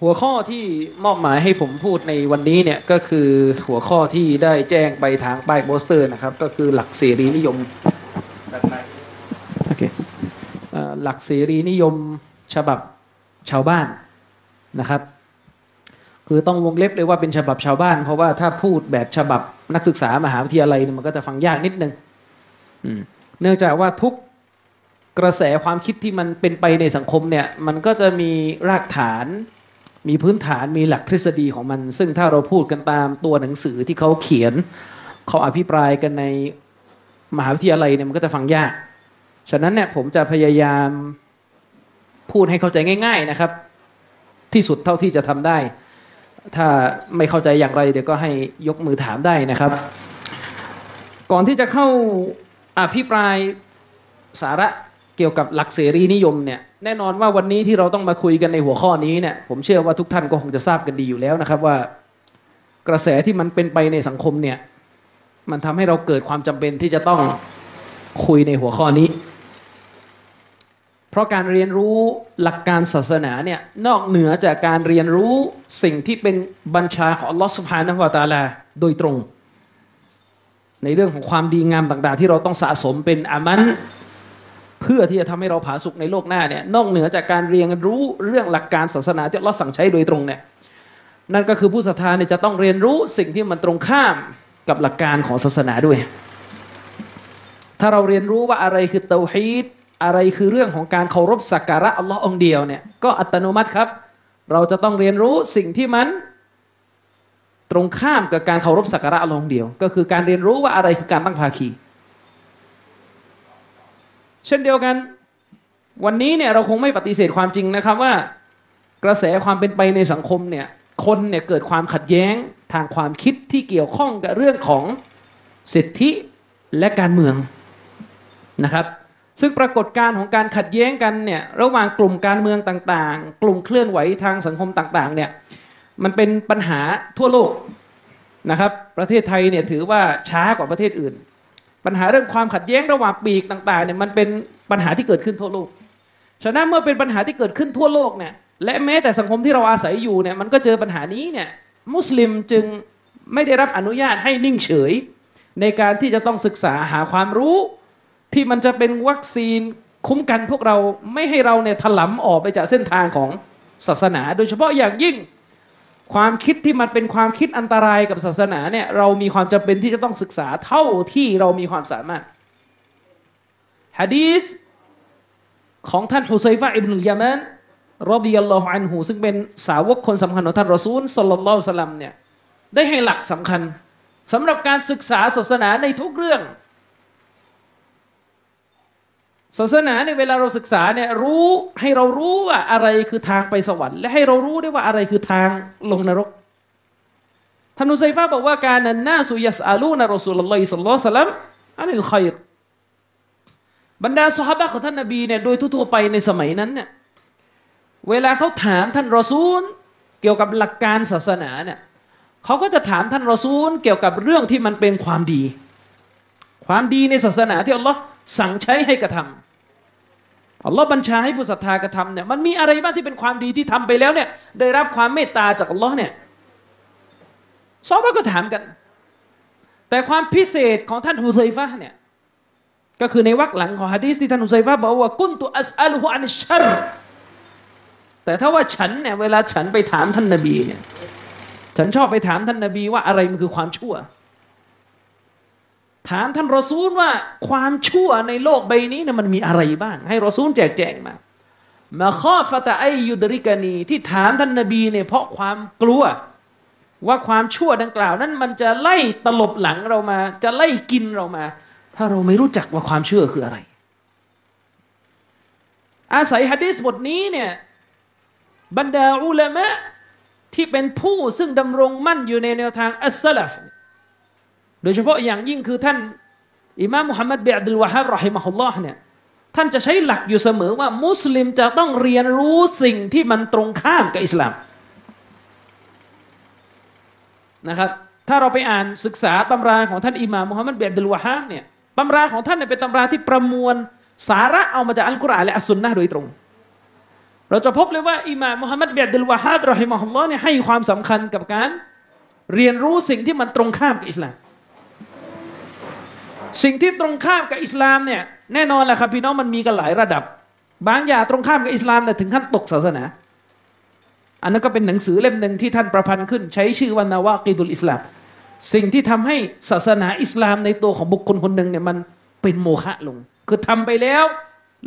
หัวข้อที่มอบหมายให้ผมพูดในวันนี้เนี่ยก็คือหัวข้อที่ได้แจ้งไปทางป้ายโปสเตอร์นะครับ ก็คือหลักเสรีนิยมโอเคเอ่อหลักเสรีนิยมฉบับชาวบ้านนะครับ คือต้องวงเล็บเลยว่าเป็นฉบับชาวบ้าน เพราะว่าถ้าพูดแบบฉบับนักศึกษามหาวิทยาลัยเนี่ยมันก็จะฟังยากนิดนึงอืมเนื่องจากว่าทุกกระแสความคิดที่มันเป็นไปในสังคมเนี่ยมันก็จะมีรากฐาน มีพื้นฐานมีหลักทฤษฎีของมัน ซึ่งถ้าเราพูดกันตามตัวหนังสือที่เขาเขียน เขาอภิปรายกันในมหาวิทยาลัยเนี่ยมันก็จะฟังยาก ฉะนั้นเนี่ยผมจะพยายามพูดให้เข้าใจง่าย ๆนะครับ ที่สุดเท่าที่จะทำได้ ถ้าไม่เข้าใจอย่างไร เดี๋ยวก็ให้ยกมือถามได้นะครับ ก่อนที่จะเข้าอภิปรายสาระ เกี่ยวกับหลักเสรีนิยมเนี่ยแน่นอนว่าวันนี้ที่เราต้องมาคุยกันในหัวข้อนี้เนี่ยผมเชื่อว่าทุกท่านก็คงจะทราบกันดีอยู่แล้วนะครับว่า กระแสที่มันเป็นไปในสังคมเนี่ยมันทำให้เราเกิดความจำเป็นที่จะต้องคุยในหัวข้อนี้ เพราะการเรียนรู้หลักการศาสนาเนี่ยนอกเหนือจากการเรียนรู้สิ่งที่เป็นบัญชาของอัลอสุบฮานวตาลาโดยตรง ในเรื่องของความดีงามต่างๆ ที่เราต้องสะสมเป็นอามัน เพื่อที่จะทำให้เราผาสุกในโลกหน้าเนี่ยนอกเหนือจากการเรียนรู้เรื่องหลักการศาสนาที่เราสั่งใช้โดยตรงเนี่ยนั่นก็คือผู้ศรัทธาเนี่ยจะต้องเรียนรู้สิ่งที่มันตรงข้ามกับหลักการของศาสนาด้วย ถ้าเราเรียนรู้ว่าอะไรคือเตาฮีดอะไรคือเรื่องของการเคารพสักการะอัลลอฮ์องเดียวเนี่ยก็อัตโนมัติครับ เราจะต้องเรียนรู้สิ่งที่มันตรงข้ามกับการเคารพสักการะอัลลอฮ์องเดียว ก็คือการเรียนรู้ว่าอะไรคือการตั้งภาคี เช่นเดียวกัน วันนี้เนี่ยเราคงไม่ปฏิเสธความจริงนะครับว่า กระแสความเป็นไปในสังคมเนี่ยคนเนี่ยเกิดความขัดแย้งทางความคิดที่เกี่ยวข้องกับเรื่องของสิทธิและการเมืองนะครับซึ่งปรากฏการของการขัดแย้งกันเนี่ยระหว่างกลุ่มการเมืองต่างๆ กลุ่มเคลื่อนไหวทางสังคมต่างๆเนี่ยมันเป็นปัญหาทั่วโลกนะครับ ประเทศไทยเนี่ยถือว่าช้ากว่าประเทศอื่น ปัญหาเรื่องความขัดแย้งระหว่างปีกต่างๆเนี่ยมันเป็นปัญหาที่เกิดขึ้นทั่วโลก ฉะนั้นเมื่อเป็นปัญหาที่เกิดขึ้นทั่วโลกเนี่ยและแม้แต่สังคมที่เราอาศัยอยู่เนี่ยมันก็เจอปัญหานี้เนี่ยมุสลิมจึงไม่ได้รับอนุญาตให้นิ่งเฉย ในการที่จะต้องศึกษาหาความรู้ ที่มันจะเป็นวัคซีนคุ้มกันพวกเราไม่ให้เราเนี่ยถลำออกไปจากเส้นทางของศาสนา โดยเฉพาะอย่างยิ่ง ความคิดที่มันเป็นความคิดอันตรายกับศาสนาเนี่ยเรามีความจำเป็นที่จะต้องศึกษาเท่าที่เรามีความสามารถฮะดีษของท่านฮุซัยฟะอิบนุลยามานรอบิยัลลอฮุอันหูซึ่งเป็นสาวกคนสำคัญของท่านรอซูลสัลลัลลอฮุสลัมเนี่ยได้ให้หลักสำคัญสำหรับการศึกษาศาสนาในทุกเรื่อง ศาสนาในเวลาเราศึกษาเนี่ยรู้ให้เรารู้ว่าอะไรคือทางไปสวรรค์และให้เรารู้ได้ว่าอะไรคือทางลงนรกท่านอุซัยฟะบอกว่าการนั้นนาสุยัสอาลูนรอสูลลอฮิสัลลัลลอฮุสลัมอันนิลขัยรบรรดาสหายของท่านนบีเนี่ยโดยทั่วไปในสมัยนั้นเนี่ยเวลาเขาถามท่านรอซูล เกี่ยวกับหลักการศาสนาเนี่ยเขาก็จะถามท่านรอซูล เกี่ยวกับเรื่องที่มันเป็นความดี ความดีในศาสนาที่อัลลอฮ์สั่งใช้ให้กระทำ อัลลอฮ์บัญชาให้ผู้ศรัทธากระทำเนี่ยมันมีอะไรบ้างที่เป็นความดีที่ทำไปแล้วเนี่ยได้รับความเมตตาจากอัลลอฮ์เนี่ยซอฟก็ถามกัน แต่ความพิเศษของท่านฮุซยฟะเนี่ยก็คือในวรรคหลังของฮะดีษที่ท่านฮุซยฟะบอกว่ากุนตุอัสอัลฮุอันชัรแต่ถ้าว่าฉันเนี่ยเวลาฉันไปถามท่านนบีเนี่ยฉันชอบไปถามท่านนบีว่าอะไรมันคือความชั่ว ถามท่านรอซูลว่าความชั่วในโลกใบนี้เนี่ยมันมีอะไรบ้าง ให้รอซูลแจกแจงมามาข้อฟะตะไอยุดริกานีที่ถามท่านนบีเนี่ยเพราะความกลัว ว่าความชั่วดังกล่าว นั้นมันจะไล่ตลบหลังเรามา จะไล่กินเรามา ถ้าเราไม่รู้จักว่าความเชื่อคืออะไร อาศัยฮะดีษบทนี้เนี่ยบรรดาอุลามะที่เป็นผู้ซึ่งดำรงมั่นอยู่ในแนวทางอัสลัฟ โดยเฉพาะอย่างยิ่งคือท่านอิมามมุฮัมมัดเบอับดุลวะฮับรอฮิมะฮุลลอฮ์เนี่ยท่านจะใช้หลักอยู่เสมอว่ามุสลิมจะต้องเรียนรู้สิ่งที่มันตรงข้ามกับอิสลามนะครับถ้าเราไปอ่านศึกษาตำราของท่านอิมามมุฮัมมัดเบอับดุลวะฮับเนี่ยตำราของท่านเนี่ยเป็นตำราที่ประมวลสาระเอามาจากอัลกุรอานและอัสซุนนะโดยตรง เราจะพบเลยว่าอิมามมุฮัมมัดเบอัดุลวะฮับรอฮิมะฮุลลอฮ์เนี่ยให้ความสำคัญกับการเรียนรู้สิ่งที่มันตรงข้ามกับอิสลาม สิ่งที่ตรงข้ามกับอิสลามเนี่ยแน่นอนแหละครับพี่น้องมันมีกันหลายระดับ บางอย่างตรงข้ามกับอิสลามเนี่ยถึงขั้นตกศาสนา อันนั้นก็เป็นหนังสือเล่มหนึ่งที่ท่านประพันธ์ขึ้น ใช้ชื่อว่านาวากีดุลอิสลาม สิ่งที่ทำให้ศาสนาอิสลามในตัวของบุคคลคนหนึ่งเนี่ยมันเป็นโมฆะลง คือทำไปแล้ว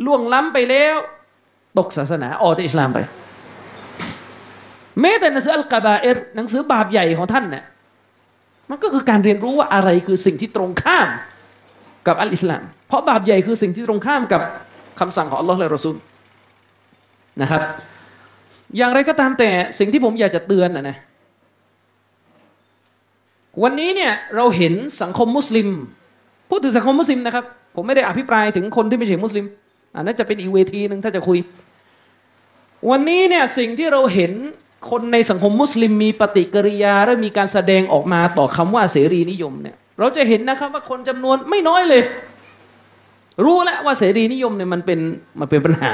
ล่วงล้ำไปแล้ว ตกศาสนาออกจากอิสลามไปแม้แต่หนังสืออัลกาบาเอรหนังสือบาปใหญ่ของท่านเนี่ยมันก็คือการเรียนรู้ว่าอะไรคือสิ่งที่ตรงข้าม กับอัลอิสลาม เพราะบาปใหญ่คือสิ่งที่ตรงข้ามกับคำสั่งของอัลลอฮ์และรอซูลนะครับ อย่างไรก็ตามแต่สิ่งที่ผมอยากจะเตือนนะนะวันนี้เนี่ยเราเห็นสังคมมุสลิม พูดถึงสังคมมุสลิมนะครับ ผมไม่ได้อภิปรายถึงคนที่ไม่ใช่มุสลิมอันนั้นจะเป็นอีกเวทีหนึ่งถ้าจะคุย วันนี้เนี่ยสิ่งที่เราเห็นคนในสังคมมุสลิมมีปฏิกิริยาและมีการแสดงออกมาต่อคำว่าเสรีนิยมเนี่ย เราจะเห็นนะครับว่าคนจำนวนไม่น้อยเลย รู้แล้วว่าเสรีนิยมเนี่ยมันเป็นมันเป็นปัญหา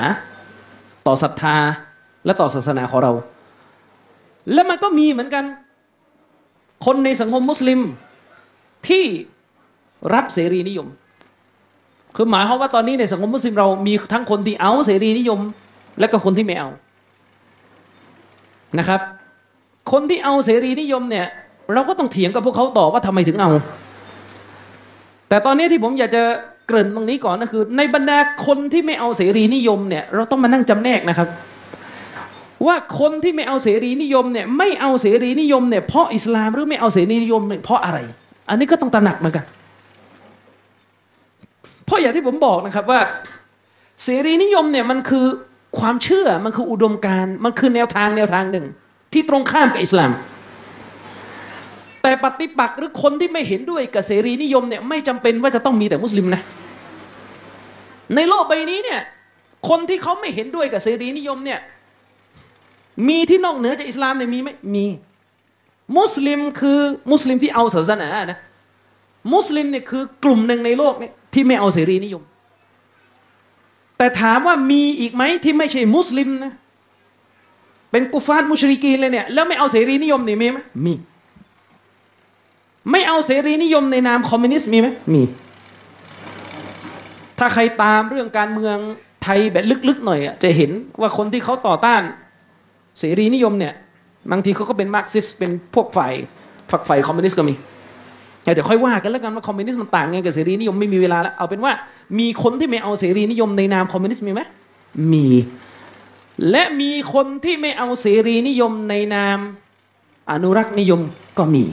ต่อศรัทธาและต่อศาสนาของเรา และมันก็มีเหมือนกัน คนในสังคมมุสลิมที่รับเสรีนิยม คือหมายความว่าตอนนี้ในสังคมมุสลิมเรามีทั้งคนที่เอาเสรีนิยม และก็คนที่ไม่เอานะครับ คนที่เอาเสรีนิยมเนี่ย เราก็ต้องเถียงกับพวกเขาต่อว่าทำไมถึงเอา แต่ตอนนี้ที่ผมอยากจะเกริ่นตรงนี้ก่อนก็คือ ในบรรดาคนที่ไม่เอาเสรีนิยมเนี่ยเราต้องมานั่งจำแนกนะครับ ว่าคนที่ไม่เอาเสรีนิยมเนี่ยไม่เอาเสรีนิยมเนี่ยเพราะอิสลามหรือไม่เอาเสรีนิยมเพราะอะไร อันนี้ก็ต้องตระหนักเหมือนกัน เพราะอย่างที่ผมบอกนะครับว่าเสรีนิยมเนี่ยมันคือความเชื่อมันคืออุดมการณ์มันคือแนวทางแนวทางหนึ่ง ที่ตรงข้ามกับอิสลาม แต่ปฏิปักษ์หรือคนที่ไม่เห็นด้วยกับเสรีนิยมเนี่ยไม่จำเป็นว่าจะต้องมีแต่มุสลิมนะ ในโลกใบนี้เนี่ยคนที่เขาไม่เห็นด้วยกับเสรีนิยมเนี่ยมีที่นอกเหนือจากอิสลามเนี่ยมีไหมมี มุสลิมคือมุสลิมที่เอาศาสนานะมุสลิมเนี่ยคือกลุ่มหนึ่งในโลกเนี่ยที่ไม่เอาเสรีนิยม แต่ถามว่ามีอีกไหมที่ไม่ใช่มุสลิมนะเป็นكفار مشركينเลยเนี่ยแล้วไม่เอาเสรีนิยมนี่มีไหมมี ไม่เอาเสรีนิยมในนามคอมมิวนิสต์มีไหมมี ถ้าใครตามเรื่องการเมืองไทยแบบลึกๆหน่อยอะจะเห็นว่าคนที่เขาต่อต้านเสรีนิยมเนี่ยบางทีเขาก็เป็นมาร์กซิสเป็นพวกฝ่ายฝักใฝ่คอมมิวนิสต์ก็มีเดี๋ยวค่อยว่ากันแล้วกันว่าคอมมิวนิสต์มันต่างไงกับเสรีนิยมไม่มีเวลาแล้วเอาเป็นว่ามีคนที่ไม่เอาเสรีนิยมในนามคอมมิวนิสต์มีไหมมี และมีคนที่ไม่เอาเสรีนิยมในนามอนุรักษ์นิยมก็มี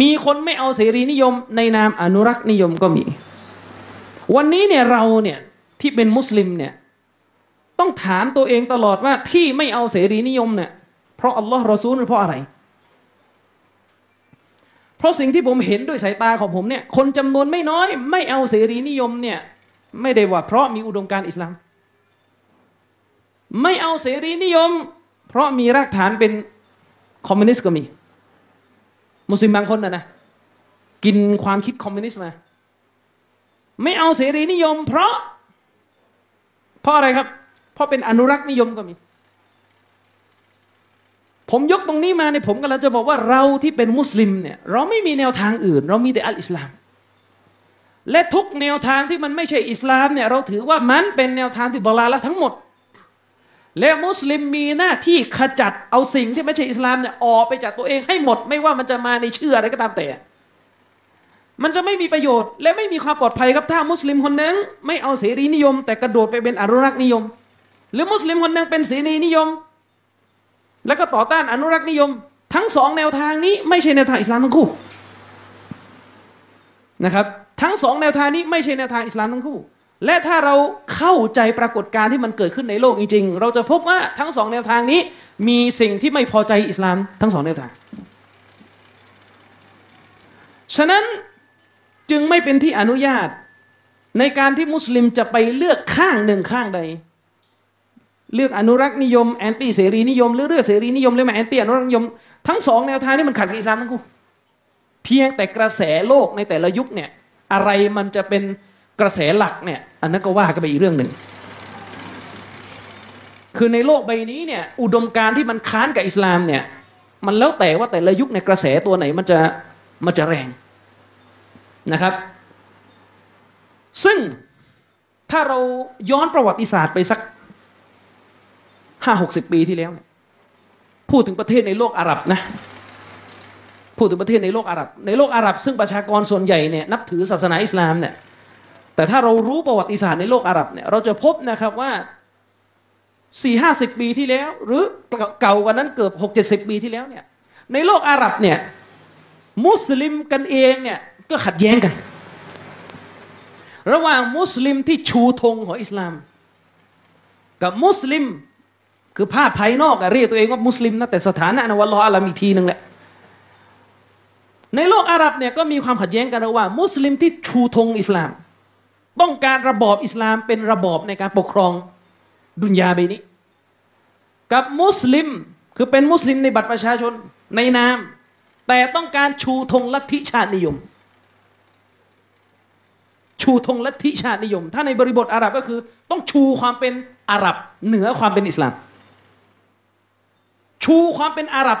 มีคนไม่เอาเสรีนิยม ในนามอนุรักษ์นิยมก็มี วันนี้เนี่ยเราเนี่ยที่เป็นมุสลิมเนี่ยต้องถามตัวเองตลอดว่าที่ไม่เอาเสรีนิยมเนี่ยเพราะอัลลอฮ์รอซูลหรือเพราะอะไร เพราะสิ่งที่ผมเห็นด้วยสายตาของผมเนี่ยคนจำนวนไม่น้อย ไม่เอาเสรีนิยมเนี่ยไม่ได้ว่าเพราะมีอุดมการณ์อิสลาม ไม่เอาเสรีนิยม เพราะมีรากฐานเป็นคอมมิวนิสต์ก็มี มุสลิมบางคนนะนะกินความคิดคอมมิวนิสต์มา ไม่เอาเสรีนิยม เพราะ เพราะอะไรครับ เพราะเป็นอนุรักษ์นิยมก็มี ผมยกตรงนี้มาเนี่ยผมกำลังจะบอกว่าเราที่เป็นมุสลิมเนี่ยเราไม่มีแนวทางอื่น เรามีแต่الإسلام และทุกแนวทางที่มันไม่ใช่อิสลามเนี่ยเราถือว่ามันเป็นแนวทางที่บลาละทั้งหมด และมุสลิมมีหน้าที่ขจัดเอาสิ่งที่ไม่ใช่อิสลามเนี่ยออกไปจากตัวเองให้หมด ไม่ว่ามันจะมาในเชื่ออะไรก็ตามแต่ มันจะไม่มีประโยชน์ และไม่มีความปลอดภัยครับถ้ามุสลิมคนนึงไม่เอาเสรีนิยม แต่กระโดดไปเป็นอนุรักษ์นิยม หรือมุสลิมคนนึงเป็นเสรีนิยม แล้วก็ต่อต้านอนุรักษ์นิยม ทั้งสองแนวทางนี้ไม่ใช่แนวทางอิสลามทั้งคู่นะครับ ทั้งสองแนวทางนี้ไม่ใช่แนวทางอิสลามทั้งคู่ และถ้าเราเข้าใจปรากฏการณ์ที่มันเกิดขึ้นในโลกจริงๆ เราจะพบว่าทั้งสองแนวทางนี้ มีสิ่งที่ไม่พอใจอิสลามทั้งสองแนวทาง ฉะนั้นจึงไม่เป็นที่อนุญาต ในการที่มุสลิมจะไปเลือกข้างหนึ่งข้างใด เลือกอนุรักษ์นิยมแอนตี้เสรีนิยมหรือเลือกเสรีนิยมหรือแอนตี้อนุรักษ์นิยมทั้งสองแนวทางนี้มันขัดกับอิสลามทั้งคู่เพียงแต่กระแสโลกในแต่ละยุคเนี่ยอะไรมันจะเป็น กระแสหลักเนี่ยอันนั้นก็ว่ากันไปอีกเรื่องหนึ่งคือในโลกใบนี้เนี่ยอุดมการที่มันค้านกับอิสลามเนี่ยมันแล้วแต่ว่าแต่ละยุคในกระแสตัวไหนมันจะมันจะแรงนะครับ ซึ่งถ้าเราย้อนประวัติศาสตร์ไปสักห้าหกสิบปีที่แล้ว พูดถึงประเทศในโลกอาหรับนะพูดถึงประเทศในโลกอาหรับ ในโลกอาหรับ ซึ่งประชากรส่วนใหญ่เนี่ยนับถือศาสนาอิสลามเนี่ย แต่ถ้าเรารู้ประวัติศาสตร์ในโลกอาหรับเนี่ยเราจะพบนะครับว่าสี่ห้าสิบปีที่แล้ว หรือเก่ากว่านั้นเกือบหกเจ็ดสิบปีที่แล้วเนี่ยในโลกอาหรับเนี่ยมุสลิมกันเองเนี่ยก็ขัดแย้งกัน ระหว่างมุสลิมที่ชูธงของอิสลาม กับมุสลิมคือภาพภายนอกเรียกตัวเองว่ามุสลิมนะแต่สถานะนะวัลลอฮ์อาลัมอีกทีหนึ่งแหละในโลกอาหรับเนี่ยก็มีความขัดแย้งกันระหว่างมุสลิมที่ชูธงอิสลาม ต้องการระบอบอิสลามเป็นระบอบในการปกครองดุนยาใบนี้ กับมุสลิมคือเป็นมุสลิมในบัตรประชาชนในนาม แต่ต้องการชูธงลัทธิชาตินิยม ชูธงลัทธิชาตินิยม ถ้าในบริบทอาหรับก็คือ ต้องชูความเป็นอาหรับเหนือความเป็นอิสลาม ชูความเป็นอาหรับ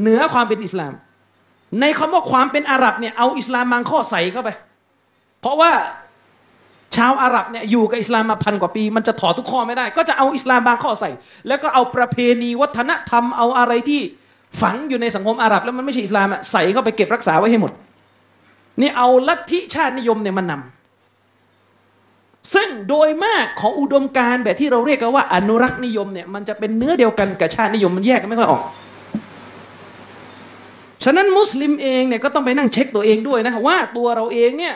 เหนือความเป็นอิสลาม ในคำว่าความเป็นอาหรับเนี่ยเอาอิสลามบางข้อใส่เข้าไป เพราะว่า ชาวอาหรับเนี่ยอยู่กับอิสลามมาพันกว่าปี มันจะถอดทุกข้อไม่ได้ ก็จะเอาอิสลามบางข้อใส่ แล้วก็เอาประเพณีวัฒนธรรมเอาอะไรที่ฝังอยู่ในสังคมอาหรับ แล้วมันไม่ใช่อิสลามอะใส่เข้าไปเก็บรักษาไว้ให้หมด นี่เอาลัทธิชาตินิยมเนี่ยมันนำซึ่งโดยมากของอุดมการแบบที่เราเรียกกันว่าอนุรักษ์นิยมเนี่ยมันจะเป็นเนื้อเดียวกันกับชาตินิยมมันแยกกันไม่ค่อยออกฉะนั้นมุสลิมเองเนี่ยก็ต้องไปนั่งเช็คตัวเองด้วยนะว่าตัวเราเองเนี่ย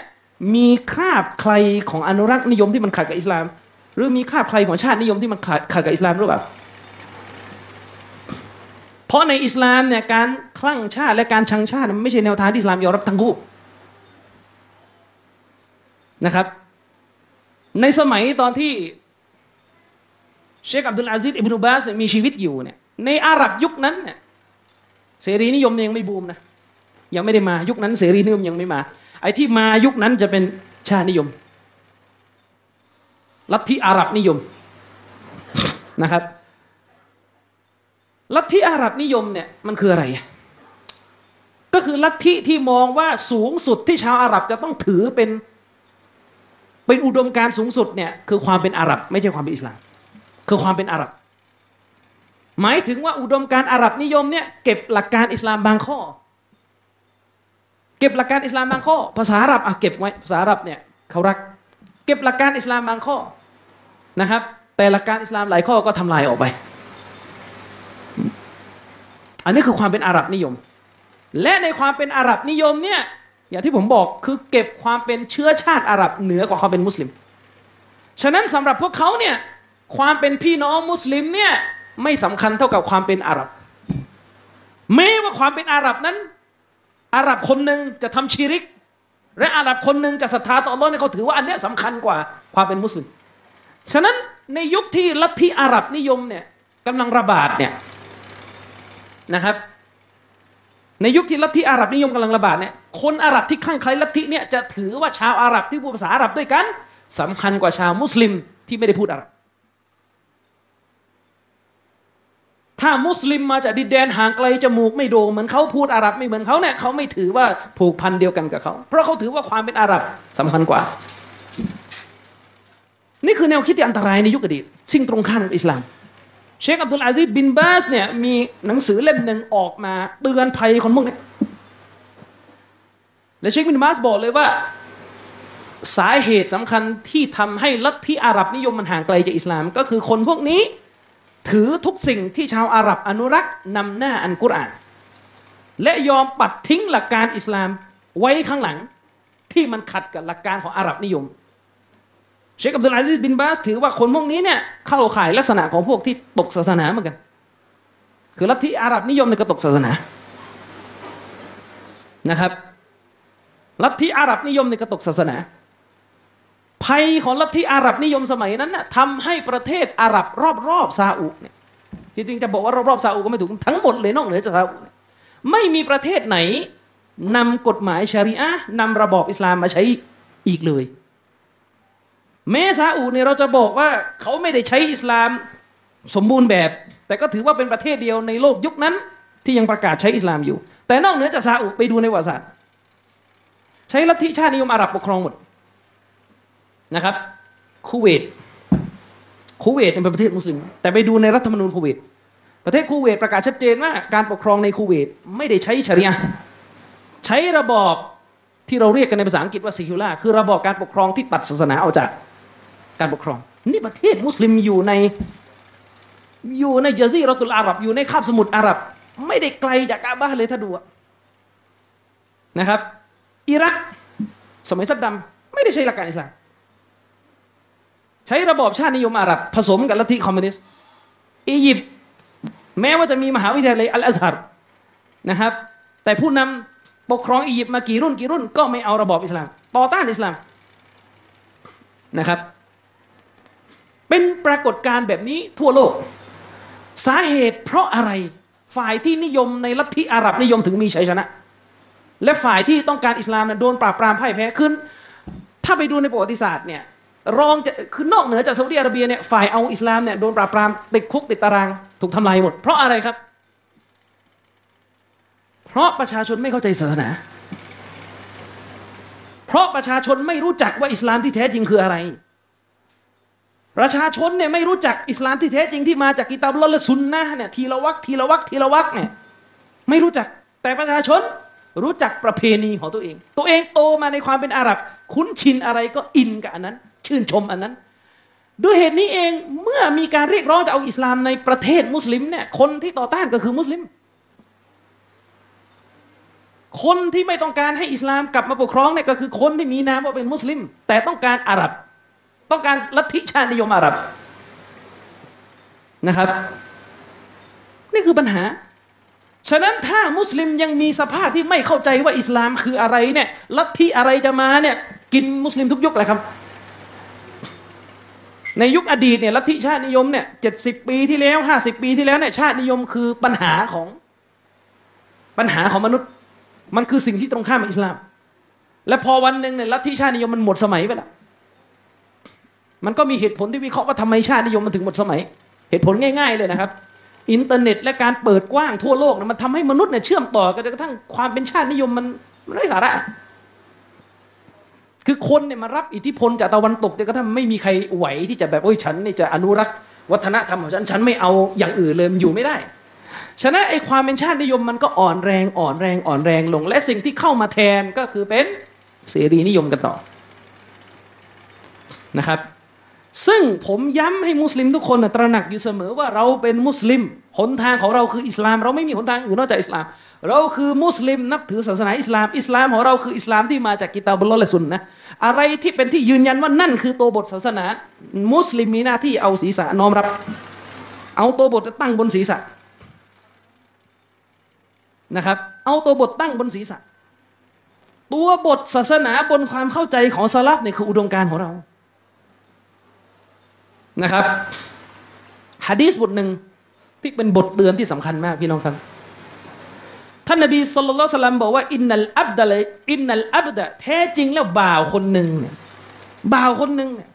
มีคาบใครของอนุรักษ์นิยมที่มันขัดกับอิสลาม หรือมีคาบใครของชาตินิยมที่มันขัดขัดกับอิสลามหรือเปล่าเพราะในอิสลามเนี่ยการคลั่งชาติและการชังชาติมันไม่ใช่แนวทางที่อิสลามยอมรับทั้งคู่นะครับ ในสมัยตอนที่เชคอับดุลอาซิดอิบนุบาสมีชีวิตอยู่เนี่ยในอาหรับยุคนั้นเนี่ยเสรีนิยมยังไม่บูมนะยังไม่ได้มายุคนั้นเสรีนิยมยังไม่มา ไอ้ที่มายุคนั้นจะเป็นชาตินิยม ลัทธิอาหรับนิยมนะครับ ลัทธิอาหรับนิยมเนี่ยมันคืออะไร ก็คือลัทธิที่มองว่าสูงสุดที่ชาวอาหรับจะต้องถือเป็นเป็นอุดมการสูงสุดเนี่ยคือความเป็นอาหรับ ไม่ใช่ความเป็นอิสลาม คือความเป็นอาหรับ หมายถึงว่าอุดมการอาหรับนิยมเนี่ยเก็บหลักการอิสลามบางข้อ เก็บหลักการอิสลามบางข้อ ภาษาอาหรับอะเก็บไว้ภาษาอาหรับเนี่ยเขารัก เก็บหลักการอิสลามบางข้อนะครับ แต่หลักการอิสลามหลายข้อก็ทำลายออกไป อันนี้คือความเป็นอาหรับนิยม และในความเป็นอาหรับนิยมเนี่ยอย่างที่ผมบอกคือเก็บความเป็นเชื้อชาติอาหรับเหนือกว่าความเป็นมุสลิม ฉะนั้นสำหรับพวกเขาเนี่ยความเป็นพี่น้องมุสลิมเนี่ยไม่สำคัญเท่ากับความเป็นอาหรับแม้ว่าความเป็นอาหรับนั้น อาหรับคนหนึ่งจะทำชีริก และอาหรับคนหนึ่งจะศรัทธาต่ออัลลอฮ์เนี่ยเขาถือว่าอันนี้สำคัญกว่าความเป็นมุสลิมฉะนั้นในยุคที่ลัทธิอาหรับนิยมเนี่ยกำลังระบาดเนี่ยนะครับ ในยุคที่ลัทธิอาหรับนิยมกำลังระบาดเนี่ยคนอาหรับที่ข้างใครลัทธิเนี่ยจะถือว่าชาวอาหรับที่พูดภาษาอาหรับด้วยกันสำคัญกว่าชาวมุสลิมที่ไม่ได้พูดอาหรับ ถ้ามุสลิมมาจากดินแดนห่างไกลจมูกไม่โด่งเหมือนเขาพูดอาหรับไม่เหมือนเขาเนี่ยเขาไม่ถือว่าผูกพันเดียวกันกับเขา เพราะเขาถือว่าความเป็นอาหรับสำคัญกว่า นี่คือแนวคิดที่อันตรายในยุคอดีตซึ่งตรงข้ามกับอิสลาม เชคอับดุลอาซิดบินบาสเนี่ยมีหนังสือเล่มหนึ่งออกมาเตือนภัยคนพวกนี้และเชคบินบาสบอกเลยว่าสาเหตุสำคัญที่ทำให้ลัทธิอาหรับนิยมมันห่างไกลจากอิสลาม ก็คือคนพวกนี้ ถือทุกสิ่งที่ชาวอาหรับอนุรักษ์นำหน้าอันกุรอาน และยอมปัดทิ้งหลักการอิสลามไว้ข้างหลัง ที่มันขัดกับหลักการของอาหรับนิยม เชคอับดุลอาซิสบินบาสถือว่าคนพวกนี้เนี่ยเข้าข่ายลักษณะของพวกที่ตกศาสนาเหมือนกัน คือลัทธิอาหรับนิยมในกระตกศาสนานะครับลัทธิอาหรับนิยมในกระตกศาสนา ภัยของลัทธิอาหรับนิยมสมัยนั้นนะ่ะทำให้ประเทศอาหรับรอบๆซาอุเนี่ยจริงๆจะบอกว่ารอบๆซาอุก็ไม่ถูกทั้งหมดเลยนอกเหนือจากซาอุไม่มีประเทศไหนนำกฎหมายชาริอะนำระบอบอิสลามมาใช้อีกเลย แม้ซาอุเนี่ยเราจะบอกว่าเขาไม่ได้ใช้อิสลามสมบูรณ์แบบ แต่ก็ถือว่าเป็นประเทศเดียวในโลกยุคนั้น ที่ยังประกาศใช้อิสลามอยู่ แต่นอกเหนือจากซาอุไปดูในประวัติศาสตร์ใช้ลัทธิชาตินิยมอาหรับปกครองหมด นะครับคูเวตคูเวตเป็นประเทศมุสลิม แต่ไปดูในรัฐธรรมนูญคูเวตประเทศคูเวตประกาศชัดเจนว่าการปกครองในคูเวตไม่ได้ใช้ชริยะใช้ระบอบที่เราเรียกกันในภาษาอังกฤษว่าซิคิล่าคือระบอบการปกครองที่ตัดศาสนาออกจากการปกครอง นี่ประเทศมุสลิมอยู่ในอยู่ในเจซีรตุลอาหรับ อยู่ในคาบสมุทรอาหรับ ไม่ได้ไกลจากกะอ์บะฮ์เลยถ้าดูนะครับ อิรัก สมัยซัดดัมไม่ได้ใช้หลักการอิสลาม ใช้ระบอบชาตินิยมอาหรับผสมกับลัทธิคอมมิวนิสต์อียิปต์แม้ว่าจะมีมหาวิทยาลัยอัลอาซัรนะครับ แต่ผู้นำปกครองอียิปต์มากี่รุ่นกี่รุ่นก็ไม่เอาระบอบอิสลาม ต่อต้านอิสลามนะครับ เป็นปรากฏการณ์แบบนี้ทั่วโลก สาเหตุเพราะอะไรฝ่ายที่นิยมในลัทธิอาหรับนิยมถึงมีชัยชนะ และฝ่ายที่ต้องการอิสลามโดนปราบปรามพ่ายแพ้ขึ้น ถ้าไปดูในประวัติศาสตร์เนี่ย รองจะคือนอกเหนือจากซาอุดิอาระเบียเนี่ยฝ่ายเอาอิสลามเนี่ยโดนปราบปรามติดคุกติดตาราง ถูกทำลายหมด เพราะอะไรครับ เพราะประชาชนไม่เข้าใจศาสนา เพราะประชาชนไม่รู้จักว่าอิสลามที่แท้จริงคืออะไร ประชาชนเนี่ยไม่รู้จักอิสลามที่แท้จริงที่มาจากกิตาบลและซุนนะเนี่ยทีละวักทีละวักทีละวักเนี่ยไม่รู้จักแต่ประชาชนรู้จักประเพณีของตัวเอง ตัวเองโตมาในความเป็นอาหรับ คุ้นชินอะไรก็อินกับอันนั้น ชื่นชมอันนั้น ด้วยเหตุนี้เองเมื่อมีการเรียกร้องจะเอาอิสลามในประเทศมุสลิมเนี่ยคนที่ต่อต้านก็คือมุสลิม คนที่ไม่ต้องการให้อิสลามกลับมาปกครองเนี่ยก็คือคนที่มีนามว่าเป็นมุสลิม แต่ต้องการอาหรับ ต้องการลัทธิชาตินิยมอาหรับนะครับ นี่คือปัญหาฉะนั้นถ้ามุสลิมยังมีสภาพที่ไม่เข้าใจว่าอิสลามคืออะไรเนี่ยลัทธิอะไรจะมาเนี่ยกินมุสลิมทุกยุคเลยครับ ในยุคอดีตเนี่ยลัทธิชาตินิยมเนี่ยเจ็ดสิบปีที่แล้วห้าสิบปีที่แล้วเนี่ยชาตินิยมคือปัญหาของปัญหาของมนุษย์ มันคือสิ่งที่ตรงข้ามกับอิสลาม และพอวันหนึ่งเนี่ยลัทธิชาตินิยมมันหมดสมัยไปแล้วมันก็มีเหตุผลที่วิเคราะห์ว่าทำไมชาตินิยมมันถึงหมดสมัย เหตุผลง่าย ๆ เลยนะครับ อินเทอร์เน็ตและการเปิดกว้างทั่วโลกมันทำให้มนุษย์เนี่ยเชื่อมต่อกันจนกระทั่งความเป็นชาตินิยมมันมันไร้สาระ คือคนเนี่ยมารับอิทธิพลจากตะวันตกเนี่ยก็ถ้าไม่มีใครไหวที่จะแบบโอ้ยฉันนี่จะอนุรักษ์วัฒนธรรมของฉันฉันไม่เอาอย่างอื่นเลยมันอยู่ไม่ได้ ฉะนั้นไอ้ความเป็นชาตินิยมมันก็อ่อนแรงอ่อนแรงอ่อนแรงลง และสิ่งที่เข้ามาแทนก็คือเป็นเสรีนิยมกันต่อนะครับ ซึ่งผมย้ำให้มุสลิมทุกคนตระหนักอยู่เสมอว่าเราเป็นมุสลิม หนทางของเราคืออิสลาม เราไม่มีหนทางอื่นนอกจากอิสลาม เราคือมุสลิมนับถือศาสนาอิสลาม อิสลามของเราคืออิสลามที่มาจากกิตาบุลและสุนนะอะไรที่เป็นที่ยืนยันว่านั่นคือตัวบทศาสนา มุสลิมมีหน้าที่เอาศีรษะน้อมรับ เอาตัวบทตั้งบนศีรษะนะครับ เอาตัวบทตั้งบนศีรษะ ตัวบทศาสนาบนความเข้าใจของซาลฟเนี่ยคืออุดมการของเรา นะครับฮะดีษบทหนึ่งที่เป็นบทเตือนที่สำคัญมากพี่น้องครับ ท่านนบีสุลต่านสลัมบอกว่าอินนัลอับดะเลยอินนัลอับดะแท้จริงแล้วบ่าวคนหนึ่งเนี่ยบ่าวคนหนึ่งเนี่ย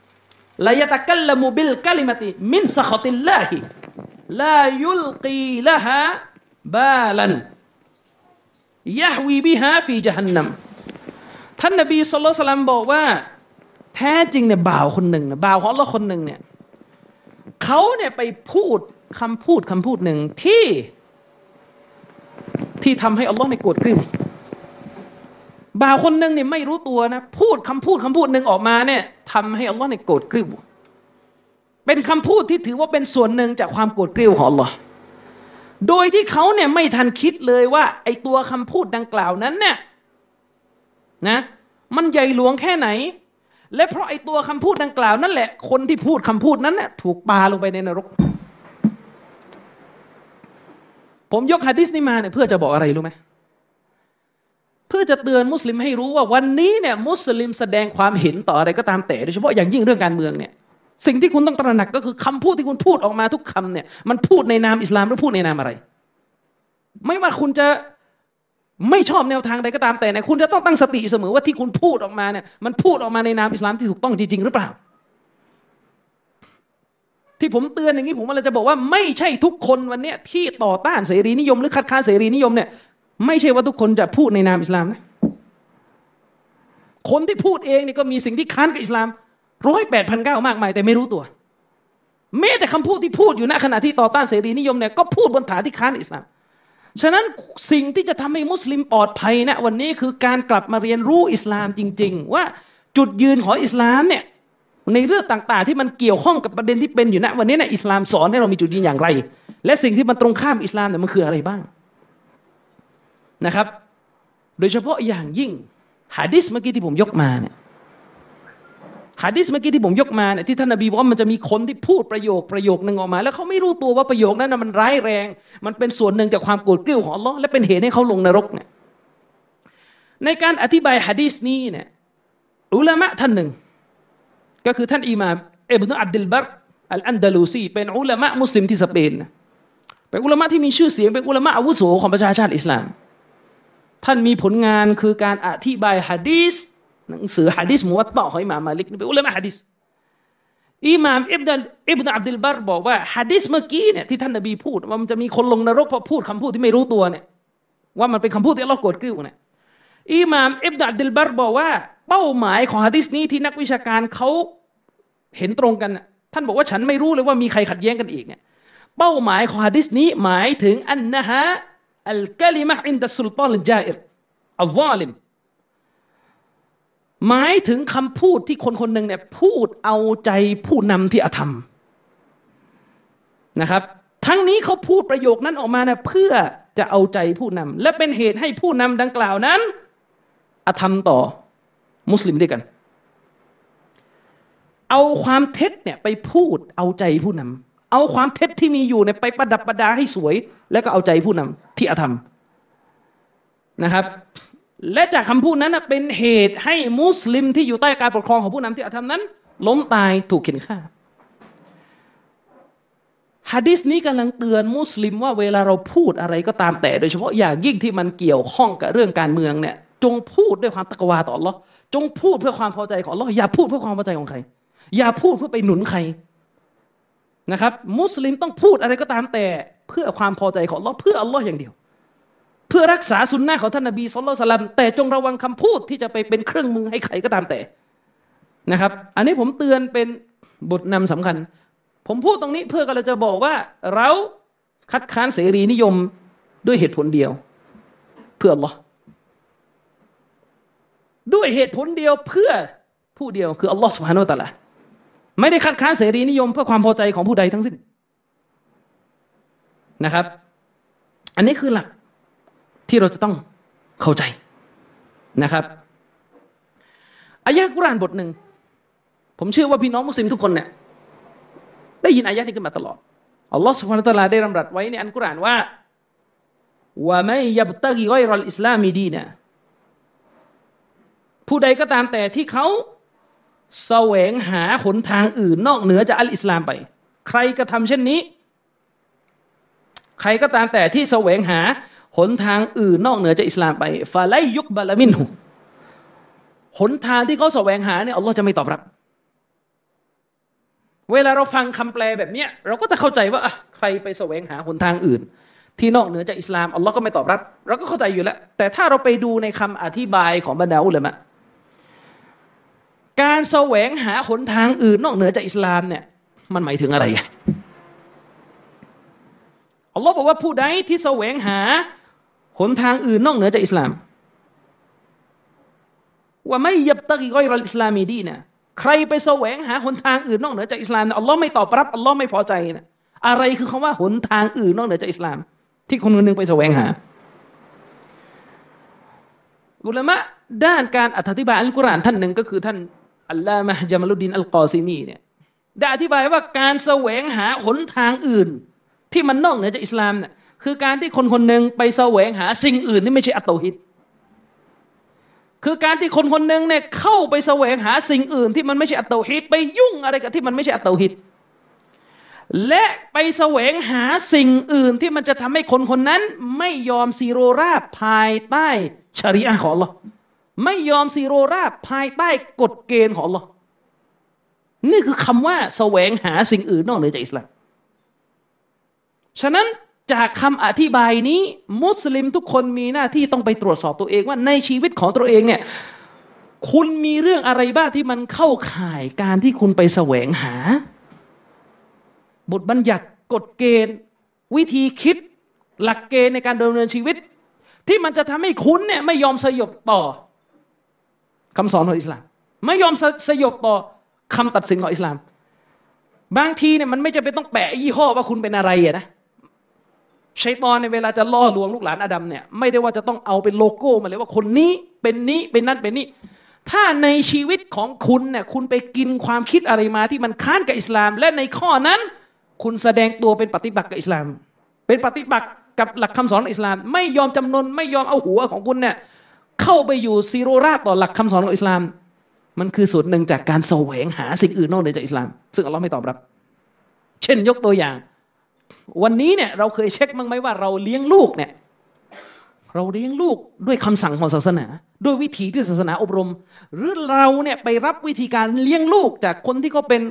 ลายตะกัลลมุบิลกลิมติมินสขติลลาฮิลายุลกีละฮะบาลันยะฮวีบิฮาฟีจฮันนัมท่านนบีสุลต่านสลัมบอกว่า แท้จริงเนี่ยบ่าวคนหนึ่งบ่าวของเราคนหนึ่งเนี่ย เขาเนี่ยไปพูดคำพูดคำพูดหนึ่งที่ที่ทำให้อัลลอฮ์ไม่โกรธกริ้วบ่าวคนหนึ่งเนี่ยไม่รู้ตัวนะ พูดคำพูดคำพูดหนึ่งออกมาเนี่ยทำให้อัลลอฮ์เนี่ยโกรธกริ้วเป็นคำพูดที่ถือว่าเป็นส่วนหนึ่งจากความโกรธกริ้วของอัลลอฮ์โดยที่เขาเนี่ยไม่ทันคิดเลยว่า ไอตัวคำพูดดังกล่าวนั้นเนี่ยนะ มันใหญ่หลวงแค่ไหน และเพราะไอ้ตัวคำพูดดังกล่าวนั่นแหละ คนที่พูดคำพูดนั้นน่ะถูกปาลงไปในนรก ผมยกฮะดิษนี้มาเนี่ยเพื่อจะบอกอะไรรู้ไหมเพื่อจะเตือนมุสลิมให้รู้ว่าวันนี้เนี่ยมุสลิมแสดงความเห็นต่ออะไรก็ตามแต่โดยเฉพาะอย่างยิ่งเรื่องการเมืองเนี่ยสิ่งที่คุณต้องตระหนักก็คือคำพูดที่คุณพูดออกมาทุกคำเนี่ยมันพูดในนามอิสลามหรือพูดในนามอะไร ไม่ว่าคุณจะ ไม่ชอบแนวทางใดก็ตามแต่เนี่ยคุณจะต้องตั้งสติเสมอว่าที่คุณพูดออกมาเนี่ยมันพูดออกมาในนามอิสลามที่ถูกต้องจริงๆหรือเปล่า ที่ผมเตือนอย่างนี้ผมกำลังจะบอกว่าไม่ใช่ทุกคนวันนี้ที่ต่อต้านเสรีนิยม หรือคัดค้านเสรีนิยมเนี่ยไม่ใช่ว่าทุกคนจะพูดในนามอิสลามนะคนที่พูดเองนี่ก็มีสิ่งที่ค้านกับอิสลามร้อยแปดพันเก้ามากมายแต่ไม่รู้ตัวแม้แต่คำพูดที่พูดอยู่ณขณะที่ต่อต้านเสรีนิยมเนี่ยก็พูดบนฐานที่ค้านอิสลาม ฉะนั้นสิ่งที่จะทำให้มุสลิมปลอดภัยนะวันนี้คือการกลับมาเรียนรู้อิสลามจริง ๆ ว่าจุดยืนของอิสลามเนี่ยในเรื่องต่างๆ ที่มันเกี่ยวข้องกับประเด็นที่เป็นอยู่ณวันนี้เนี่ยอิสลามสอนให้เรามีจุดยืนอย่างไร และสิ่งที่มันตรงข้ามอิสลามเนี่ยมันคืออะไรบ้างนะครับ โดยเฉพาะอย่างยิ่งฮะดิษเมื่อกี้ที่ผมยกมาเนี่ย ฮะดิษเมื่อกี้ที่ผมยกมาเนี่ยที่ท่านนบีบอกว่ามันจะมีคนที่พูดประโยคประโยคนึงออกมา แล้วเขาไม่รู้ตัวว่าประโยคนั้นมันร้ายแรง มันเป็นส่วนหนึ่งจากความโกรธเกรี้ยวของอัลลอฮ์และเป็นเหตุให้เขาลงนรกเนี่ยในการอธิบายฮะดีษนี้เนี่ยอุลามะท่านหนึ่ง ก็คือท่านอิมามอิบนุอับดุลบัรอัลอันดาลูซีเป็นอุลามะมุสลิมที่สเปนเป็นอุลามะที่มีชื่อเสียงเป็นอุลามะอาวุโสของประชาชาติอิสลาม ท่านมีผลงานคือการอธิบายฮะดีษ หนังสือฮะดิษมุวัตตะของอิหม่ามมาลิกนี่เป็นอุลามะฮะดิษอิหม่ามอิบนัอิบนอับดุลบารบอกว่าฮะดิษเมื่อกี้เนี่ยที่ท่านนบีพูดว่ามันจะมีคนลงนรกเพราะพูดคำพูดที่ไม่รู้ตัวเนี่ยว่ามันเป็นคำพูดที่เราโกรธกริ้วเนี่ยอิหม่ามอิบนอับดุลบารบอกว่า เป้าหมายของฮะดิษนี้ที่นักวิชาการเขาเห็นตรงกัน ท่านบอกว่าฉันไม่รู้เลยว่ามีใครขัดแย้งกันอีกเนี่ยเป้าหมายของฮะดิษนี้หมายถึงอันนะฮะอัลกลิมะอินดัสสุลตานลจาอิรอัลวาลิม หมายถึงคำพูดที่คนคนหนึ่งเนี่ยพูดเอาใจผู้นำที่อธรรมนะครับ ทั้งนี้เขาพูดประโยคนั้นออกมาเนี่ยเพื่อจะเอาใจผู้นำและเป็นเหตุให้ผู้นำดังกล่าวนั้น อธรรมต่อมุสลิมด้วยกัน เอาความเท็จเนี่ยไปพูดเอาใจผู้นำเอาความเท็จที่มีอยู่เนี่ยไปประดับประดาให้สวย แล้วก็เอาใจผู้นำที่อธรรมนะครับ และจากคำพูดนั้นเป็นเหตุให้มุสลิมที่อยู่ใต้การปกครองของผู้นำที่อาธรรมนั้น ล้มตายถูกเข็นฆ่าฮะดิษนี้กำลังเตือนมุสลิมว่าเวลาเราพูดอะไรก็ตามแต่ โดยเฉพาะอย่างยิ่งที่มันเกี่ยวข้องกับเรื่องการเมืองเนี่ย จงพูดด้วยความตะกวาต่อ Allah จงพูดเพื่อความพอใจของ Allah อย่าพูดเพื่อความพอใจของใคร อย่าพูดเพื่อไปหนุนใครนะครับ มุสลิมต้องพูดอะไรก็ตามแต่ เพื่อความพอใจของ Allah เพื่อ Allah อย่างเดียว เพื่อรักษาสุนนะของท่านนบีสุลต่านแต่จงระวังคำพูดที่จะไปเป็นเครื่องมือให้ใครก็ตามแต่นะครับ อันนี้ผมเตือนเป็นบทนำสำคัญ ผมพูดตรงนี้เพื่อกเราจะบอกว่าเราคัดค้านเสรีนิยมด้วยเหตุผลเดียว เพื่อหรอด้วยเหตุผลเดียวเพื่อผู้เดียวคืออัลลอฮฺสุบฮานาอัลลอฮฺไม่ได้คัดค้านเสรีนิยมเพื่อความพอใจของผู้ใดทั้งสิ้นนะครับ อันนี้คือหลัก ที่เราจะต้องเข้าใจนะครับอายะกุรานบทหนึ่ง ผมเชื่อว่าพี่น้องมุสลิมทุกคนเนี่ยได้ยินอายะนี้กันมาตลอดอัลลอฮฺสุบฮานตะลาได้รำรัสไว้ในอันกุรานว่าว่าไม่ยับตะกีกอยรัลอิสลามีดีนะผู้ใดก็ตามแต่ที่เขาแสวงหาหนทางอื่นนอกเหนือจากอัลอิสลามไป ใครกระทำเช่นนี้ ใครก็ตามแต่ที่แสวงหา หนทางอื่นนอกเหนือจากอิสลามไปฟาไลยุกบาลามินหุหนทางที่เขาแสวงหาเนี่ยอัลลอฮ์จะไม่ตอบรับ เวลาเราฟังคำแปลแบบเนี้ยเราก็จะเข้าใจว่าใครไปแสวงหาหนทางอื่น ที่นอกเหนือจากอิสลามอัลลอฮ์ก็ไม่ตอบรับ เราก็เข้าใจอยู่แล้ว แต่ถ้าเราไปดูในคำอธิบายของบรรดาอุลามะการแสวงหาหนทางอื่น นอกเหนือจากอิสลามเนี่ยมันหมายถึงอะไรอัลลอฮ์บอกว่าผู้ใดที่แสวงหา หนทางอื่นนอกเหนือจากอิสลาม ว่าไม่ยับตะกีก้อยรอิสลามีดีนะใครไปแสวงหาหนทางอื่นนอกเหนือจากอิสลามอัลลอฮ์ไม่ตอบรับอัลลอฮ์ไม่พอใจนะอะไรคือคำว่าหนทางอื่นนอกเหนือจากอิสลาม ที่คนคนหนึ่งไปแสวงหาอุลามะด้านการอธิบายอัลกุรอานท่านหนึ่งก็คือท่านอัลลอฮ์มะจามัลุดดินอัลกอซิมีเนี่ยได้อธิบายว่าการแสวงหาหนทางอื่น ที่มันนอกเหนือจากอิสลามเนี่ย คือการที่คนคนหนึ่งไปแสวงหาสิ่งอื่นที่ไม่ใช่อัตโตฮิต คือการที่คนคนหนึ่งเนี่ยเข้าไปแสวงหาสิ่งอื่นที่มันไม่ใช่อัตโตฮิต ไปยุ่งอะไรกับที่มันไม่ใช่อัตโตฮิต และไปแสวงหาสิ่งอื่นที่มันจะทำให้คนคนนั้น ไม่ยอมซีโรราบภายใต้ชริอะของ Allah ไม่ยอมซีโรราบภายใต้กฎเกณฑ์ของ Allah นี่คือคำว่าแสวงหาสิ่งอื่นนอกเหนือจากอิสลามฉะนั้น จากคำอธิบายนี้ มุสลิมทุกคนมีหน้าที่ต้องไปตรวจสอบตัวเองว่าในชีวิตของตัวเองเนี่ยคุณมีเรื่องอะไรบ้างที่มันเข้าข่ายการที่คุณไปแสวงหา บทบัญญัติกฎเกณฑ์ วิธีคิด หลักเกณฑ์ในการดำเนินชีวิต ที่มันจะทำให้คุณเนี่ยไม่ยอมสยบต่อคำสอนของอิสลาม ไม่ยอมสยบต่อคำตัดสินของอิสลาม บางทีเนี่ยมันไม่จำเป็นต้องแปะยี่ห้อว่าคุณเป็นอะไรอะนะ ชัยตอนในเวลาจะล่อลวงลูกหลานอาดัมเนี่ยไม่ได้ว่าจะต้องเอาเป็นโลโก้มาเลยว่าคนนี้เป็นนี้เป็นนั่นเป็นนี่ถ้าในชีวิตของคุณเนี่ยคุณไปกินความคิดอะไรมาที่มันค้านกับอิสลาม และในข้อนั้น คุณแสดงตัวเป็นปฏิบัติกับอิสลาม เป็นปฏิบัติกับหลักคำสอนอิสลาม ไม่ยอมจำนนไม่ยอมเอาหัวของคุณเนี่ยเข้าไปอยู่ซีโรราต่อหลักคำสอนของอิสลาม มันคือส่วนหนึ่งจากการแสวงหาสิ่งอื่นนอกเหนือจากอิสลาม ซึ่งอัลลอฮ์ไม่ตอบรับ เช่นยกตัวอย่าง วันนี้เนี่ยเราเคยเช็คมั้งไหมว่าเราเลี้ยงลูกเนี่ยเราเลี้ยงลูกด้วยคำสั่งของศาสนา ด้วยวิธีที่ศาสนาอบรม หรือเราเนี่ยไปรับวิธีการเลี้ยงลูกจากคนที่เขาเป็น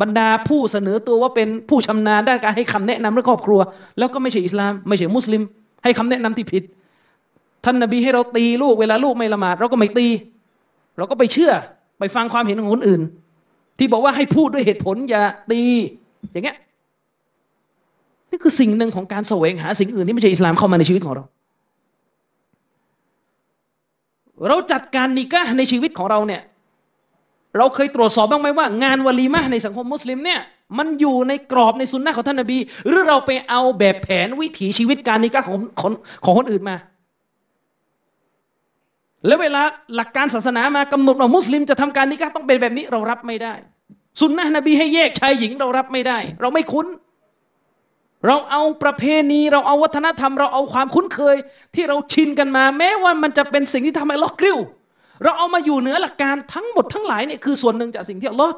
บรรดาผู้เสนอตัวว่าเป็นผู้ชำนาญด้านการให้คำแนะนำเรื่องครอบครัว แล้วก็ไม่ใช่อิสลาม ไม่ใช่มุสลิม ให้คำแนะนำที่ผิด ท่านนบีให้เราตีลูกเวลาลูกไม่ละหมาดเราก็ไม่ตี เราก็ไปเชื่อไปฟังความเห็นของคนอื่น ที่บอกว่าให้พูดด้วยเหตุผลอย่าตีอย่างเงี้ย นี่คือสิ่งหนึ่งของการแสวงหาสิ่งอื่นที่ไม่ใช่อิสลามเข้ามาในชีวิตของเรา เราจัดการนิกะในชีวิตของเราเนี่ยเราเคยตรวจสอบบ้างไหมว่า งานวลีมะในสังคมมุสลิมเนี่ยมันอยู่ในกรอบในสุนนะของท่านนบี หรือเราไปเอาแบบแผนวิถีชีวิตการนิกะของของของคนอื่นมา แล้วเวลาหลักการศาสนามากำหนดว่ามุสลิมจะทำการนิกะต้องเป็นแบบนี้เรารับไม่ได้ สุนนะนบีให้แยกชายหญิงเรารับไม่ได้ เราไม่คุ้น เราเอาประเพณี เราเอาวัฒนธรรม เราเอาความคุ้นเคย ที่เราชินกันมา แม้ว่ามันจะเป็นสิ่งที่ทำให้ล็อกกริ้ว เราเอามาอยู่เหนือหลักการทั้งหมดทั้งหลายเนี่ยคือส่วนหนึ่งจากสิ่งที่อัลลอฮ์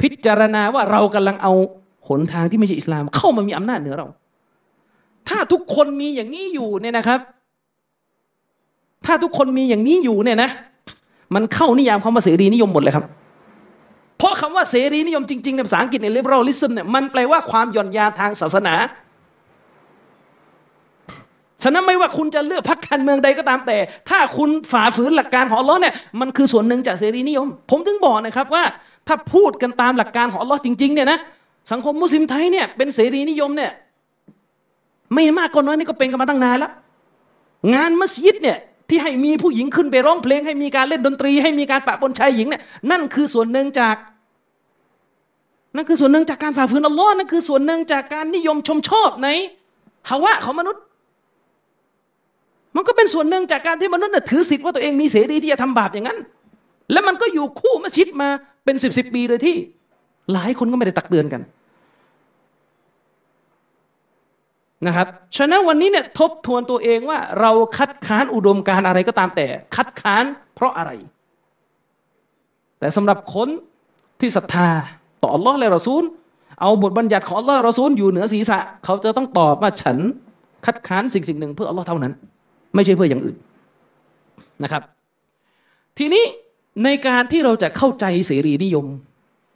พิจารณาว่าเรากำลังเอาหนทางที่ไม่ใช่อิสลาม เข้ามามีอำนาจเหนือเรา ถ้าทุกคนมีอย่างนี้อยู่เนี่ยนะครับ ถ้าทุกคนมีอย่างนี้อยู่เนี่ยนะ มันเข้านิยามคำว่าเสรีนิยมหมดเลยครับ เพราะคำว่าเสรีนิยมจริง ๆ ในภาษาอังกฤษใน liberalism เนี่ยมันแปลว่าความหย่อนยานทางศาสนา ฉะนั้นไม่ว่าคุณจะเลือกพรรคการเมืองใดก็ตามแต่ ถ้าคุณฝ่าฝืนหลักการของอัลลอฮ์เนี่ยมันคือส่วนหนึ่งจากเสรีนิยม ผมถึงบอกนะครับว่า ถ้าพูดกันตามหลักการของอัลลอฮ์จริงๆเนี่ยนะสังคมมุสลิมไทยเนี่ยเป็นเสรีนิยมเนี่ยไม่มากก็น้อยนี่ก็เป็นกันมาตั้งนานแล้วงานมัสยิดเนี่ย ที่ให้มีผู้หญิงขึ้นไปร้องเพลง ให้มีการเล่นดนตรี ให้มีการปะปนชายหญิงเนี่ยนั่นคือส่วนหนึ่งจาก นั่นคือส่วนหนึ่งจากการฝ่าฝืนอัลลอฮ์นั่นคือส่วนหนึ่งจากการนิยมชมชอบในฮาวะของมนุษย์ มันก็เป็นส่วนหนึ่งจากการที่มนุษย์ถือสิทธิ์ว่าตัวเองมีเสรีที่จะทำบาปอย่างนั้น แล้วมันก็อยู่คู่มัสยิดมาเป็นสิบสิบปีเลยที่ หลายคนก็ไม่ได้ตักเตือนกัน นะครับฉะนั้นวันนี้เนี่ยทบทวนตัวเองว่าเราคัดค้านอุดมการอะไรก็ตามแต่ คัดค้านเพราะอะไร แต่สำหรับคนที่ศรัทธาต่ออัลลอฮ์และรอซูล เอาบทบัญญัติของอัลลอฮ์รอซูลอยู่เหนือศีรษะ เขาจะต้องตอบว่าฉันคัดค้านสิ่งสิ่งหนึ่งเพื่ออัลลอฮ์เท่านั้น ไม่ใช่เพื่ออย่างอื่นนะครับ ทีนี้ในการที่เราจะเข้าใจเสรีนิยม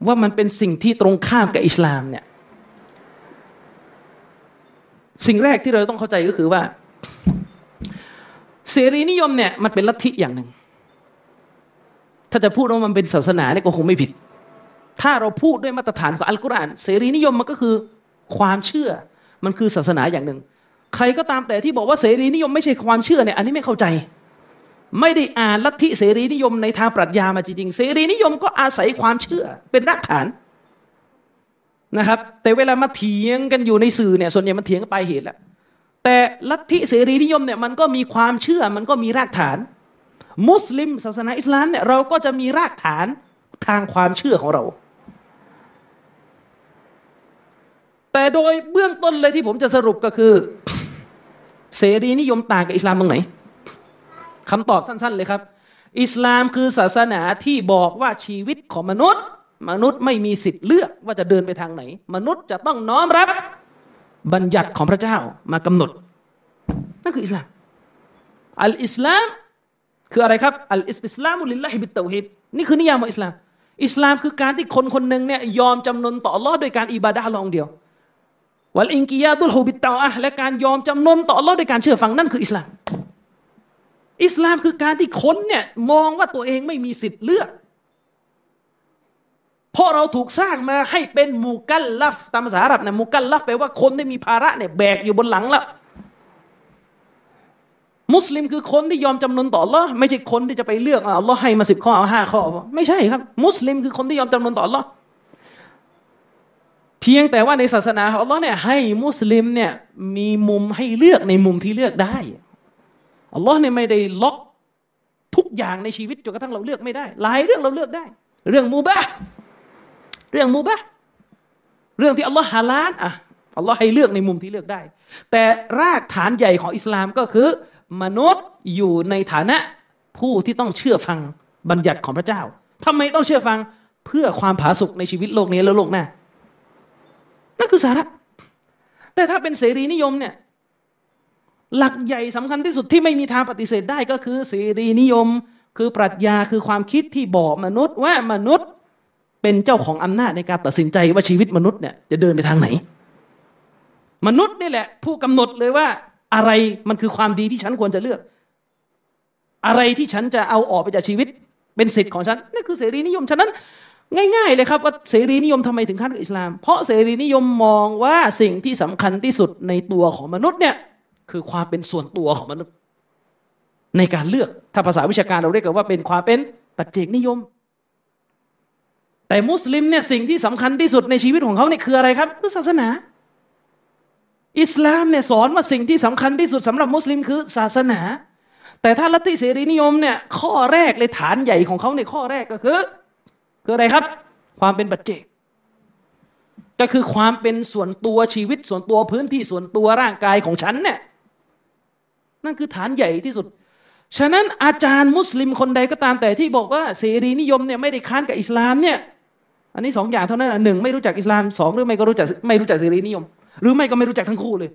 ว่ามันเป็นสิ่งที่ตรงข้ามกับอิสลามเนี่ย สิ่งแรกที่เราต้องเข้าใจก็คือว่า เสรีนิยมเนี่ยมันเป็นลัทธิอย่างหนึ่ง ถ้าจะพูดว่ามันเป็นศาสนาเนี่ยก็คงไม่ผิด ถ้าเราพูดด้วยมาตรฐานของอัลกุรอาน เสรีนิยมมันก็คือความเชื่อ มันคือศาสนาอย่างหนึ่ง ใครก็ตามแต่ที่บอกว่าเสรีนิยมไม่ใช่ความเชื่อเนี่ย อันนี้ไม่เข้าใจ ไม่ได้อ่านลัทธิเสรีนิยมในทางปรัชญามาจริงๆ เสรีนิยมก็อาศัยความเชื่อเป็นรากฐาน นะครับ แต่เวลามาเถียงกันอยู่ในสื่อเนี่ยส่วนใหญ่มันเถียงกันไปเหตุแหละแต่ลัทธิเสรีนิยมเนี่ยมันก็มีความเชื่อมันก็มีรากฐาน มุสลิม ศาสนาอิสลามเนี่ยเราก็จะมีรากฐานทางความเชื่อของเรา แต่โดยเบื้องต้นเลยที่ผมจะสรุปก็คือ เสรีนิยมต่างกับอิสลามตรงไหนคำตอบสั้น ๆ เลยครับ อิสลามคือศาสนาที่บอกว่าชีวิตของมนุษย์ มนุษย์ไม่มีสิทธิ์เลือกว่าจะเดินไปทางไหน มนุษย์จะต้องน้อมรับ บัญญัติของพระเจ้ามากำหนด นั่นคืออิสลาม อัลอิสลามคืออะไรครับอัลอิสลามุลิลลาฮิบิตเตฮิดนี่คือนิยามของอิสลาม อิสลามคือการที่คนคนหนึ่งเนี่ยยอมจำนนต่ออัลลอฮ์โดยการอิบาดะลองเดียววัลอิงกิยาตุลฮูบิตเตาอะและการยอมจำนนต่ออัลลอฮ์โดยการเชื่อฟังนั่นคืออิสลาม อิสลามคือการที่คนเนี่ยมองว่าตัวเองไม่มีสิทธิ์เลือก เพราะเราถูกสร้างมาให้เป็นมูกัลลัฟตามภาษาอาหรับเนี่ยมูกัลลัฟแปลว่าคนที่มีภาระเนี่ยแบกอยู่บนหลังแล้วมุสลิมคือคนที่ยอมจำนนต่อ Allah ไม่ใช่คนที่จะไปเลือกอัลลอฮ์ให้มาสิบข้อเอาห้าข้อ ไม่ใช่ครับ มุสลิมคือคนที่ยอมจำนนต่อ Allah เพียงแต่ว่าในศาสนาของอัลลอฮ์เนี่ยให้มุสลิมเนี่ยมีมุมให้เลือกในมุมที่เลือกได้อัลลอฮ์เนี่ยไม่ได้ล็อกทุกอย่างในชีวิตจนกระทั่งเราเลือกไม่ได้ หลายเรื่องเราเลือกได้ เรื่องมูบะ เรื่องมูบะเรื่องที่อัลลอฮ์ฮาลาลอะอัลลอฮ์ให้เลือกในมุมที่เลือกได้ แต่รากฐานใหญ่ของอิสลามก็คือ มนุษย์อยู่ในฐานะผู้ที่ต้องเชื่อฟังบัญญัติของพระเจ้าทำไมต้องเชื่อฟังเพื่อความผาสุกในชีวิตโลกนี้และโลกหน้านั่นคือสาระ แต่ถ้าเป็นเสรีนิยมเนี่ยหลักใหญ่สำคัญที่สุดที่ไม่มีทางปฏิเสธได้ก็คือเสรีนิยม คือปรัชญาคือความคิดที่บอกมนุษย์ว่ามนุษย์ เป็นเจ้าของอำนาจในการตัดสินใจว่าชีวิตมนุษย์เนี่ยจะเดินไปทางไหน มนุษย์นี่แหละ ผู้กำหนดเลยว่าอะไรมันคือความดีที่ฉันควรจะเลือก อะไรที่ฉันจะเอาออกไปจากชีวิต เป็นสิทธิ์ของฉันนี่คือเสรีนิยมฉะนั้น ง่าย ๆ เลยครับว่าเสรีนิยมทำไมถึงขั้นกับอิสลาม เพราะเสรีนิยมมองว่าสิ่งที่สำคัญที่สุดในตัวของมนุษย์เนี่ยคือความเป็นส่วนตัวของมนุษย์ ในการเลือกถ้าภาษาวิชาการเราเรียกว่าเป็นความเป็นปัจเจกนิยม แต่มุสลิมเนี่ยสิ่งที่สำคัญที่สุดในชีวิตของเขาเนี่ยคืออะไรครับคือศาสนา อิสลามเนี่ยสอนว่าสิ่งที่สำคัญที่สุดสำหรับมุสลิมคือศาสนา แต่ถ้าลัทธิเสรีนิยมเนี่ยข้อแรกเลยฐานใหญ่ของเขาในข้อแรกก็คือคืออะไรครับ ความเป็นปัจเจก ก็คือความเป็นส่วนตัวชีวิตส่วนตัวพื้นที่ส่วนตัวร่างกายของฉันเนี่ยนั่นคือฐานใหญ่ที่สุด ฉะนั้นอาจารย์มุสลิมคนใดก็ตามแต่ที่บอกว่าเสรีนิยมเนี่ยไม่ได้ค้านกับอิสลามเนี่ย อันนี้สองอย่างเท่านั้นหนึ่งไม่รู้จักอิสลามสองหรือไม่ก็รู้จักไม่รู้จักเสรีนิยม หรือไม่ก็ไม่รู้จักทั้งคู่เลย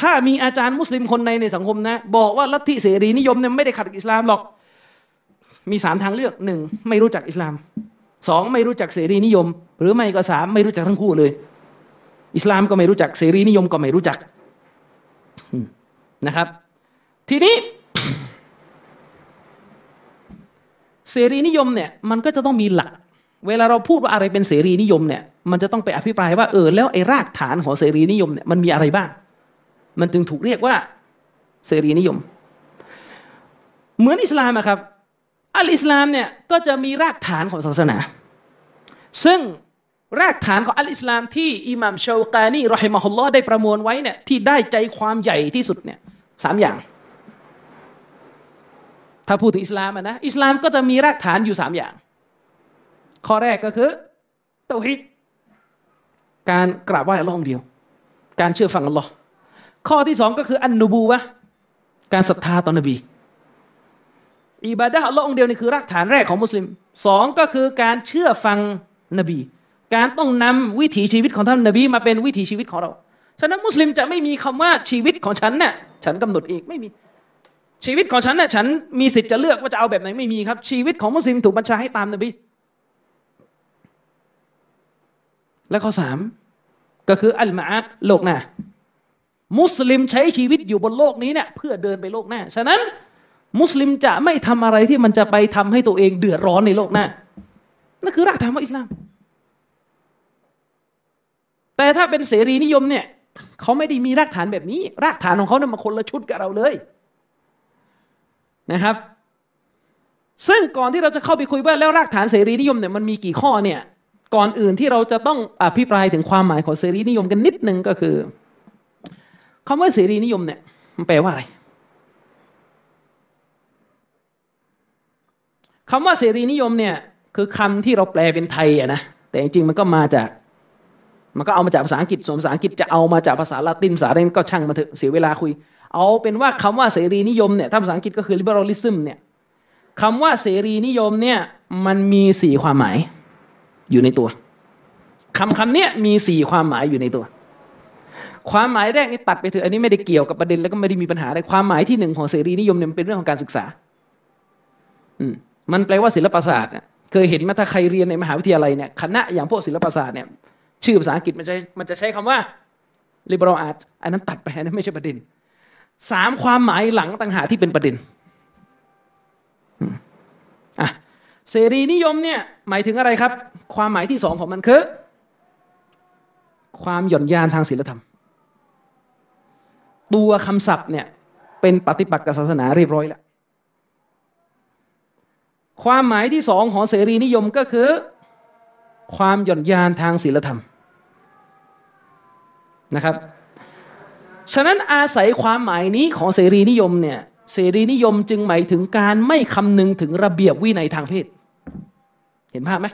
ถ้ามีอาจารย์มุสลิมคนในในสังคมนะ บอกว่าลัทธิเสรีนิยมเนี่ยไม่ได้ขัดอิสลามหรอก มีสามทางเลือกหนึ่งไม่รู้จักอิสลามสองไม่รู้จักเสรีนิยม หรือไม่ก็สามไม่รู้จักทั้งคู่เลย อิสลามก็ไม่รู้จักเสรีนิยมก็ไม่รู้จักนะครับ ทีนี้ เสรีนิยมเนี่ยมันก็จะต้องมีหลัก เวลาเราพูดว่าอะไรเป็นเสรีนิยมเนี่ยมันจะต้องไปอภิปรายว่าเออแล้วไอ้รากฐานของเสรีนิยมเนี่ยมันมีอะไรบ้าง มันจึงถูกเรียกว่าเสรีนิยม เหมือนอิสลามอะครับ อัลอิสลามเนี่ยก็จะมีรากฐานของศาสนา ซึ่งรากฐานของอัลอิสลามที่อิหม่ามชาวกานีรอฮิมะฮุลลอฮ์ได้ประมวลไว้เนี่ยที่ได้ใจความใหญ่ที่สุดเนี่ยสามอย่าง ถ้าพูดถึงอิสลามนะอิสลามก็จะมีรากฐานอยู่สามอย่าง ข้อแรกก็คือเตาฮิดการกราบไหว้อัลลอฮ์เดียว การเชื่อฟังอัลลอฮ์ข้อที่สองก็คืออันนูบูวะการศรัทธาต่อนบีอิบาดะอัลลอฮ์องเดียวนี่คือรากฐานแรกของมุสลิมสองก็คือการเชื่อฟังนบี การต้องนำวิถีชีวิตของท่านนบีมาเป็นวิถีชีวิตของเรา ฉะนั้นมุสลิมจะไม่มีคำว่าชีวิตของฉันเนี่ยฉันกำหนดเองไม่มี ชีวิตของฉันเนี่ยฉันมีสิทธิ์จะเลือกว่าจะเอาแบบไหนไม่มีครับ ชีวิตของมุสลิมถูกบัญชาให้ตามนบีและข้อสามก็คืออัลมาอัดโลกหน้ามุสลิมใช้ชีวิตอยู่บนโลกนี้เนี่ยเพื่อเดินไปโลกหน้า ฉะนั้น มุสลิมจะไม่ทำอะไรที่มันจะไปทำให้ตัวเองเดือดร้อนในโลกหน้านั่นคือรากฐานของอิสลาม แต่ถ้าเป็นเสรีนิยมเนี่ยเขาไม่ได้มีรากฐานแบบนี้ รากฐานของเขาเนี่ยมาคนละชุดกับเราเลย นะครับ ซึ่งก่อนที่เราจะเข้าไปคุยว่าแล้วรากฐานเสรีนิยมเนี่ยมันมีกี่ข้อเนี่ยก่อนอื่นที่เราจะต้องอภิปรายถึงความหมายของเสรีนิยมกันนิดนึงก็คือคำว่าเสรีนิยมเนี่ยมันแปลว่าอะไรคำว่าเสรีนิยมเนี่ยคือคำที่เราแปลเป็นไทยอะนะแต่จริงๆมันก็มาจาก มันก็เอามาจากภาษาอังกฤษส่วนภาษาอังกฤษจะเอามาจากภาษาละตินภาษาอะไรก็ช่างมาเถอะเสียเวลาคุย เอาเป็นว่าคำว่าเสรีนิยมเนี่ยถ้าภาษาอังกฤษก็คือ liberalism เนี่ยคำว่าเสรีนิยมเนี่ยมันมีสี่ความหมายอยู่ในตัวคำคำเนี้ยมีสี่ความหมายอยู่ในตัว ความหมายแรกนี่ตัดไปเถอะอันนี้ไม่ได้เกี่ยวกับประเด็นแล้วก็ไม่ได้มีปัญหาอะไรความหมายที่หนึ่งของเสรีนิยมเนี่ยมันเป็นเรื่องของการศึกษา อืมมันแปลว่าศิลปศาสตร์เคยเห็นไหมถ้าใครเรียนในมหาวิทยาลัยเนี่ยคณะอย่างพวกศิลปศาสตร์เนี่ยชื่อภาษาอังกฤษมันจะมันจะใช้คำว่า liberal arts อันนั้นตัดไปอันนั้นไม่ใช่ประเด็น สามความหมายหลังต่างหากที่เป็นประเด็นอะเสรีนิยมเนี่ยหมายถึงอะไรครับ ความหมายที่สองของมันคือ ความหย่อนยานทางศีลธรรม ตัวคำศัพท์เนี่ยเป็นปฏิปักษ์กับศาสนาเรียบร้อยแล้วความหมายที่สองของเสรีนิยมก็คือ ความหย่อนยานทางศีลธรรมนะครับ ฉะนั้นอาศัยความหมายนี้ของเสรีนิยมเนี่ยเสรีนิยมจึงหมายถึงการไม่คำนึงถึงระเบียบวินัยทางเพศ เห็นภาพไหม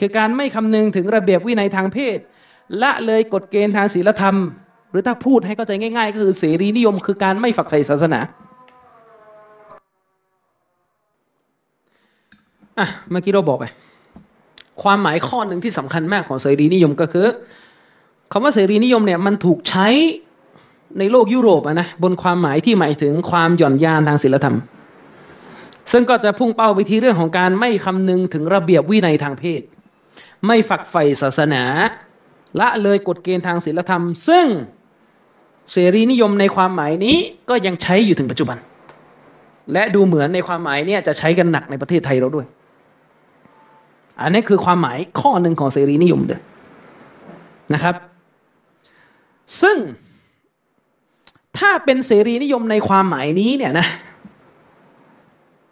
คือการไม่คำนึงถึงระเบียบวินัยทางเพศละเลยกฎเกณฑ์ทางศีลธรรม หรือถ้าพูดให้เข้าใจง่าย ๆ ก็คือเสรีนิยม คือการไม่ฝักใฝ่ศาสนาอะเมื่อกี้เราบอกไป ความหมายข้อหนึ่งที่สำคัญมากของเสรีนิยมก็คือ คำว่าเสรีนิยมเนี่ยมันถูกใช้ในโลกยุโรปนะบนความหมายที่หมายถึงความหย่อนยานทางศีลธรรม ซึ่งก็จะพุ่งเป้าไปที่เรื่องของการไม่คำนึงถึงระเบียบวินัยทางเพศ ไม่ฝักใฝ่ศาสนาละเลยกฎเกณฑ์ทางศีลธรรม ซึ่งเสรีนิยมในความหมายนี้ก็ยังใช้อยู่ถึงปัจจุบัน และดูเหมือนในความหมายเนี้จะใช้กันหนักในประเทศไทยเราด้วย อันนี้คือความหมายข้อหนึ่งของเสรีนิยมเด้อนะครับ ซึ่งถ้าเป็นเสรีนิยมในความหมายนี้เนี่ยนะ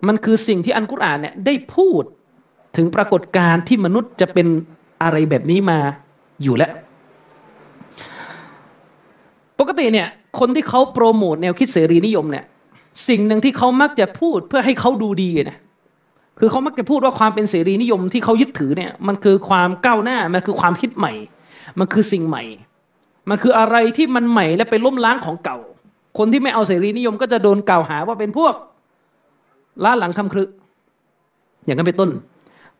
มันคือสิ่งที่อันกุรอานเนี่ยได้พูดถึงปรากฏการณ์ที่มนุษย์จะเป็นอะไรแบบนี้มาอยู่แล้ว ปกติเนี่ยคนที่เขาโปรโมทแนวคิดเสรีนิยมเนี่ยสิ่งหนึ่งที่เขามักจะพูดเพื่อให้เขาดูดีนี่ยคือเขามักจะพูดว่าความเป็นเสรีนิยมที่เขายึดถือเนี่ยมันคือความก้าวหน้ามันคือความคิดใหม่ มันคือสิ่งใหม่ มันคืออะไรที่มันใหม่และไปล้มล้างของเก่า คนที่ไม่เอาเสรีนิยมก็จะโดนกล่าวหาว่าเป็นพวกล้าหลังคำครึอย่างนั้นเป็นต้น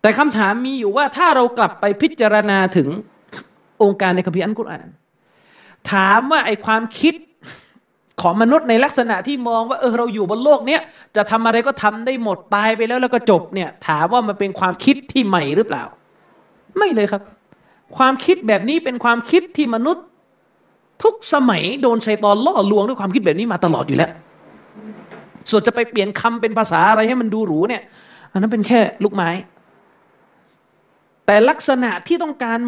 แต่คำถามมีอยู่ว่าถ้าเรากลับไปพิจารณาถึงองค์การในคัมภีร์อัลกุรอาน ถามว่าไอความคิดของมนุษย์ในลักษณะที่มองว่าเออเราอยู่บนโลกเนี้ยจะทำอะไรก็ทำได้หมดตายไปแล้วแล้วก็จบเนี่ย ถามว่ามันเป็นความคิดที่ใหม่หรือเปล่า ไม่เลยครับ ความคิดแบบนี้เป็นความคิดที่มนุษย์ ทุกสมัยโดนชัยตอนล่อลวงด้วยความคิดแบบนี้มาตลอดอยู่แล้ว ส่วนจะไปเปลี่ยนคำเป็นภาษาอะไรให้มันดูหรูเนี่ยอันนั้นเป็นแค่ลูกไม้ แต่ลักษณะที่ต้องการ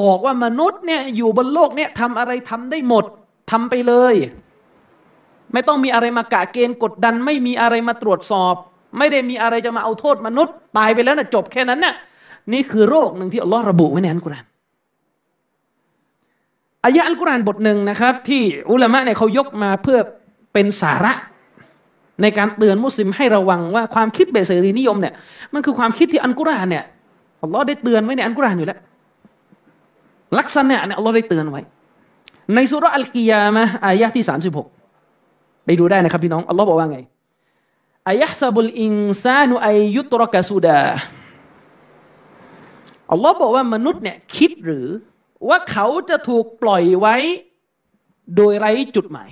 บอกว่ามนุษย์เนี่ยอยู่บนโลกเนี่ยทำอะไรทำได้หมดทำไปเลย ไม่ต้องมีอะไรมากะเกณฑ์กดดัน ไม่มีอะไรมาตรวจสอบ ไม่ได้มีอะไรจะมาเอาโทษมนุษย์ ตายไปแล้วนะจบแค่นั้นนะ่ะนี่คือโรคหนึ่งที่อัลลอฮ์ระบุไว้ในอัลกุรอาน อายะอัลกุรอานบทหนึ่งนะครับ ที่อุลามะเนี่ยเขายกมาเพื่อเป็นสาระในการเตือนมุสลิมให้ระวังว่าความคิดเบสเซรีนิยมเนี่ยมันคือความคิดที่อัลกุรอานเนี่ยอัลลอฮ์ได้เตือนไว้ในอัลกุรอานอยู่แล้ว ลักษณะเนี่ยอัลลอฮ์ได้เตือนไว้ ในสุรอัลกิยามะอายะที่สามสิบหกไปดูได้นะครับพี่น้อง อัลลอฮ์บอกว่าไงอายะซาบุลอินซานุอายุตรกะสุดาอัลลอฮ์บอกว่ามนุษย์เนี่ยคิดหรือ ว่าเขาจะถูกปล่อยไว้ โดยไร้จุดหมาย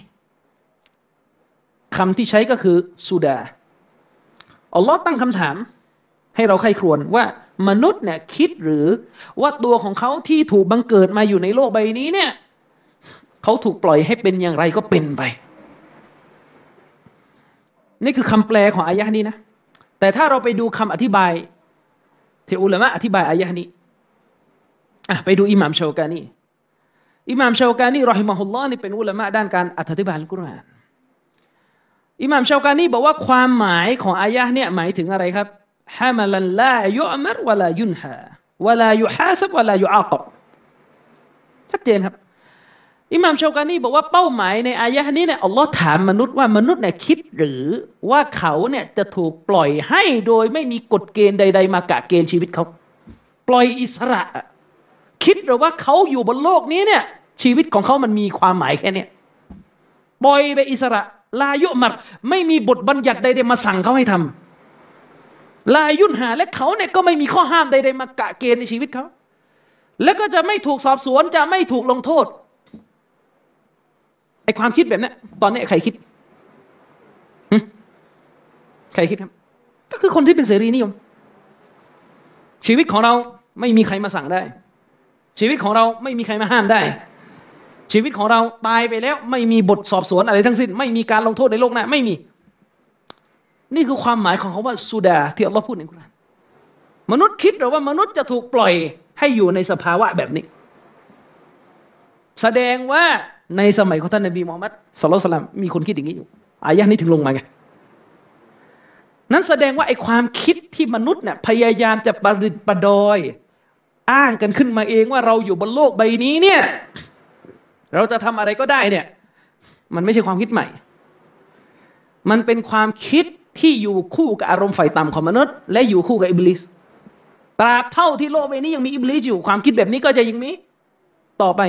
คำที่ใช้ก็คือสุดาอัลลอฮ์ตั้งคำถาม ให้เราใครครวญว่ามนุษย์เนี่ยคิดหรือว่าตัวของเขาที่ถูกบังเกิดมาอยู่ในโลกใบนี้เนี่ยเขาถูกปล่อยให้เป็นอย่างไรก็เป็นไป นี่คือคำแปลของอายะนี้นะ แต่ถ้าเราไปดูคำอธิบายที่อุลามะอธิบายอายะนี้ อะไปดูอิหม่ามชาวกานีอิหม่ามชาวกานีรอฮิมะฮุลลอฮ์นี่เป็นอุลามะด้านการอธิบายอัลกุรอานอิหม่ามชาวกานีบอกว่าความหมายของอายะเนี่ยหมายถึงอะไรครับฮามาลันลายุอมรวะลายุนฮาวะลายุฮาซับวะลายุอาตบชัดเจนครับ อิหม่ามชาวกานีบอกว่าเป้าหมายในอายะนี้เนี่ยอัลลอฮ์ถามมนุษย์ว่ามนุษย์เนี่ยคิดหรือว่าเขาเนี่ยจะถูกปล่อยให้โดยไม่มีกฎเกณฑ์ใด ๆ มากะเกณฑ์ชีวิตเขา ปล่อยอิสระ คิดหรือว่าเขาอยู่บนโลกนี้เนี่ย ชีวิตของเขามันมีความหมายแค่นี้ปล่อยไปอิสระ ลายุมัดไม่มีบทบัญญัติใดๆมาสั่งเขาให้ทำลายุนหาและเขาเนี่ยก็ไม่มีข้อห้ามใดๆมากะเกณฑ์ในชีวิตเขาแล้วก็จะไม่ถูกสอบสวนจะไม่ถูกลงโทษไอความคิดแบบนี้ตอนนี้ใครคิดใครคิดครับ ก็คือคนที่เป็นเสรีนิยม ชีวิตของเราไม่มีใครมาสั่งได้ ชีวิตของเราไม่มีใครมาห้ามได้ ชีวิตของเราตายไปแล้วไม่มีบทสอบสวนอะไรทั้งสิ้น ไม่มีการลงโทษในโลกหน้าไม่มี นี่คือความหมายของเขาว่าสุดาที่อัลลอฮ์พูดในคุรานมนุษย์คิดหรือว่ามนุษย์จะถูกปล่อยให้อยู่ในสภาวะแบบนี้ แสดงว่าในสมัยของท่านนบีมูฮัมมัดสุลลัลสลามมีคนคิดอย่างนี้อยู่อายะนี้ถึงลงมาไงนั้นแสดงว่าไอ้ความคิดที่มนุษย์เนี่ยพยายามจะประดิษฐ์ประดอย อ้างกันขึ้นมาเองว่าเราอยู่บนโลกใบนี้เนี่ย เราจะทำอะไรก็ได้เนี่ย มันไม่ใช่ความคิดใหม่ มันเป็นความคิดที่อยู่คู่กับอารมณ์ไฟต่ำของมนุษย์ และอยู่คู่กับอิบลิสตราบเท่าที่โลกใบนี้ยังมีอิบลิสอยู่ความคิดแบบนี้ก็จะยังมีต่อไป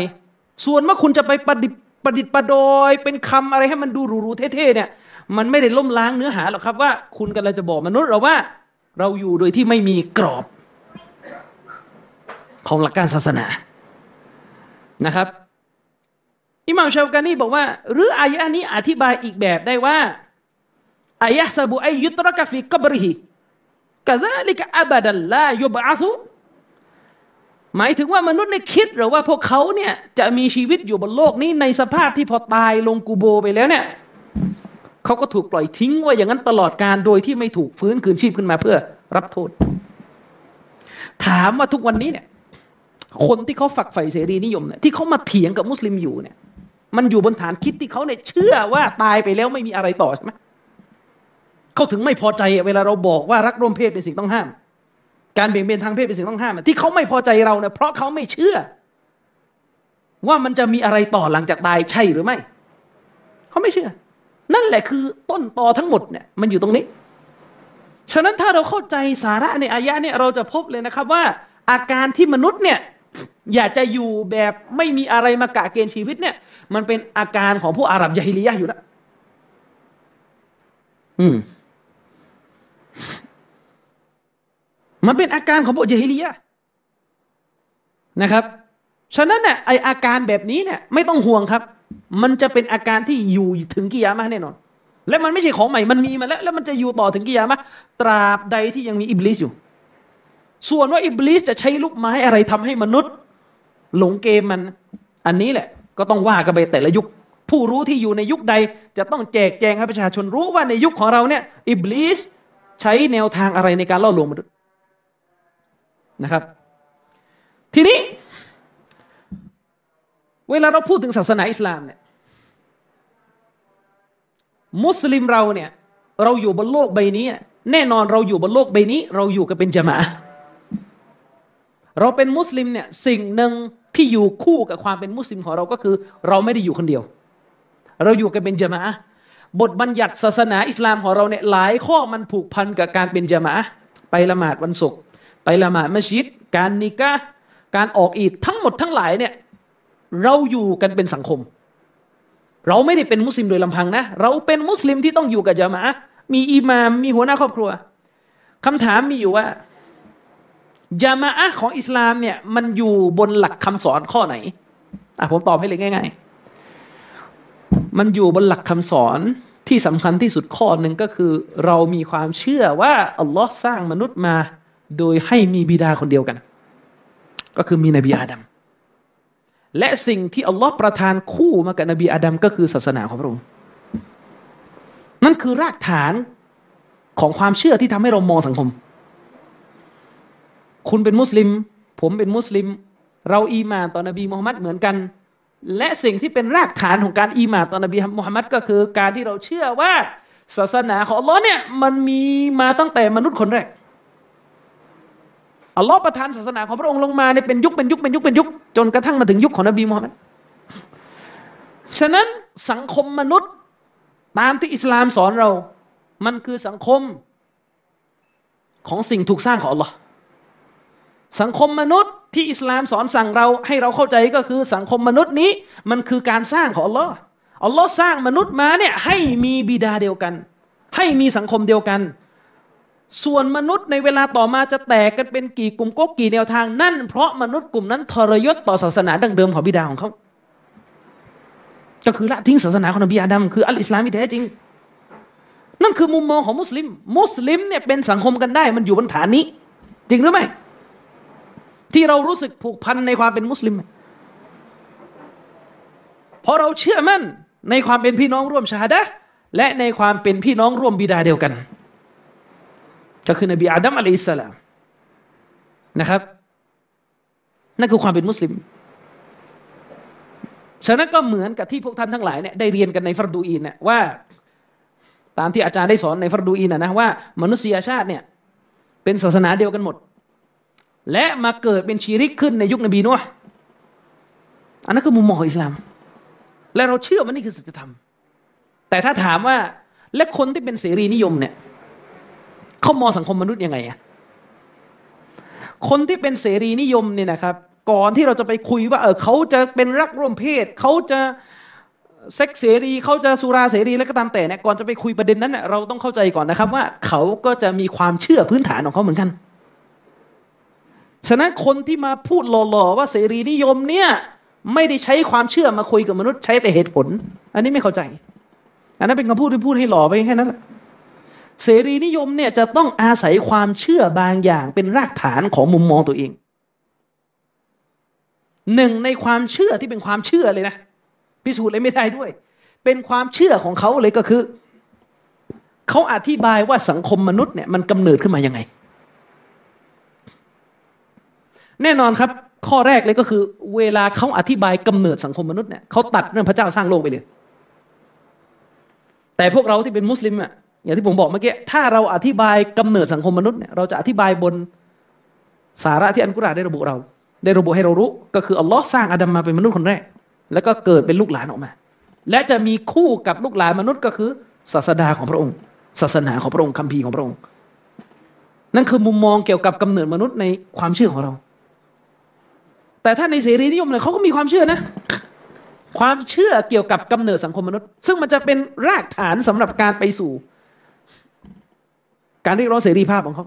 ส่วนว่าคุณจะไปประดิษฐ์ประดิษฐ์ประดอยเป็นคำอะไรให้มันดูหรูๆเท่ๆเนี่ย มันไม่ได้ล้มล้างเนื้อหาหรอกครับว่า คุณกำลังจะบอกมนุษย์เราว่า เราอยู่โดยที่ไม่มีกรอบ ของหลักการศาสนานะครับ อิหม่ามชาวกานีบอกว่า หรืออายะนี้อธิบายอีกแบบได้ว่าอายะซาบุอยุตรกฟิกบริฮิกะซาลิกะอับดัลลายุบอาซุหมายถึงว่ามนุษย์ในคิดหรือว่าพวกเขาเนี่ยจะมีชีวิตอยู่บนโลกนี้ในสภาพที่พอตายลงกูโบไปแล้วเนี่ยเขาก็ถูกปล่อยทิ้งไว้อย่างนั้นตลอดการโดยที่ไม่ถูกฟื้นคืนชีพขึ้นมาเพื่อรับโทษ ถามว่าทุกวันนี้เนี่ย คนที่เขาฝักใฝ่เสรีนิยมเนี่ยที่เขามาเถียงกับมุสลิมอยู่เนี่ย มันอยู่บนฐานคิดที่เขาเนี่ยเชื่อว่าตายไปแล้วไม่มีอะไรต่อใช่ไหมเขาถึงไม่พอใจเวลาเราบอกว่ารักร่วมเพศเป็นสิ่งต้องห้าม การเบี่ยงเบนทางเพศเป็นสิ่งต้องห้าม ที่เขาไม่พอใจเราเนี่ยเพราะเขาไม่เชื่อ ว่ามันจะมีอะไรต่อหลังจากตายใช่หรือไม่เขาไม่เชื่อ นั่นแหละคือต้นตอทั้งหมดเนี่ยมันอยู่ตรงนี้ฉะนั้นถ้าเราเข้าใจสาระในอายะเนี่ยเราจะพบเลยนะครับว่า อาการที่มนุษย์เนี่ย อยากจะอยู่แบบไม่มีอะไรมากะเกณฑ์ชีวิตเนี่ย มันเป็นอาการของผู้อาหรับยาฮิลียะอยู่แล้วอืม มันเป็นอาการของพวกเจฮิลียนะครับ ฉะนั้นเนี่ยไออาการแบบนี้เนี่ย ไม่ต้องห่วงครับ มันจะเป็นอาการที่อยู่ถึงกิยามะแน่นอน และมันไม่ใช่ของใหม่มันมีมาแล้ว แล้วมันจะอยู่ต่อถึงกิยามะตราบใดที่ยังมีอิบลิสอยู่ ส่วนว่าอิบลิสจะใช้ลูกไม้อะไรทำให้มนุษย์ หลงเกมมัน อันนี้แหละ ก็ต้องว่ากันไปแต่ละยุค ผู้รู้ที่อยู่ในยุคใด จะต้องแจกแจงให้ประชาชนรู้ว่าในยุคของเราเนี่ยอิบลิสใช้แนวทางอะไรในการล่อลวงมนุษย์นะครับ ทีนี้ เวลาเราพูดถึงศาสนาอิสลามเนี่ยมุสลิมเราเนี่ย เราอยู่บนโลกใบนี้ แน่นอนเราอยู่บนโลกใบนี้ เราอยู่กันเป็นจมา เราเป็นมุสลิมเนี่ยสิ่งหนึ่งที่อยู่คู่กับความเป็นมุสลิมของเราก็คือ เราไม่ได้อยู่คนเดียว เราอยู่กันเป็นจมาบทบัญญัติศาสนาอิสลามของเราเนี่ยหลายข้อมันผูกพันกับการเป็นจมาไปละหมาดวันศุกร์ไปละหมาดมัสยิด การนิกะการออกอีดทั้งหมดทั้งหลายเนี่ยเราอยู่กันเป็นสังคม เราไม่ได้เป็นมุสลิมโดยลำพังนะเราเป็นมุสลิมที่ต้องอยู่กับจามะมีอิหมามมีหัวหน้าครอบครัวคำถามมีอยู่ว่า จามะของอิสลามเนี่ยมันอยู่บนหลักคำสอนข้อไหนอะผมตอบให้เลยง่าย ๆ มันอยู่บนหลักคำสอนที่สำคัญที่สุดข้อหนึ่งก็คือ เรามีความเชื่อว่าอัลลอฮ์สร้างมนุษย์มา โดยให้มีบิดาคนเดียวกัน ก็คือมีนบีอาดัมและสิ่งที่อัลลอฮ์ประทานคู่มากับนบีอาดัมก็คือศาสนาของพระองค์นั่นคือรากฐานของความเชื่อที่ทำให้เรามองสังคม คุณเป็นมุสลิม ผมเป็นมุสลิม เราอีมานต่อนบีมุฮัมมัดเหมือนกัน และสิ่งที่เป็นรากฐานของการอีมานต่อนบีมุฮัมมัดก็คือ การที่เราเชื่อว่าศาสนาของอัลลอฮ์เนี่ยมันมีมาตั้งแต่มนุษย์คนแรกอัลลอฮ์ประทานศาสนาของพระองค์ลงมาเนี่ยเป็นยุคเป็นยุคเป็นยุคเป็นยุคจนกระทั่งมาถึงยุคของนบีมูฮัมมัดฉะนั้นสังคมมนุษย์ตามที่อิสลามสอนเรา มันคือสังคมของสิ่งถูกสร้างของ Allah สังคมมนุษย์ที่อิสลามสอนสั่งเราให้เราเข้าใจก็คือสังคมมนุษย์นี้มันคือการสร้างของ Allah อัลลอฮ์สร้างมนุษย์มาเนี่ยให้มีบิดาเดียวกัน ให้มีสังคมเดียวกัน ส่วนมนุษย์ในเวลาต่อมาจะแตกกันเป็นกี่กลุ่มก๊กกี่แนวทาง นั่นเพราะมนุษย์กลุ่มนั้นทรยศต่อศาสนาดั้งเดิมของบิดาของเขาก็คือละทิ้งศาสนาของนบีอาดัมคืออัลอิสลามที่แท้จริง นั่นคือมุมมองของมุสลิม มุสลิมเนี่ยเป็นสังคมกันได้ มันอยู่บนฐานนี้ จริงหรือไม่ ที่เรารู้สึกผูกพันในความเป็นมุสลิม เพราะเราเชื่อมั่นในความเป็นพี่น้องร่วมชาดะและในความเป็นพี่น้องร่วมบิดาเดียวกัน ก็คือนบีอาดัมอะลัยสลามนะครับ นั่นคือความเป็นมุสลิม ฉะนั้นก็เหมือนกับที่พวกท่านทั้งหลายเนี่ยได้เรียนกันในฟรดูอีนเนะว่า ตามที่อาจารย์ได้สอนในฟรดูอีนนะนะว่า มนุษยชาติเนี่ยเป็นศาสนาเดียวกันหมด และมาเกิดเป็นชีริกขึ้นในยุคนบีนัวอันนั้นคือมุมมองอิสลาม และเราเชื่อว่านี่คือสัจธรรม แต่ถ้าถามว่าและคนที่เป็นเสรีนิยมเนี่ยเขามองสังคมมนุษย์ยังไงอะคนที่เป็นเสรีนิยมเนี่ยนะครับ ก่อนที่เราจะไปคุยว่าเออเขาจะเป็นรักร่วมเพศเขาจะเซ็กเสรีเขาจะสุราเสรีแล้วก็ตามแต่เนี่ยก่อนจะไปคุยประเด็นนั้นเน่ยเราต้องเข้าใจก่อนนะครับว่าเขาก็จะมีความเชื่อพื้นฐานของเขาเหมือนกัน ฉะนั้นคนที่มาพูดหล่อๆว่าเสรีนิยมเนี่ยไม่ได้ใช้ความเชื่อมาคุยกับมนุษย์ใช้แต่เหตุผล อันนี้ไม่เข้าใจ อันนั้นเป็นคำพูดที่พูดให้หล่อไปแค่นั้นเสรีนิยมเนี่ยจะต้องอาศัยความเชื่อบางอย่างเป็นรากฐานของมุมมองตัวเอง หนึ่งในความเชื่อที่เป็นความเชื่อเลยนะพิสูจน์เลยไม่ได้ด้วย เป็นความเชื่อของเขาเลยก็คือ เขาอธิบายว่าสังคมมนุษย์เนี่ยมันกำเนิดขึ้นมายังไง แน่นอนครับ ข้อแรกเลยก็คือ เวลาเขาอธิบายกำเนิดสังคมมนุษย์เนี่ยเขาตัดเรื่องพระเจ้าสร้างโลกไปเลย แต่พวกเราที่เป็นมุสลิมอะอย่างที่ผมบอกเมื่อกี้ถ้าเราอธิบายกำเนิดสังคมมนุษย์เนี่ยเราจะอธิบายบนสาระที่อันกุรอานได้ระบุเรา ได้ระบุให้เรารู้ ก็คืออัลลอฮ์สร้างอาดัมมาเป็นมนุษย์คนแรก แล้วก็เกิดเป็นลูกหลานออกมา และจะมีคู่กับลูกหลานมนุษย์ก็คือ ศาสดาของพระองค์ ศาสนาของพระองค์คัมภีร์ของพระองค์ นั่นคือมุมมองเกี่ยวกับกำเนิดมนุษย์ในความเชื่อของเรา แต่ถ้าในเสรีนิยมเนี่ยเขาก็มีความเชื่อนะ ความเชื่อเกี่ยวกับกำเนิดสังคมมนุษย์ ซึ่งมันจะเป็นรากฐานสำหรับการไปสู่ การเรียกร้องเสรีภาพของเขา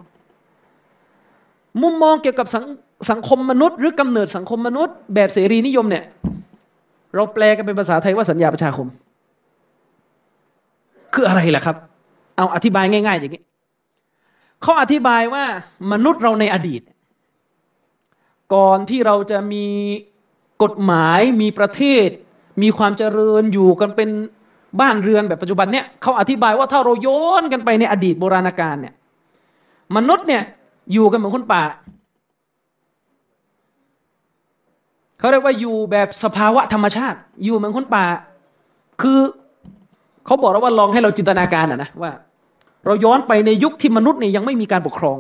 มุมมองเกี่ยวกับสังสังคมมนุษย์ หรือกำเนิดสังคมมนุษย์ แบบเสรีนิยมเนี่ย เราแปลกันเป็นภาษาไทยว่าสัญญาประชาคม คืออะไรล่ะครับ เอาอธิบายง่าย ๆ อย่างนี้เขาอธิบายว่ามนุษย์เราในอดีต ก่อนที่เราจะมีกฎหมายมีประเทศ มีความเจริญอยู่กันเป็นบ้านเรือนแบบปัจจุบันเนี่ยเขาอธิบายว่าถ้าเราโยนกันไปในอดีตโบราณกาลเนี่ยมนุษย์เนี่ยอยู่กันเหมือนคนป่าเขาเรียกว่าอยู่แบบสภาวะธรรมชาติ อยู่เหมือนคนป่า คือเขาบอกเราว่าลองให้เราจินตนาการอะนะว่า เราย้อนไปในยุคที่มนุษย์เนี่ยยังไม่มีการปกครอง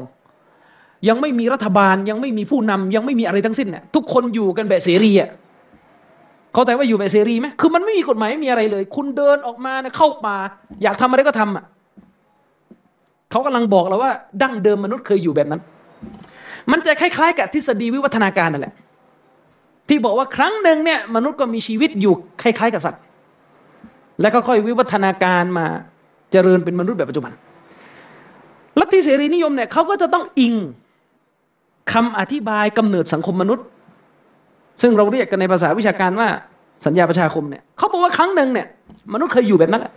ยังไม่มีรัฐบาลยังไม่มีผู้นำยังไม่มีอะไรทั้งสิ้นเนี่ยทุกคนอยู่กันแบบเสรีอะเขาแต่ว่าอยู่แบบเสรีไหมคือมันไม่มีกฎหมายไม่มีอะไรเลย คุณเดินออกมาเนี่ยเข้าป่าอยากทำอะไรก็ทำอะเขากำลังบอกเราว่า ดั้งเดิมมนุษย์เคยอยู่แบบนั้น มันจะคล้าย ๆ กับทฤษฎีวิวัฒนาการนั่นแหละที่บอกว่าครั้งหนึ่งเนี่ยมนุษย์ก็มีชีวิตอยู่คล้าย ๆ กับสัตว์ แล้วก็ค่อยวิวัฒนาการมาเจริญเป็นมนุษย์แบบปัจจุบันลัทธิเสรีนิยมเนี่ยเขาก็จะต้องอิง คำอธิบายกำเนิดสังคมมนุษย์ ซึ่งเราเรียกกันในภาษาวิชาการว่าสัญญาประชาคมเนี่ยเขาบอกว่าครั้งหนึ่งเนี่ย มนุษย์เคยอยู่แบบนั้นแหละ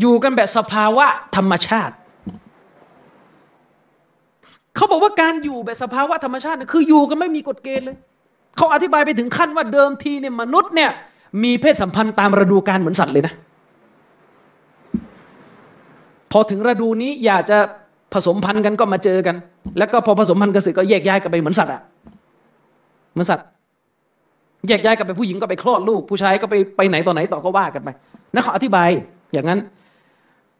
อยู่กันแบบสภาวะธรรมชาติเขาบอกว่าการอยู่แบบสภาวะธรรมชาติคืออยู่กันไม่มีกฎเกณฑ์เลยเขาอธิบายไปถึงขั้นว่าเดิมทีเนี่ยมนุษย์เนี่ยมีเพศสัมพันธ์ตามฤดูกาลเหมือนสัตว์เลยนะ พอถึงฤดูนี้อยากจะ ผสมพันธุ์กันก็มาเจอกัน แล้วก็พอผสมพันธุ์กันเสร็จก็แยกย้ายกันไปเหมือนสัตว์อะเหมือนสัตว์แยกย้ายกันไปผู้หญิงก็ไปคลอดลูก ผู้ชายก็ไปไปไหนต่อไหนต่อก็ว่ากันไปนั่นเขาอธิบายอย่างนั้น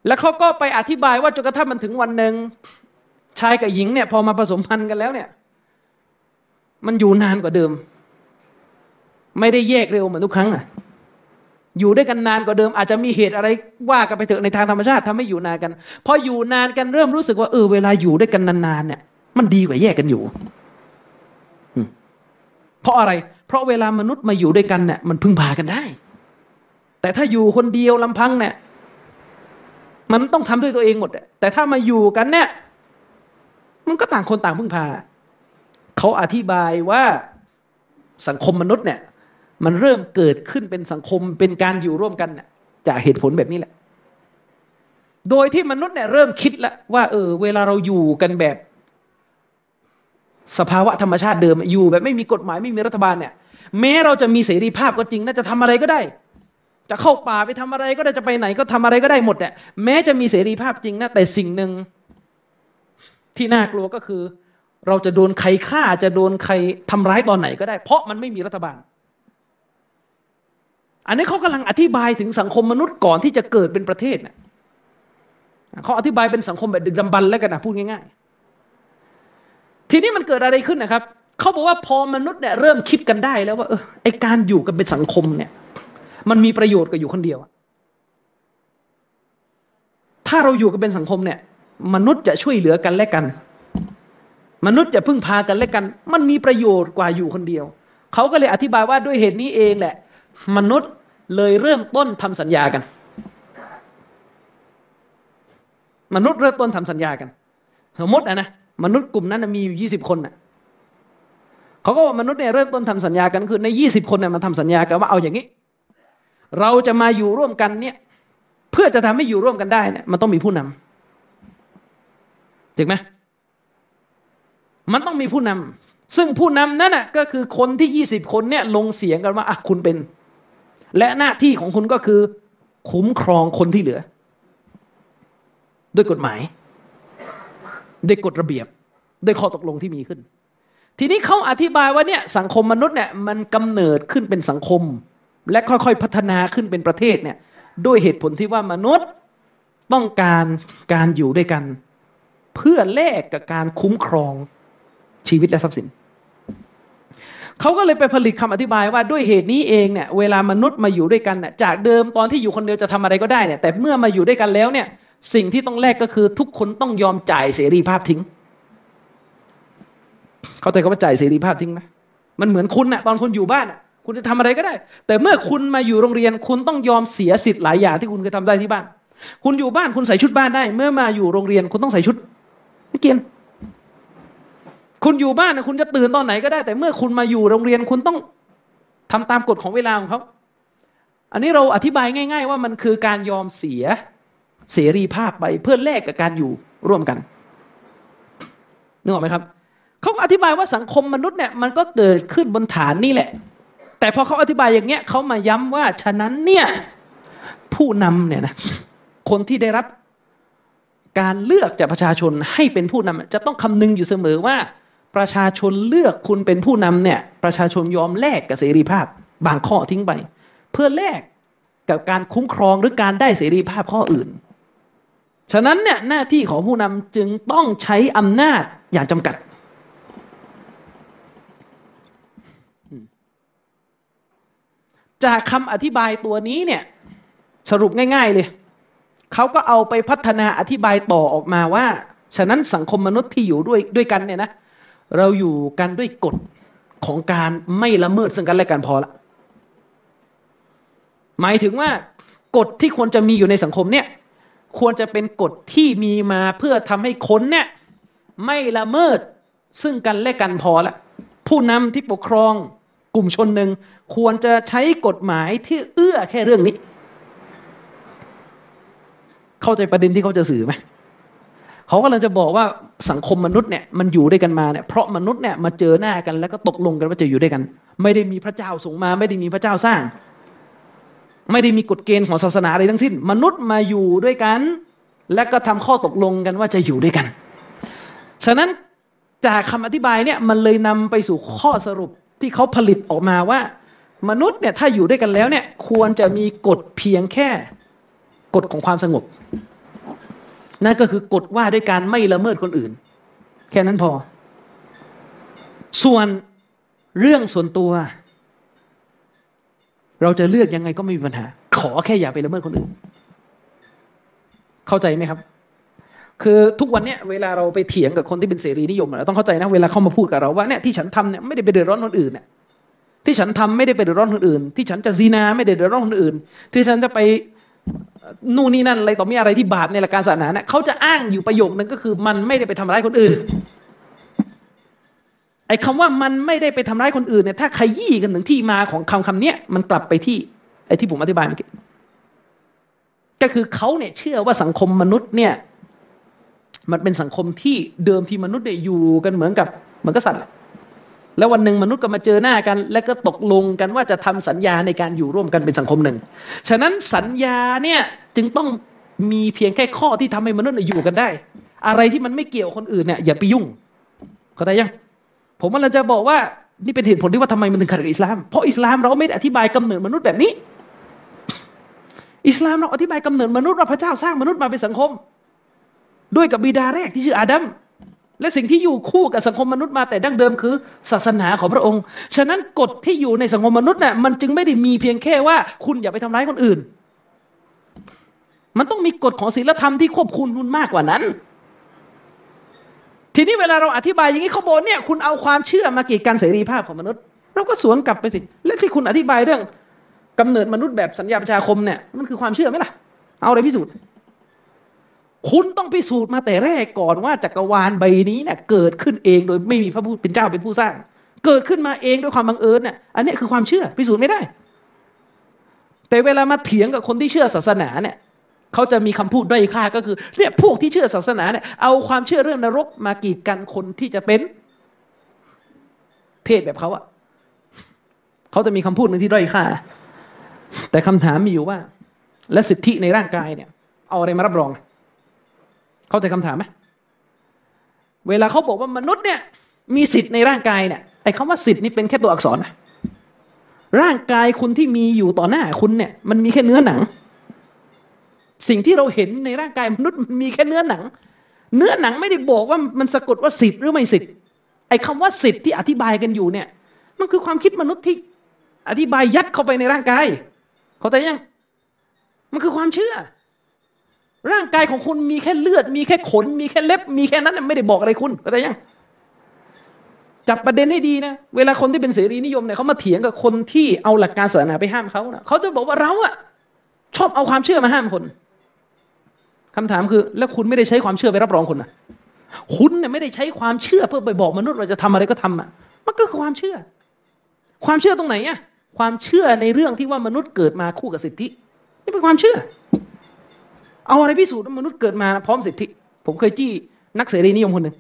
แล้วเขาก็ไปอธิบายว่าจนกระทั่งมันถึงวันหนึ่งชายกับหญิงเนี่ย พอมาผสมพันธุ์กันแล้วเนี่ย มันอยู่นานกว่าเดิม ไม่ได้แยกเร็วเหมือนทุกครั้งอะ อยู่ด้วยกันนานกว่าเดิม อาจจะมีเหตุอะไรว่ากันไปเถอะในทางธรรมชาติทำให้อยู่นานกันพออยู่นานกันเริ่มรู้สึกว่าเออเวลาอยู่ด้วยกันนานๆเนี่ยมันดีกว่าแยกกันอยู่ เพราะอะไร เพราะเวลามนุษย์มาอยู่ด้วยกันเนี่ยมันพึ่งพากันได้ แต่ถ้าอยู่คนเดียวลำพังเนี่ยมันต้องทำด้วยตัวเองหมดแต่ถ้ามาอยู่กันเนี่ยมันก็ต่างคนต่างพึ่งพา เขาอธิบายว่าสังคมมนุษย์เนี่ย มันเริ่มเกิดขึ้นเป็นสังคมเป็นการอยู่ร่วมกันจากเหตุผลแบบนี้แหละ โดยที่มนุษย์เนี่ยเริ่มคิดแล้วว่า เออ เวลาเราอยู่กันแบบ สภาวะธรรมชาติเดิมอยู่แบบไม่มีกฎหมายไม่มีรัฐบาลเนี่ย แม้เราจะมีเสรีภาพก็จริงน่าจะทำอะไรก็ได้ จะเข้าป่าไปทำอะไรก็ได้จะไปไหนก็ทำอะไรก็ได้หมดเนี่ยแม้จะมีเสรีภาพจริงนะแต่สิ่งหนึ่งที่น่ากลัวก็คือ เราจะโดนใครฆ่าจะโดนใครทำร้ายตอนไหนก็ได้ เพราะมันไม่มีรัฐบาล อันนี้เขากำลังอธิบายถึงสังคมมนุษย์ก่อนที่จะเกิดเป็นประเทศเนะเขาอธิบายเป็นสังคมแบบดึกดำบรรแล้วกันนะพูดง่าย ๆ ทีนี้มันเกิดอะไรขึ้นนะครับเขาบอกว่าพอมนุษย์เนี่ยเริ่มคิดกันได้แล้วว่าเออไอการอยู่กันเป็นสังคมเนี่ยมันมีประโยชน์กับอยู่คนเดียว ถ้าเราอยู่กันเป็นสังคมเนี่ย มนุษย์จะช่วยเหลือกันและกัน มนุษย์จะพึ่งพากันและกัน มันมีประโยชน์กว่าอยู่คนเดียว เขาก็เลยอธิบายว่าด้วยเหตุนี้เองแหละ มนุษย์ เลยเริ่มต้นทำสัญญากัน มนุษย์เริ่มต้นทำสัญญากันสมมตินะนะมนุษย์กลุ่มนั้นมีอยู่ยี่สิบคนนะเขาก็ว่ามนุษย์เนี่ยเริ่มต้นทำสัญญากันคือในยี่สิบคนเนี่ยมันทำสัญญากันว่าเอาอย่างนี้ เราจะมาอยู่ร่วมกันเนี่ย เพื่อจะทำให้อยู่ร่วมกันได้เนี่ยมันต้องมีผู้นำถูกไหมมันต้องมีผู้นำซึ่งผู้นำนั่นน่ะก็คือคนที่ยี่สิบคนเนี่ยลงเสียงกันว่าอะคุณเป็น และหน้าที่ของคุณก็คือ คุ้มครองคนที่เหลือ ด้วยกฎหมาย ด้วยกฎระเบียบ ด้วยข้อตกลงที่มีขึ้น ทีนี้เขาอธิบายว่าเนี่ยสังคมมนุษย์เนี่ยมันกำเนิดขึ้นเป็นสังคม และค่อยๆพัฒนาขึ้นเป็นประเทศเนี่ยด้วยเหตุผลที่ว่ามนุษย์ต้องการการอยู่ด้วยกัน เพื่อแลกกับการคุ้มครองชีวิตและทรัพย์สิน เขาก็เลยไปผลิตคำอธิบายว่าด้วยเหตุนี้เองเนี่ยเวลามนุษย์มาอยู่ด้วยกันเนี่ยจากเดิมตอนที่อยู่คนเดียวจะทำอะไรก็ได้เนี่ยแต่เมื่อมาอยู่ด้วยกันแล้วเนี่ยสิ่งที่ต้องแลกก็คือทุกคนต้องยอมจ่ายเสรีภาพทิ้ง เขาแต่เขาว่าจ่ายเสรีภาพทิ้งไหมมันเหมือนคุณนะตอนคุณอยู่บ้านคุณจะทำอะไรก็ได้ แต่เมื่อคุณมาอยู่โรงเรียนคุณต้องยอมเสียสิทธิ์หลายอย่างที่คุณเคยทำได้ที่บ้าน คุณอยู่บ้านคุณใส่ชุดบ้านได้ เมื่อมาอยู่โรงเรียนคุณต้องใส่ชุดไม่เกียน คุณอยู่บ้านนะคุณจะตื่นตอนไหนก็ได้ แต่เมื่อคุณมาอยู่โรงเรียนคุณต้องทำตามกฎของเวลาของเขาอันนี้เราอธิบายง่าย ๆ ว่ามันคือการยอมเสียเสรีภาพไปเพื่อแลกกับการอยู่ร่วมกันนึกออกไหมครับเขาอธิบายว่าสังคมมนุษย์เนี่ยมันก็เกิดขึ้นบนฐานนี่แหละ แต่พอเขาอธิบายอย่างเงี้ยเขามาย้ำว่าฉะนั้นเนี่ยผู้นำเนี่ยนะคนที่ได้รับการเลือกจากประชาชนให้เป็นผู้นำจะต้องคำนึงอยู่เสมอว่า ประชาชนเลือกคุณเป็นผู้นำเนี่ย ประชาชนยอมแลกกับเสรีภาพ บางข้อทิ้งไป เพื่อแลกกับการคุ้มครองหรือการได้เสรีภาพข้ออื่น ฉะนั้นเนี่ยหน้าที่ของผู้นำจึงต้องใช้อำนาจอย่างจำกัด จากคำอธิบายตัวนี้เนี่ยสรุปง่าย ๆ เลยเขาก็เอาไปพัฒนาอธิบายต่อออกมาว่า ฉะนั้นสังคมมนุษย์ที่อยู่ด้วยด้วยกันเนี่ยนะ เราอยู่กันด้วยกฎของการไม่ละเมิดซึ่งกันและกันพอละ หมายถึงว่ากฎที่ควรจะมีอยู่ในสังคมเนี่ย ควรจะเป็นกฎที่มีมาเพื่อทำให้คนเนี่ยไม่ละเมิดซึ่งกันและกันพอละ ผู้นำที่ปกครองกลุ่มชนหนึ่งควรจะใช้กฎหมายที่เอื้อแค่เรื่องนี้ เข้าใจประเด็นที่เขาจะสื่อไหม เขาก็เลยจะบอกว่าสังคมมนุษย์เนี่ยมันอยู่ด้วยกันมาเนี่ยเพราะมนุษย์เนี่ยมาเจอหน้ากันแล้วก็ตกลงกันว่าจะอยู่ด้วยกัน ไม่ได้มีพระเจ้าส่งมา ไม่ได้มีพระเจ้าสร้าง ไม่ได้มีกฎเกณฑ์ของศาสนาอะไรทั้งสิ้น มนุษย์มาอยู่ด้วยกัน แล้วก็ทำข้อตกลงกันว่าจะอยู่ด้วยกัน ฉะนั้นจากคำอธิบายเนี่ยมันเลยนำไปสู่ข้อสรุปที่เขาผลิตออกมาว่า มนุษย์เนี่ยถ้าอยู่ด้วยกันแล้วเนี่ยควรจะมีกฎเพียงแค่กฎของความสงบ นั่นก็คือกฎว่าด้วยการไม่ละเมิดคนอื่น แค่นั้นพอ ส่วนเรื่องส่วนตัว เราจะเลือกยังไงก็ไม่มีปัญหา ขอแค่อย่าไปละเมิดคนอื่น เข้าใจไหมครับคือทุกวันเนี้ยเวลาเราไปเถียงกับคนที่เป็นเสรีนิยมเราต้องเข้าใจนะเวลาเขามาพูดกับเราว่าเนี่ยที่ฉันทำเนี่ยไม่ได้ไปเดือดร้อนคนอื่นเนี่ยที่ฉันทำไม่ได้ไปเดือดร้อนคนอื่น ที่ฉันจะซีนาไม่ได้เดือดร้อนคนอื่น ที่ฉันจะไป นู่นนี่นั่นอะไรต่อมีอะไรที่บาปในหลักการศาสนาเนี่ยเขาจะอ้างอยู่ประโยคนึงก็คือ มันไม่ได้ไปทำร้ายคนอื่นไอ้คำว่ามันไม่ได้ไปทำร้ายคนอื่นเนี่ยถ้าขยี้กันถึงที่มาของคำคำนี้มันกลับไปที่ไอ้ที่ผมอธิบายเมื่อกี้ก็คือเขาเนี่ยเชื่อว่าสังคมมนุษย์เนี่ย มันเป็นสังคมที่เดิมทีมนุษย์เนี่ยอยู่กันเหมือนกับเหมือนกับสัตว์ แล้ววันหนึ่งมนุษย์ก็มาเจอหน้ากัน แล้วก็ตกลงกันว่าจะทำสัญญาในการอยู่ร่วมกันเป็นสังคมหนึ่ง ฉะนั้นสัญญาเนี่ยจึงต้องมีเพียงแค่ข้อที่ทำให้มนุษย์อยู่กันได้ อะไรที่มันไม่เกี่ยวคนอื่นเนี่ยอย่าไปยุ่งเข้าใจยัง ผมมันจะบอกว่านี่เป็นเหตุผลที่ว่าทำไมมันถึงขัดกับอิสลาม เพราะอิสลามเราไม่ได้อธิบายกำเนิดมนุษย์แบบนี้ อิสลามเราอธิบายกำเนิดมนุษย์ว่าพระเจ้าสร้างมนุษย์มาเป็นสังคม ด้วยกับบิดาแรกที่ชื่ออาดัม และสิ่งที่อยู่คู่กับสังคมมนุษย์มาแต่ดั้งเดิมคือ ศาสนาของพระองค์ ฉะนั้นกฎที่อยู่ในสังคมมนุษย์น่ะมันจึงไม่ได้มีเพียงแค่ว่า คุณอย่าไปทำร้ายคนอื่น มันต้องมีกฎของศีลธรรมที่ควบคุมคุณมากกว่านั้น ทีนี้เวลาเราอธิบายอย่างนี้เขาบอกเนี่ยคุณเอาความเชื่อมากีดกันเสรีภาพของมนุษย์ เราก็สวนกลับไปสิ และที่คุณอธิบายเรื่องกำเนิดมนุษย์แบบสัญญาประชาคมเนี่ยมันคือความเชื่อไหมล่ะ เอาอะไรพิสูจน์ คุณต้องพิสูจน์มาแต่แรกก่อนว่าจักรวาลใบนี้เนี่ยเกิดขึ้นเองโดยไม่มีพระผู้เป็นเจ้าเป็นผู้สร้าง เกิดขึ้นมาเองด้วยความบังเอิญเนี่ยอันนี้คือความเชื่อพิสูจน์ไม่ได้ แต่เวลามาเถียงกับคนที่เชื่อศาสนาเนี่ยเขาจะมีคำพูดด้อยค่าก็คือเนี่ยพวกที่เชื่อศาสนาเนี่ยเอาความเชื่อเรื่องนรกมากีดกันคนที่จะเป็นเพศแบบเขาอะเขาจะมีคำพูดหนึ่งที่ด้อยค่า แต่คำถามมีอยู่ว่า และสิทธิในร่างกายเนี่ย เอาอะไรมารับรอง เข้าใจคำถามไหมเวลาเขาบอกว่ามนุษย์เนี่ยมีสิทธิ์ในร่างกายเนี่ยไอ้คำว่าสิทธิ์นี่เป็นแค่ตัวอักษรนะร่างกายคุณที่มีอยู่ต่อหน้าคุณเนี่ย มันมีแค่เนื้อหนัง สิ่งที่เราเห็นในร่างกายมนุษย์มันมีแค่เนื้อหนัง เนื้อหนังไม่ได้บอกว่ามันสะกดว่าสิทธิ์หรือไม่สิทธิ์ไอ้คาว่าสิทธิ์ที่อธิบายกันอยู่เนี่ย มันคือความคิดมนุษย์ที่อธิบายยัดเข้าไปในร่างกาย เขาแต่ยัง มันคือความเชื่อ ร่างกายของคุณมีแค่เลือด มีแค่ขน มีแค่เล็บ มีแค่นั้นไม่ได้บอกอะไรคุณเข้าใจยังจับประเด็นให้ดีนะ เวลาคนที่เป็นเสรีนิยมเนี่ยเขามาเถียงกับคนที่เอาหลักการศาสนาไปห้ามเขานะเขาจะบอกว่าเราอะชอบเอาความเชื่อมาห้ามคนคำถามคือ แล้วคุณไม่ได้ใช้ความเชื่อไปรับรองคนนะคุณเนี่ยไม่ได้ใช้ความเชื่อเพื่อไปบอกมนุษย์ว่าจะทำอะไรก็ทำอะ มันก็คือความเชื่อ ความเชื่อตรงไหนอะความเชื่อในเรื่องที่ว่ามนุษย์เกิดมาคู่กับสิทธิ นี่เป็นความเชื่อ เอาอะไรพิสูจน์ว่ามนุษย์เกิดมาพร้อมสิทธิ ผมเคยจี้นักเสรีนิยมคนหนึ่ง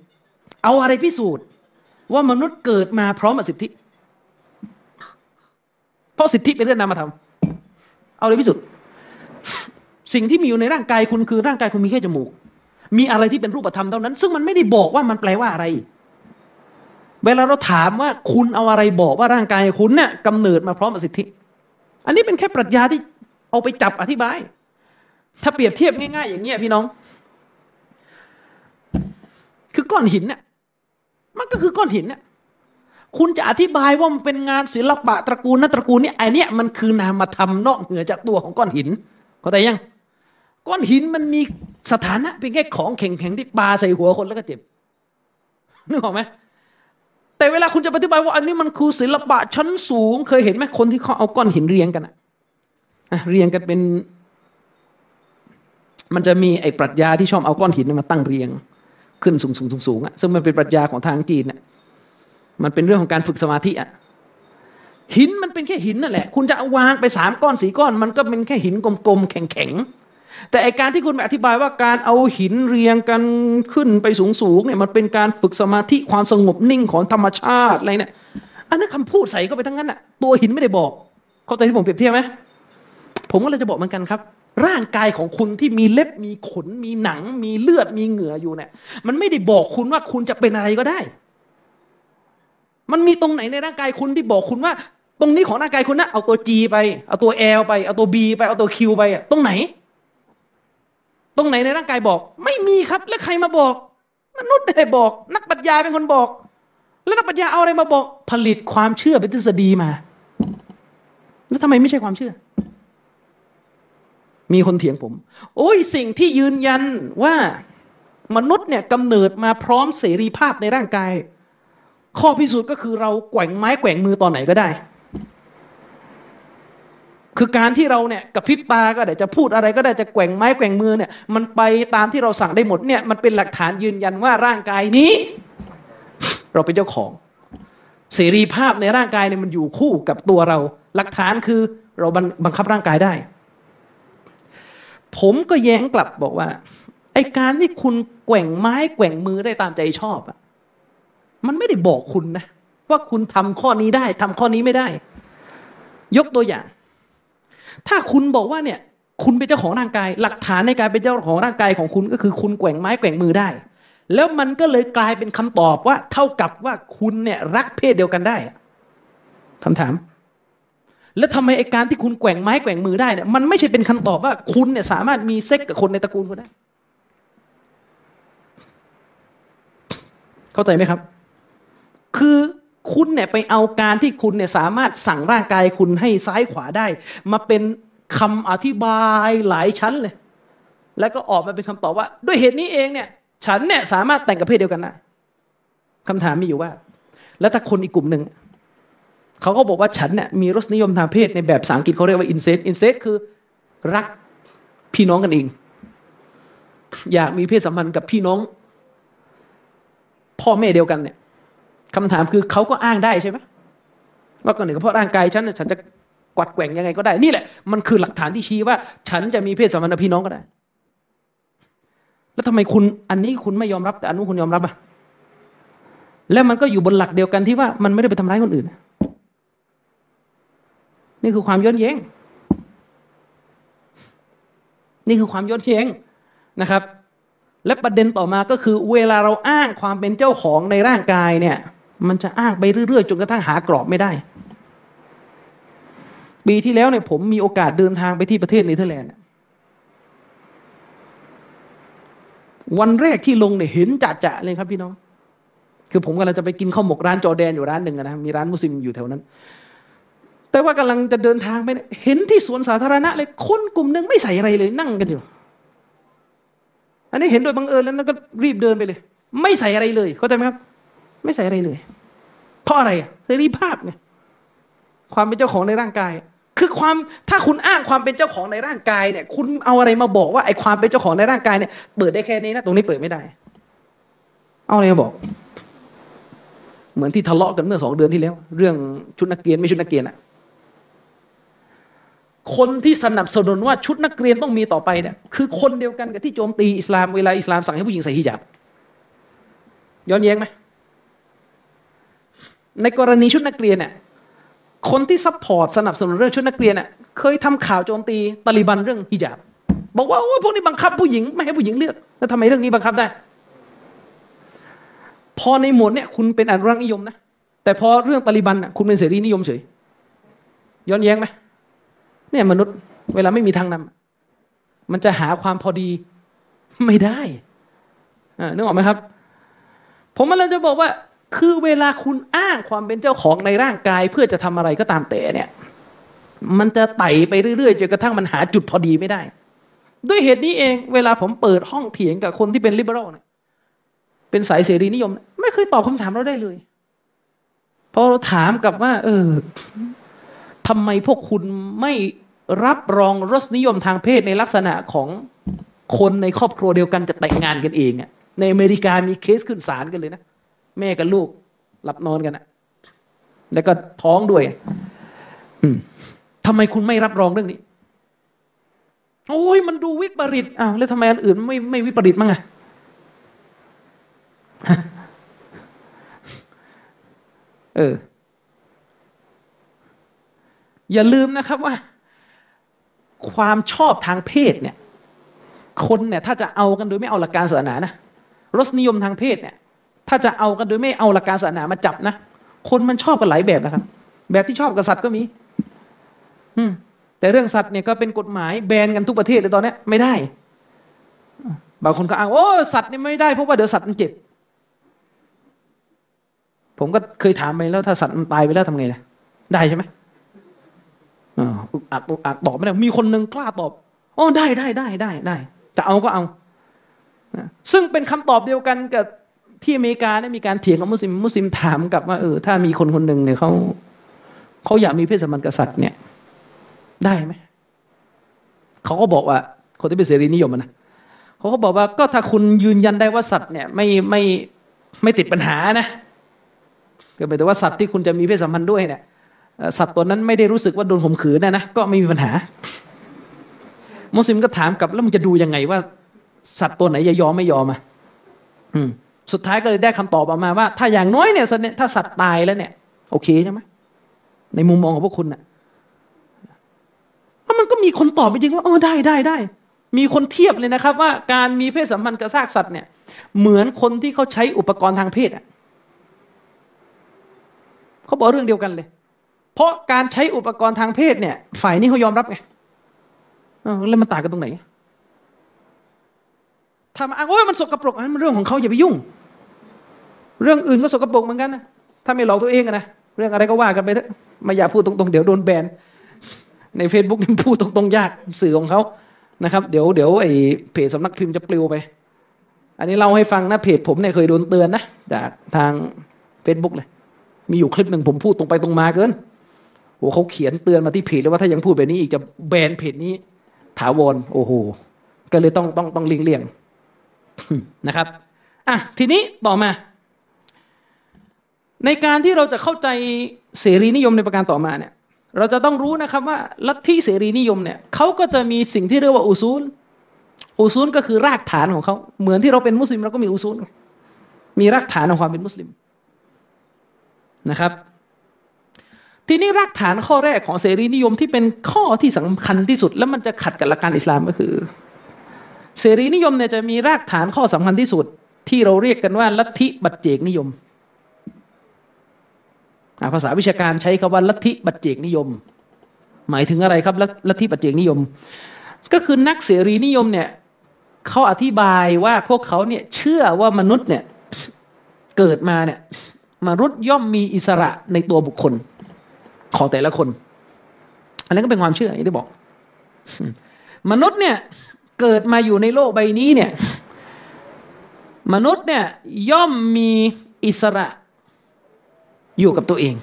เอาอะไรพิสูจน์ว่ามนุษย์เกิดมาพร้อมกับสิทธิ เพราะสิทธิเป็นเรื่องนามธรรมเอาอะไรพิสูจน์สิ่งที่มีอยู่ในร่างกายคุณคือร่างกายคุณมีแค่จมูก มีอะไรที่เป็นรูปธรรมเท่านั้น ซึ่งมันไม่ได้บอกว่ามันแปลว่าอะไร เวลาเราถามว่าคุณเอาอะไรบอกว่าร่างกายคุณเนี่ยกำเนิดมาพร้อมกับสิทธิ อันนี้เป็นแค่ปรัชญาที่เอาไปจับอธิบาย ถ้าเปรียบเทียบง่ายๆอย่างเงี้ยพี่น้อง คือก้อนหินเนี่ยมันก็คือก้อนหินเนี่ยคุณจะอธิบายว่ามันเป็นงานศิลปะตระกูลนั้นตระกูลนี้ไอเนี้ยมันคือนามธรรมนอกเหนือจากตัวของก้อนหินเข้าใจยัง ก้อนหินมันมีสถานะเป็นแค่ของแข็งๆที่ปาใส่หัวคนแล้วก็เจ็บนึกออกไหมแต่เวลาคุณจะอธิบายว่าอันนี้มันคือศิลปะชั้นสูง เคยเห็นไหมคนที่เขาเอาก้อนหินเรียงกันอะเรียงกันเป็น มันจะมีไอ้ปรัชญาที่ชอบเอาก้อนหินมาตั้งเรียง ขึ้นสูงสูงสูงสูงอะซึ่งมันเป็นปรัชญาของทางจีนอะมันเป็นเรื่องของการฝึกสมาธิอะหินมันเป็นแค่หินนั่นแหละ คุณจะเอาวางไปสามก้อนสีก้อน มันก็เป็นแค่หินกลมๆแข็งๆแต่ไอการที่คุณอธิบายว่าการเอาหินเรียงกันขึ้นไปสูงๆเนี่ยมันเป็นการฝึกสมาธิความสงบนิ่งของธรรมชาติอะไรเนี่ยอันนั้นคำพูดใส่ก็ไปทั้งนั้นอะตัวหินไม่ได้บอก เข้าใจที่ผมเปรียบเทียบไหมผมก็เลยจะบอกเหมือนกันครับ ร่างกายของคุณที่มีเล็บมีขน มีหนัง มีเลือดมีเหงื่ออยู่เนี่ย มันไม่ได้บอกคุณว่าคุณจะเป็นอะไรก็ได้ มันมีตรงไหนในร่างกายคุณที่บอกคุณว่า ตรงนี้ของร่างกายคุณนะเอาตัว G ไป เอาตัว L ไป เอาตัว B ไป เอาตัว Q ไปอะตรงไหน ตรงไหนในร่างกายบอก ไม่มีครับ แล้วใครมาบอก มนุษย์ได้บอก นักปัญญาเป็นคนบอก แล้วนักปัญญาเอาอะไรมาบอก ผลิตความเชื่อเป็นทฤษฎีมา แล้วทำไมไม่ใช่ความเชื่อ มีคนเถียงผม โอ้ยสิ่งที่ยืนยันว่ามนุษย์เนี่ยกำเนิดมาพร้อมเสรีภาพในร่างกาย ข้อพิสูจน์ก็คือเราแกว่งไม้แกว่งมือตอนไหนก็ได้ คือการที่เราเนี่ยกับพิบตาก็ได้จะพูดอะไรก็ได้จะแกว่งไม้แกว่งมือเนี่ย มันไปตามที่เราสั่งได้หมดเนี่ยมันเป็นหลักฐานยืนยันว่าร่างกายนี้ เราเป็นเจ้าของ เสรีภาพในร่างกายเนี่ยมันอยู่คู่กับตัวเรา หลักฐานคือเราบังคับร่างกายได้ ผมก็แย้งกลับบอกว่า ไอการที่คุณแกว่งไม้แกว่งมือได้ตามใจชอบอะมันไม่ได้บอกคุณนะ ว่าคุณทำข้อนี้ได้ทำข้อนี้ไม่ได้ ยกตัวอย่าง ถ้าคุณบอกว่าเนี่ย คุณเป็นเจ้าของร่างกาย หลักฐานในการเป็นเจ้าของร่างกายของคุณก็คือคุณแกว่งไม้แกว่งมือได้ แล้วมันก็เลยกลายเป็นคำตอบว่า เท่ากับว่าคุณเนี่ยรักเพศเดียวกันได้คำถาม แล้วทำไมไอการที่คุณแกว่งไม้แกว่งมือได้เนี่ยมันไม่ใช่เป็นคำตอบว่าคุณเนี่ยสามารถมีเซ็กกับคนในตระกูลคุณได้ เข้าใจไหมครับ คือคุณเนี่ยไปเอาการที่คุณเนี่ยสามารถสั่งร่างกายคุณให้ซ้ายขวาได้ มาเป็นคำอธิบายหลายชั้นเลย แล้วก็ออกมาเป็นคำตอบว่า ด้วยเหตุนี้เองเนี่ย ฉันเนี่ยสามารถแต่งกับเพศเดียวกันได้คำถามมีอยู่ว่า แล้วถ้าคนอีกกลุ่มหนึ่ง เขาก็บอกว่าฉันเนี่ยมีรสนิยมทางเพศในแบบภาษาอังกฤษเขาเรียกว่าอินเซสอินเซสคือรักพี่น้องกันเอง อยากมีเพศสัมพันธ์กับพี่น้อง พ่อแม่เดียวกันเนี่ยคำถามคือเขาก็อ้างได้ใช่ไหมว่าก่อนหนึ่งเพราะร่างกายฉันฉันจะกวัดแกว่งยังไงก็ได้ นี่แหละ มันคือหลักฐานที่ชี้ว่า ฉันจะมีเพศสัมพันธ์กับพี่น้องก็ได้ แล้วทำไมคุณอันนี้คุณไม่ยอมรับแต่อันนู้นคุณยอมรับอะแล้วมันก็อยู่บนหลักเดียวกันที่ว่ามันไม่ได้ไปทำร้ายคนอื่น นี่คือความย้อนแย้งนี่คือความย้อนแย้งนะครับ และประเด็นต่อมาก็คือ เวลาเราอ้างความเป็นเจ้าของในร่างกายเนี่ย มันจะอ้างไปเรื่อยๆจนกระทั่งหากรอบไม่ได้ ปีที่แล้วเนี่ยผมมีโอกาสเดินทางไปที่ประเทศเนเธอร์แลนด์วันแรกที่ลงเนี่ยเห็นจัดจะเลยครับพี่น้อง คือผมกำลังจะไปกินข้าวหมกร้านจอแดนอยู่ร้านหนึ่งนะมีร้านมุสลิมอยู่แถวนั้น แต่ว่ากำลังจะเดินทางไปเห็นที่สวนสาธารณะเลยคนกลุ่มหนึ่งไม่ใส่อะไรเลยนั่งกันอยู่ อันนี้เห็นโดยบังเอิญแล้วก็รีบเดินไปเลย ไม่ใส่อะไรเลย เข้าใจไหมครับ ไม่ใส่อะไรเลย เพราะอะไรเสรีภาพไงความเป็นเจ้าของในร่างกาย คือความถ้าคุณอ้างความเป็นเจ้าของในร่างกายเนี่ย คุณเอาอะไรมาบอกว่าไอ้ความเป็นเจ้าของในร่างกายเนี่ยเปิดได้แค่นี้นะตรงนี้เปิดไม่ได้ เอาอะไรมาบอกเหมือนที่ทะเลาะกันเมื่อสองเดือนที่แล้ว เรื่องชุดนักเรียนไม่ชุดนักเรียนอะ คนที่สนับสนุนว่าชุดนักเรียนต้องมีต่อไปเนี่ยคือคนเดียวกันกับที่โจมตีอิสลามเวลาอิสลามสั่งให้ผู้หญิงใส่ฮิญาบย้อนแย้งไหมในกรณีชุดนักเรียนเนี่ยคนที่ support สนับสนุนเรื่องชุดนักเรียนเนี่ยเคยทำข่าวโจมตีตาลิบันเรื่องฮิญาบบอกว่าโอ้พวกนี้บังคับผู้หญิงไม่ให้ผู้หญิงเลือก แล้วทำไมเรื่องนี้บังคับได้ พอในหมวดเนี่ยคุณเป็นอนุรักษ์นิยมนะแต่พอเรื่องตาลิบันอะคุณเป็นเสรีนิยมเฉยย้อนแย้งไหม เนี่ยมนุษย์เวลาไม่มีทางนำมันจะหาความพอดีไม่ได้นึกออกไหมครับ ผมมันเลยจะบอกว่า คือเวลาคุณอ้างความเป็นเจ้าของในร่างกาย เพื่อจะทำอะไรก็ตามแต่เนี่ย มันจะไต่ไปเรื่อยๆจนกระทั่งมันหาจุดพอดีไม่ได้ ด้วยเหตุนี้เองเวลาผมเปิดห้องเถียงกับคนที่เป็นลิเบอรัลเนี่ยเป็นสายเสรีนิยม ไม่เคยตอบคำถามเราได้เลยพอเราถามกับว่า เออ ทำไมพวกคุณไม่รับรองรสนิยมทางเพศในลักษณะของคนในครอบครัวเดียวกันจะแต่งงานกันเองอะในอเมริกามีเคสขึ้นศาลกันเลยนะ แม่กับลูกหลับนอนกันอะแล้วก็ท้องด้วยอืมทำไมคุณไม่รับรองเรื่องนี้ โอ้ยมันดูวิปริตอ้าวแล้วทำไมอันอื่นไม่ไม่วิปริตมั้งอะเออ อย่าลืมนะครับว่า ความชอบทางเพศเนี่ย คนเนี่ยถ้าจะเอากันโดยไม่เอาหลักการศาสนานะรสนิยมทางเพศเนี่ย ถ้าจะเอากันโดยไม่เอาหลักการศาสนามาจับนะคนมันชอบกันหลายแบบนะครับ แบบที่ชอบกับสัตว์ก็มี อืม แต่เรื่องสัตว์เนี่ยก็เป็นกฎหมายแบนกันทุกประเทศเลยตอนนี้ไม่ได้ บางคนก็อ้างโอ้สัตว์นี่ไม่ได้เพราะว่าเดี๋ยวสัตว์มันเจ็บผมก็เคยถามไปแล้วถ้าสัตว์มันตายไปแล้วทำไงนะได้ใช่ไหม อักอักตอบไม่ได้ มีคนหนึ่งกล้าตอบโอ้ได้ได้ได้ได้ได้จะเอาก็เอาซึ่งเป็นคำตอบเดียวกันกับที่อเมริกาได้มีการเถียงกับมุสลิมมุสลิมถามกลับว่าเออถ้ามีคนคนหนึ่งเนี่ยเขาเขาอยากมีเพศสัมพันธ์กับสัตว์เนี่ย ได้ไหมเขาก็บอกว่า คนที่เป็นเสรีนิยมนะเขาก็บอกว่าก็ถ้าคุณยืนยันได้ว่าสัตว์เนี่ยไม่ไม่ไม่ติดปัญหานะก็หมายถึงว่าสัตว์ที่คุณจะมีเพศสัมพันธ์ด้วยเนี่ย สัตว์ตัวนั้นไม่ได้รู้สึกว่าโดนข่มขืนนะนะก็ไม่มีปัญหา มุสลิมก็ถามกลับแล้วมันจะดูยังไงว่า สัตว์ตัวไหนจะยอมไม่ยอมอะสุดท้ายก็เลยได้คำตอบออกมาว่า ถ้าอย่างน้อยเนี่ยถ้าสัตว์ตายแล้วเนี่ย โอเคใช่ไหมในมุมมองของพวกคุณน่ะแล้วมันก็มีคนตอบไปจริงว่าเออได้ได้ได้ มีคนเทียบเลยนะครับ ว่าการมีเพศสัมพันธ์กับซากสัตว์เนี่ย เหมือนคนที่เขาใช้อุปกรณ์ทางเพศอะเขาบอกเรื่องเดียวกันเลย เพราะการใช้อุปกรณ์ทางเพศเนี่ย ฝ่ายนี้เขายอมรับไงแล้วมันต่างกันตรงไหนทำอ้างว่ามันสกปรกนั้นมันเรื่องของเขาอย่าไปยุ่ง เรื่องอื่นก็สกปรกเหมือนกันนะถ้าไม่หลอกตัวเองนะเรื่องอะไรก็ว่ากันไปเถอะไม่อยากพูดตรงๆ เดี๋ยวโดนแบนใน Facebook นี่พูดตรงๆยากสื่อของเขานะครับ เดี๋ยวเดี๋ยวไอ้เพจสำนักพิมพ์จะปลิวไป อันนี้เล่าให้ฟังนะเพจผมเนี่ยเคยโดนเตือนนะจากทาง Facebook เลย มีอยู่คลิปหนึ่งผมพูดตรงไปตรงมาเกิน โอ้เขาเขียนเตือนมาที่เพจเลยว่าถ้ายังพูดแบบนี้อีกจะแบนเพจนี้ ถาวรโอ้โหก็เลยต้องต้องต้องเลี่ยงนะครับอะทีนี้ต่อมา ในการที่เราจะเข้าใจเสรีนิยมในประการต่อมาเนี่ย เราจะต้องรู้นะครับว่าลัทธิเสรีนิยมเนี่ยเขาก็จะมีสิ่งที่เรียกว่าอุซูลอุซูลก็คือรากฐานของเขาเหมือนที่เราเป็นมุสลิมเราก็มีอุซูลมีรากฐานของความเป็นมุสลิมนะครับ ทีนี้รากฐานข้อแรกของเสรีนิยมที่เป็นข้อที่สำคัญที่สุด แล้วมันจะขัดกับหลักการอิสลามก็คือ เสรีนิยมเนี่ยจะมีรากฐานข้อสำคัญที่สุด ที่เราเรียกกันว่าลัทธิบัจเจกนิยมภาษาวิชาการใช้คาว่าลัทธิบัจเจกนิยม หมายถึงอะไรครับลัทธิบัจเจกนิยม ก็คือนักเสรีนิยมเนี่ยเขาอธิบายว่าพวกเขาเนี่ยเชื่อว่ามนุษย์เนี่ยเกิดมาเนี่ยมนุษย์ย่อมมีอิสระในตัวบุคคล ของแต่ละคน อันนี้ก็เป็นความเชื่ออย่างที่บอก มนุษย์เนี่ย เกิดมาอยู่ในโลกใบนี้เนี่ย มนุษย์เนี่ย ย่อมมีอิสระอยู่กับตัวเอง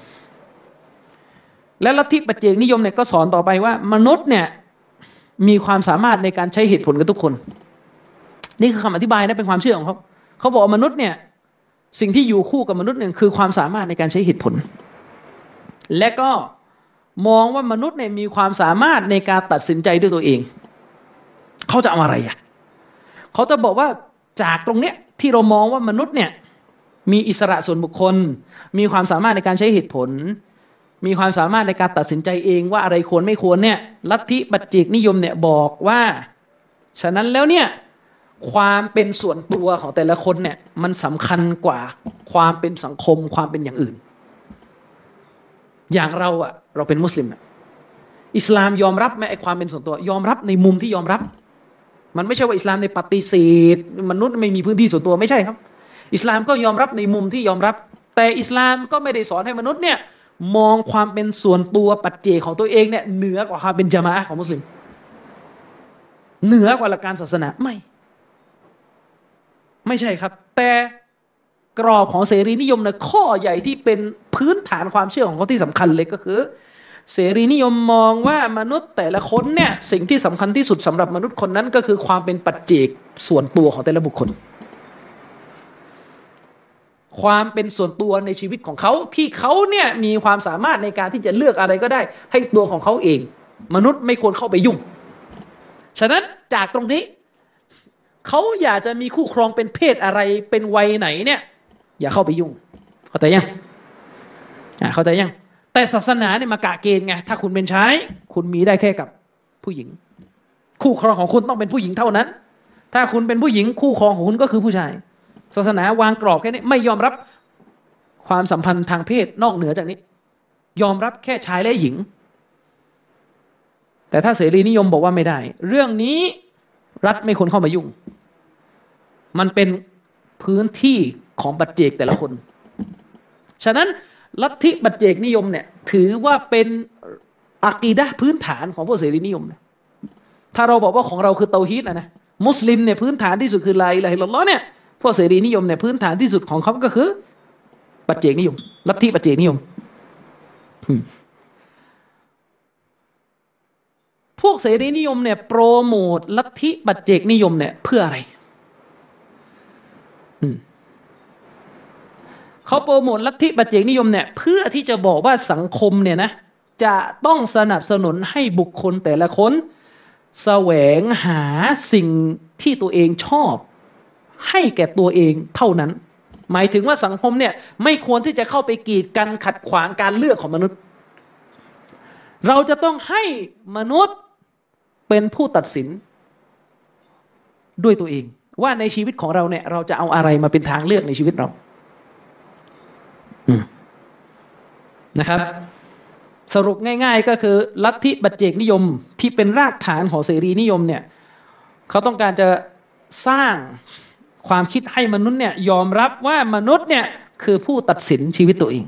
และลัทธิปัจเจกนิยมเนี่ยก็สอนต่อไปว่า มนุษย์เนี่ย มีความสามารถในการใช้เหตุผลกับทุกคน นี่คือคำอธิบายนะเป็นความเชื่อของเขาเขาบอกมนุษย์เนี่ย สิ่งที่อยู่คู่กับมนุษย์หนึ่งคือความสามารถในการใช้เหตุผล และก็มองว่ามนุษย์เนี่ยมีความสามารถในการตัดสินใจด้วยตัวเอง เขาจะเอาอะไรอะเขาจะบอกว่าจากตรงเนี้ยที่เรามองว่ามนุษย์เนี่ยมีอิสระส่วนบุคคล มีความสามารถในการใช้เหตุผล มีความสามารถในการตัดสินใจเองว่าอะไรควรไม่ควรเนี่ยลัทธิบัจจิกนิยมเนี่ยบอกว่า ฉะนั้นแล้วเนี่ยความเป็นส่วนตัวของแต่ละคนเนี่ยมันสำคัญกว่าความเป็นสังคมความเป็นอย่างอื่น อย่างเราอะเราเป็นมุสลิมอะอิสลามยอมรับไหมไอความเป็นส่วนตัว ยอมรับในมุมที่ยอมรับ มันไม่ใช่ว่าอิสลามในปฏิเสธมนุษย์ไม่มีพื้นที่ส่วนตัวไม่ใช่ครับ อิสลามก็ยอมรับในมุมที่ยอมรับ แต่อิสลามก็ไม่ได้สอนให้มนุษย์เนี่ยมองความเป็นส่วนตัวปัจเจกของตัวเองเนี่ยเหนือกว่าความเป็นจามะของมุสลิม เหนือกว่าหลักการศาสนาไม่ ไม่ใช่ครับ แต่ กรอบของเสรีนิยมนะข้อใหญ่ที่เป็นพื้นฐานความเชื่อของเขาที่สำคัญเลยก็คือ เสรีนิยมมองว่ามนุษย์แต่ละคนเนี่ยสิ่งที่สำคัญที่สุดสำหรับมนุษย์คนนั้นก็คือความเป็นปัจเจกส่วนตัวของแต่ละบุคคล ความเป็นส่วนตัวในชีวิตของเขาที่เขาเนี่ยมีความสามารถในการที่จะเลือกอะไรก็ได้ ให้ตัวของเขาเอง มนุษย์ไม่ควรเข้าไปยุ่ง ฉะนั้นจากตรงนี้เขาอยากจะมีคู่ครองเป็นเพศอะไรเป็นวัยไหนเนี่ย อย่าเข้าไปยุ่ง เข้าใจยังอ่าเข้าใจยัง แต่ศาสนาเนี่ยมากะเกณฑ์ไง ถ้าคุณเป็นชายคุณมีได้แค่กับผู้หญิง คู่ครองของคุณต้องเป็นผู้หญิงเท่านั้น ถ้าคุณเป็นผู้หญิงคู่ครองของคุณก็คือผู้ชาย ศาสนาวางกรอบแค่นี้ไม่ยอมรับความสัมพันธ์ทางเพศนอกเหนือจากนี้ ยอมรับแค่ชายและหญิง แต่ถ้าเสรีนิยมบอกว่าไม่ได้ เรื่องนี้รัฐไม่ควรเข้ามายุ่ง มันเป็นพื้นที่ ของปัจเจกแต่ละคน ฉะนั้นลัทธิปัจเจกนิยมเนี่ย ถือว่าเป็นعقيدةพื้นฐานของพวกเสรีนิยมนะถ้าเราบอกว่าของเราคือتوحيدนะนะมุสลิมเนี่ยพื้นฐานที่สุดคือلا إله إلا اللهเนี่ยพวกเสรีนิยมเนี่ยพื้นฐานที่สุดของเขาก็คือปัจเจกนิยม ลัทธิปัจเจกนิยม พวกเสรีนิยมเนี่ยโปรโมทลัทธิปัจเจกนิยมเนี่ยเพื่ออะไร อืม เขาโปรโมทลัทธิปัจเจกนิยมเนี่ยเพื่อที่จะบอกว่าสังคมเนี่ยนะจะต้องสนับสนุนให้บุคคลแต่ละคนแสวงหาสิ่งที่ตัวเองชอบ ให้แก่ตัวเองเท่านั้น หมายถึงว่าสังคมเนี่ยไม่ควรที่จะเข้าไปกีดกันขัดขวางการเลือกของมนุษย์ เราจะต้องให้มนุษย์เป็นผู้ตัดสินด้วยตัวเอง ว่าในชีวิตของเราเนี่ยเราจะเอาอะไรมาเป็นทางเลือกในชีวิตเรา นะครับ สรุปง่าย ๆ ก็คือลัทธิบัจเจกนิยมที่เป็นรากฐานของเสรีนิยมเนี่ยเขาต้องการจะสร้างความคิดให้มนุษย์เนี่ยยอมรับว่ามนุษย์เนี่ยคือผู้ตัดสินชีวิตตัวเอง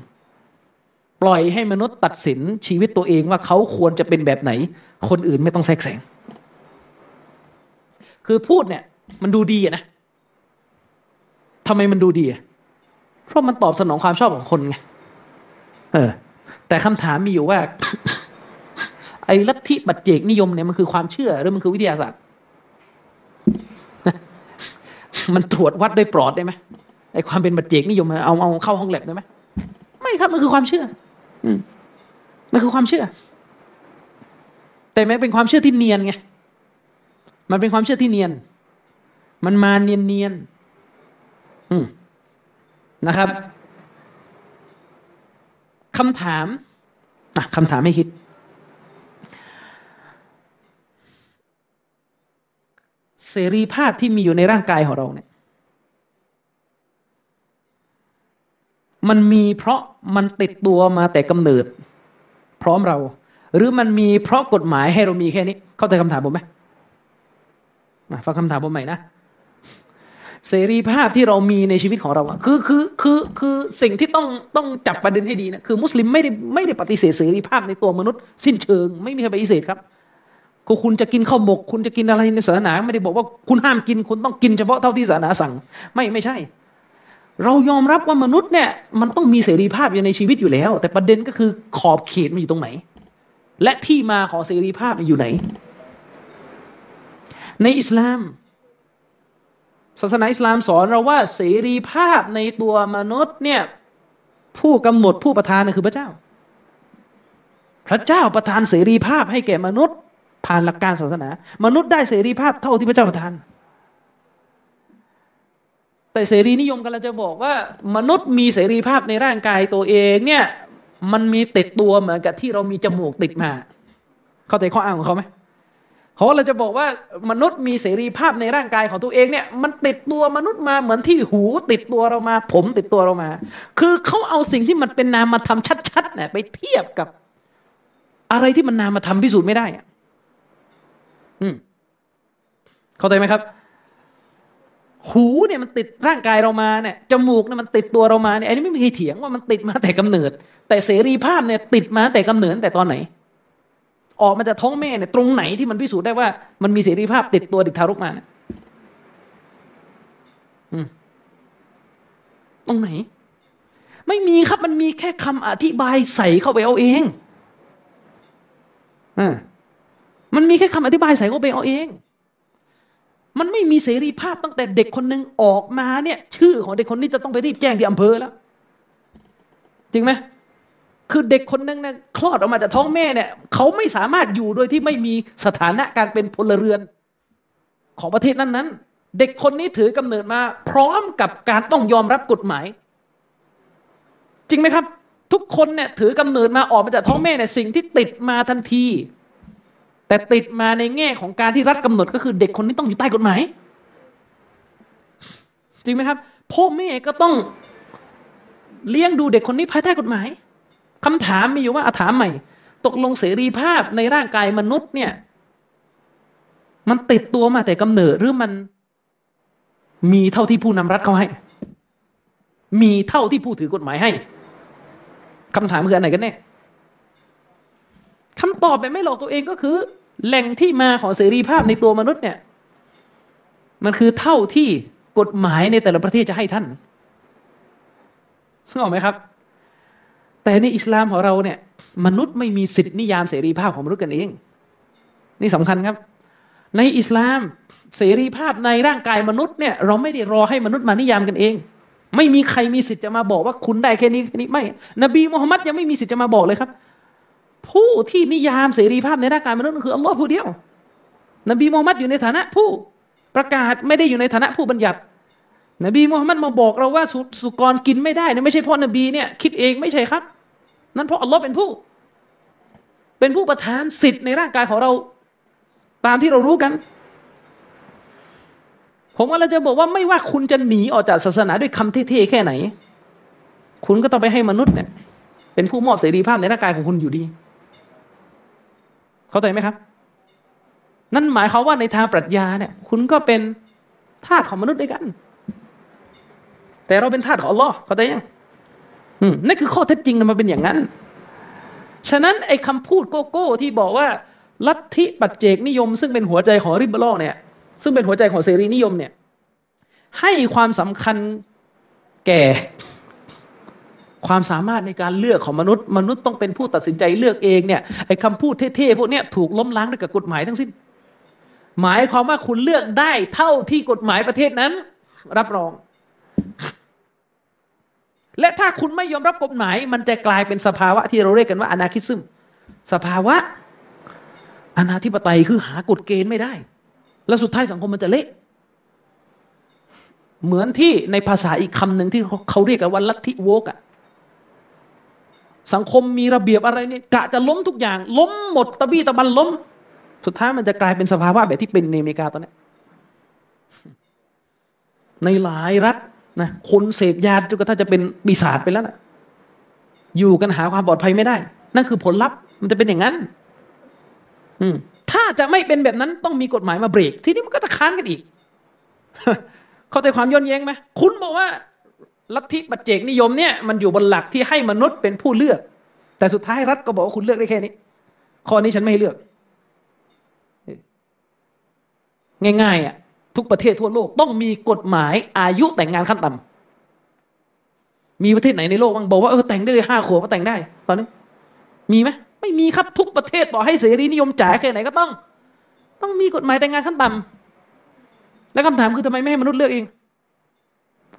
ปล่อยให้มนุษย์ตัดสินชีวิตตัวเองว่าเขาควรจะเป็นแบบไหน คนอื่นไม่ต้องแทรกแซงคือพูดเนี่ยมันดูดีนะทำไมมันดูดี เพราะมันตอบสนองความชอบของคนไง เออ แต่คำถามมีอยู่ว่า ไอ้ลัทธิบัจเจกนิยมเนี่ยมันคือความเชื่อหรือมันคือวิทยาศาสตร์ มันตรวจวัดด้วยปลอดได้ไหมไอ้ความเป็นบัจเจกนิยมเอาเอาเข้าห้องแลบได้ไหมไม่ครับมันคือความเชื่อ อืมมันคือความเชื่อ แต่แม้เป็นความเชื่อที่เนียนไงมันเป็นความเชื่อที่เนียน มันมาเนียนเนียนอืมนะครับ คำถามคำถามให้คิด เสรีภาพที่มีอยู่ในร่างกายของเราเนี่ย มันมีเพราะมันติดตัวมาแต่กำเนิด พร้อมเรา หรือมันมีเพราะกฎหมายให้เรามีแค่นี้ เข้าใจคำถามผมไหมฟังคำถามผมใหม่นะ เสรีภาพที่เรามีในชีวิตของเราอะคือคือคือคือสิ่งที่ต้องต้องจับประเด็นให้ดีนะคือมุสลิมไม่ได้ไม่ได้ปฏิเสธเสรีภาพในตัวมนุษย์ สิ้นเชิง ไม่มีใครปฏิเสธครับก็คุณจะกินข้าวหมก คุณจะกินอะไรในศาสนา ไม่ได้บอกว่าคุณห้ามกินคุณต้องกินเฉพาะเท่าที่ศาสนาสั่ง ไม่ไม่ใช่ เรายอมรับว่ามนุษย์เนี่ยมันต้องมีเสรีภาพอยู่ในชีวิตอยู่แล้ว แต่ประเด็นก็คือขอบเขตมันอยู่ตรงไหน และที่มาของเสรีภาพมันอยู่ไหน ในอิสลาม ศาสนาอิสลามสอนเราว่าเสรีภาพในตัวมนุษย์เนี่ยผู้กำหนดผู้ประทานคือพระเจ้า พระเจ้าประทานเสรีภาพให้แก่มนุษย์ ผ่านหลักการศาสนา มนุษย์ได้เสรีภาพเท่าที่พระเจ้าประทาน แต่เสรีนิยมกันเราจะบอกว่า มนุษย์มีเสรีภาพในร่างกายตัวเองเนี่ยมันมีติดตัวเหมือนกับที่เรามีจมูกติดมา เข้าใจข้ออ้างของเขาไหม เพราะเราจะบอกว่ามนุษย์มีเสรีภาพในร่างกายของตัวเองเนี่ยมันติดตัวมนุษย์มาเหมือนที่หูติดตัวเรามา ผมติดตัวเรามา คือเขาเอาสิ่งที่มันเป็นนามธรรมชัดๆเนี่ยไปเทียบกับ อะไรที่มันนามธรรมพิสูจน์ไม่ได้อะอืมเข้าใจไหมครับ หูเนี่ยมันติดร่างกายเรามาเนี่ยจมูกเนี่ยมันติดตัวเรามาเนี่ยอันนี้ไม่มีใครเถียงว่ามันติดมาแต่กำเนิด แต่เสรีภาพเนี่ยติดมาแต่กำเนิดแต่ตอนไหน ออกมาจากท้องแม่เนี่ยตรงไหนที่มันพิสูจน์ได้ว่า มันมีเสรีภาพติดตัวเด็กทารกมาเนี่ยตรงไหน ไม่มีครับมันมีแค่คำอธิบายใส่เข้าไปเอาเองอมันมีแค่คำอธิบายใส่เข้าไปเอาเอง มันไม่มีเสรีภาพตั้งแต่เด็กคนหนึ่งออกมาเนี่ย ชื่อของเด็กคนนี้จะต้องไปรีบแจ้งที่อำเภอแล้ว จริงไหม คือเด็กคนนึงเนี่ยคลอดออกมาจากท้องแม่เนี่ยเขาไม่สามารถอยู่โดยที่ไม่มีสถานะการเป็นพลเรือนของประเทศนั้น ๆ เด็กคนนี้ถือกำเนิดมา พร้อมกับการต้องยอมรับกฎหมาย จริงไหมครับ ทุกคนเนี่ยถือกำเนิดมาออกมาจากท้องแม่เนี่ยสิ่งที่ติดมาทันที แต่ติดมาในแง่ของการที่รัฐกำหนดก็คือ เด็กคนนี้ต้องอยู่ใต้กฎหมาย จริงไหมครับพ่อแม่ก็ต้องเลี้ยงดูเด็กคนนี้ภายใต้กฎหมาย คำถามมีอยู่ว่าอาถามใหม่ ตกลงเสรีภาพในร่างกายมนุษย์เนี่ย มันติดตัวมาแต่กำเนิดหรือมันมีเท่าที่ผู้นำรัฐเขาให้ มีเท่าที่ผู้ถือกฎหมายให้คำถามคืออันไหนกันแน่คำตอบแบบไม่หลอกตัวเองก็คือ แหล่งที่มาของเสรีภาพในตัวมนุษย์เนี่ย มันคือเท่าที่กฎหมายในแต่ละประเทศจะให้ท่านนึกออกไหมครับ แต่ในอิสลามของเราเนี่ย มนุษย์ไม่มีสิทธินิยามเสรีภาพของมนุษย์กันเอง นี่สำคัญครับ ในอิสลามเสรีภาพในร่างกายมนุษย์เนี่ยเราไม่ได้รอให้มนุษย์มานิยามกันเอง ไม่มีใครมีสิทธิ์จะมาบอกว่าคุณได้แค่นี้แค่นี้ไม่ นบีมุฮัมมัดยังไม่มีสิทธิ์จะมาบอกเลยครับ ผู้ที่นิยามเสรีภาพในร่างกายมนุษย์คืออัลลอฮ์ผู้เดียว นบีมุฮัมมัดอยู่ในฐานะผู้ประกาศไม่ได้อยู่ในฐานะผู้บัญญัติ นบีมุฮัมมัดมาบอกเราว่าสุสุกรกินไม่ได้เนี่ยไม่ใช่เพราะนบีเนี่ยคิดเองไม่ใช่ครับ นั่นเพราะอัลลอฮ์เป็นผู้ เป็นผู้ประทานสิทธิ์ในร่างกายของเรา ตามที่เรารู้กัน ผมว่าเราจะบอกว่าไม่ว่าคุณจะหนีออกจากศาสนาด้วยคำเท่ๆแค่ไหน คุณก็ต้องไปให้มนุษย์เนี่ย เป็นผู้มอบเสรีภาพในร่างกายของคุณอยู่ดี เข้าใจไหมครับ นั่นหมายความว่าในทางปรัชญาเนี่ย คุณก็เป็นทาสของมนุษย์ด้วยกัน แต่เราเป็นทาสของอัลลอฮ์เข้าใจยังอืม นั่นคือข้อเท็จจริงมันเป็นอย่างนั้น ฉะนั้นไอ้คำพูดโกโก้ที่บอกว่า ลัทธิปัจเจกนิยม ซึ่งเป็นหัวใจของริบลอเนี่ย ซึ่งเป็นหัวใจของเสรีนิยมเนี่ย ให้ความสำคัญแก่ความสามารถในการเลือกของมนุษย์ มนุษย์ต้องเป็นผู้ตัดสินใจเลือกเองเนี่ยไอ้คำพูดเท่ๆพวกนี้ถูกล้มล้างด้วยกับกฎหมายทั้งสิ้น หมายความว่าคุณเลือกได้เท่าที่กฎหมายประเทศนั้น รับรอง และถ้าคุณไม่ยอมรับกฎหมาย มันจะกลายเป็นสภาวะที่เราเรียกกันว่าอนาคิซึมสภาวะอนาธิปไตยคือหากฎเกณฑ์ไม่ได้ แล้วสุดท้ายสังคมมันจะเละเหมือนที่ในภาษาอีกคำหนึ่งที่เขาเรียกกันว่าลัทธิโวกอะสังคมมีระเบียบอะไรเนี่ยกะจะล้มทุกอย่าง ล้มหมดตะบี้ตะบันล้ม สุดท้ายมันจะกลายเป็นสภาวะแบบที่เป็นในอเมริกาตอนนี้ในหลายรัฐ นะคนเสพยาจนกระทั่งจะเป็นปีศาจไปแล้วนะอยู่กันหาความปลอดภัยไม่ได้ นั่นคือผลลัพธ์มันจะเป็นอย่างนั้น อืมถ้าจะไม่เป็นแบบนั้นต้องมีกฎหมายมาเบรก ทีนี้มันก็จะค้านกันอีก เข้าใจความย้อนแย้งไหมคุณบอกว่า ลัทธิปัจเจกนิยมเนี่ย มันอยู่บนหลักที่ให้มนุษย์เป็นผู้เลือก แต่สุดท้ายรัฐก็บอกว่าคุณเลือกได้แค่นี้ ข้อนี้ฉันไม่ให้เลือก ง่ายๆอะ ทุกประเทศทั่วโลกต้องมีกฎหมายอายุแต่งงานขั้นต่ำมีประเทศไหนในโลกบ้างบอกว่าเออแต่งได้เลยห้าขวบก็แต่งได้ ตอนนี้มีไหมไม่มีครับทุกประเทศต่อให้เสรีนิยมจ่ายแค่ไหนก็ต้อง ต้องมีกฎหมายแต่งงานขั้นต่ำแล้วคำถามคือทำไมไม่ให้มนุษย์เลือกเอง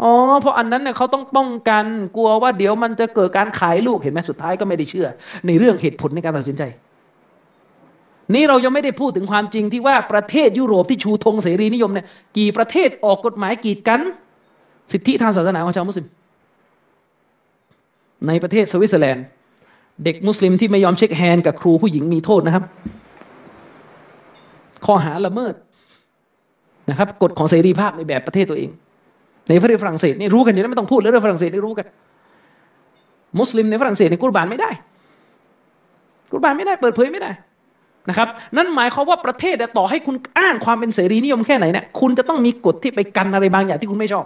อ๋อเพราะอันนั้นเนี่ยเขาต้องป้องกันกลัวว่าเดี๋ยวมันจะเกิดการขายลูกเห็นไหมสุดท้ายก็ไม่ได้เชื่อ ในเรื่องเหตุผลในการตัดสินใจ นี่เรายังไม่ได้พูดถึงความจริงที่ว่าประเทศยุโรปที่ชูธงเสรีนิยมเนี่ยกี่ประเทศออกกฎหมายกีดกัน สิทธิทางศาสนาของชาวมุสลิม ในประเทศสวิตเซอร์แลนด์ เด็กมุสลิมที่ไม่ยอม shake hand กับครูผู้หญิงมีโทษนะครับ ข้อหาละเมิดนะครับกฎของเสรีภาพในแบบประเทศตัวเอง ในประเทศฝรั่งเศสนี่รู้กันอยู่แล้วไม่ต้องพูดเรื่องฝรั่งเศสนี่รู้กัน มุสลิมในฝรั่งเศสในกุรบานไม่ได้ กุรบานไม่ได้เปิดเผยไม่ได้ นะครับ นั่นหมายความว่าประเทศต่อให้คุณอ้างความเป็นเสรีนิยมแค่ไหนเนี่ยคุณจะต้องมีกฎที่ไปกันอะไรบางอย่างที่คุณไม่ชอบ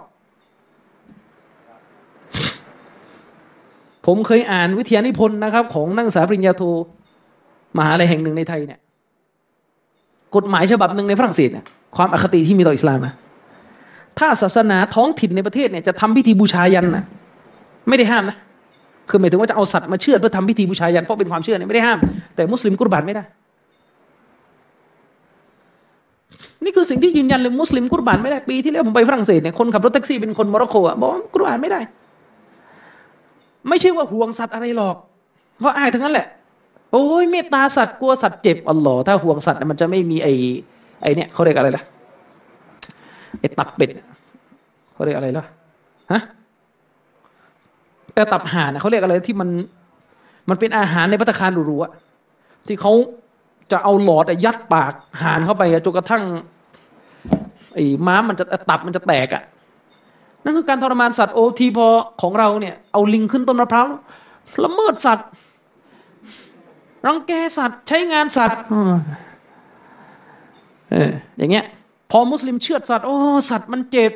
ผมเคยอ่านวิทยานิพนธ์นะครับ ของนักศึกษาปริญญาโทมหาลัยแห่งหนึ่งในไทยเนี่ย กฎหมายฉบับหนึ่งในฝรั่งเศสเนี่ยความอคติที่มีต่ออิสลามนะถ้าศาสนาท้องถิ่นในประเทศเนี่ยจะทำพิธีบูชายันนะไม่ได้ห้ามนะคือหมายถึงว่าจะเอาสัตว์มาเชื่อเพื่อทำพิธีบูชายันเพราะเป็นความเชื่อเนี่ยไม่ได้ห้าม แต่มุสลิมกุรบานไม่ได้ นี่คือสิ่งที่ยืนยันเลยมุสลิมกุรบานไม่ได้ปีที่แล้วผมไปฝรั่งเศสเนี่ยคนขับรถแท็กซี่เป็นคนโมร็อกโกอะบอกกุรบานไม่ได้ ไม่ใช่ว่าห่วงสัตว์อะไรหรอก เพราะอายทั้งนั้นแหละ โอ้ยเมตตาสัตว์กลัวสัตว์เจ็บอัลลอฮ์ถ้าห่วงสัตว์มันจะไม่มีไอ้ไอ้เนี่ยเขาเรียกอะไรล่ะไอ้ตับเป็ดเขาเรียกอะไรล่ะฮะแต่ตับห่านเขาเรียกอะไรที่มันมันเป็นอาหารในพัตคารหรูๆที่เขาจะเอาหลอดยัดปากห่านเข้าไปจนกระทั่ง ไอ้ม้ามันจะตับมันจะแตกอะนั่นคือการทรมานสัตว์โอทีพอของเราเนี่ยเอาลิงขึ้นต้นมะพร้าวละเมิดสัตว์ รังแกสัตว์ใช้งานสัตว์เอออย่างเงี้ย พอมุสลิมเชื่อสัตว์โอ้สัตว์มันเจ็บ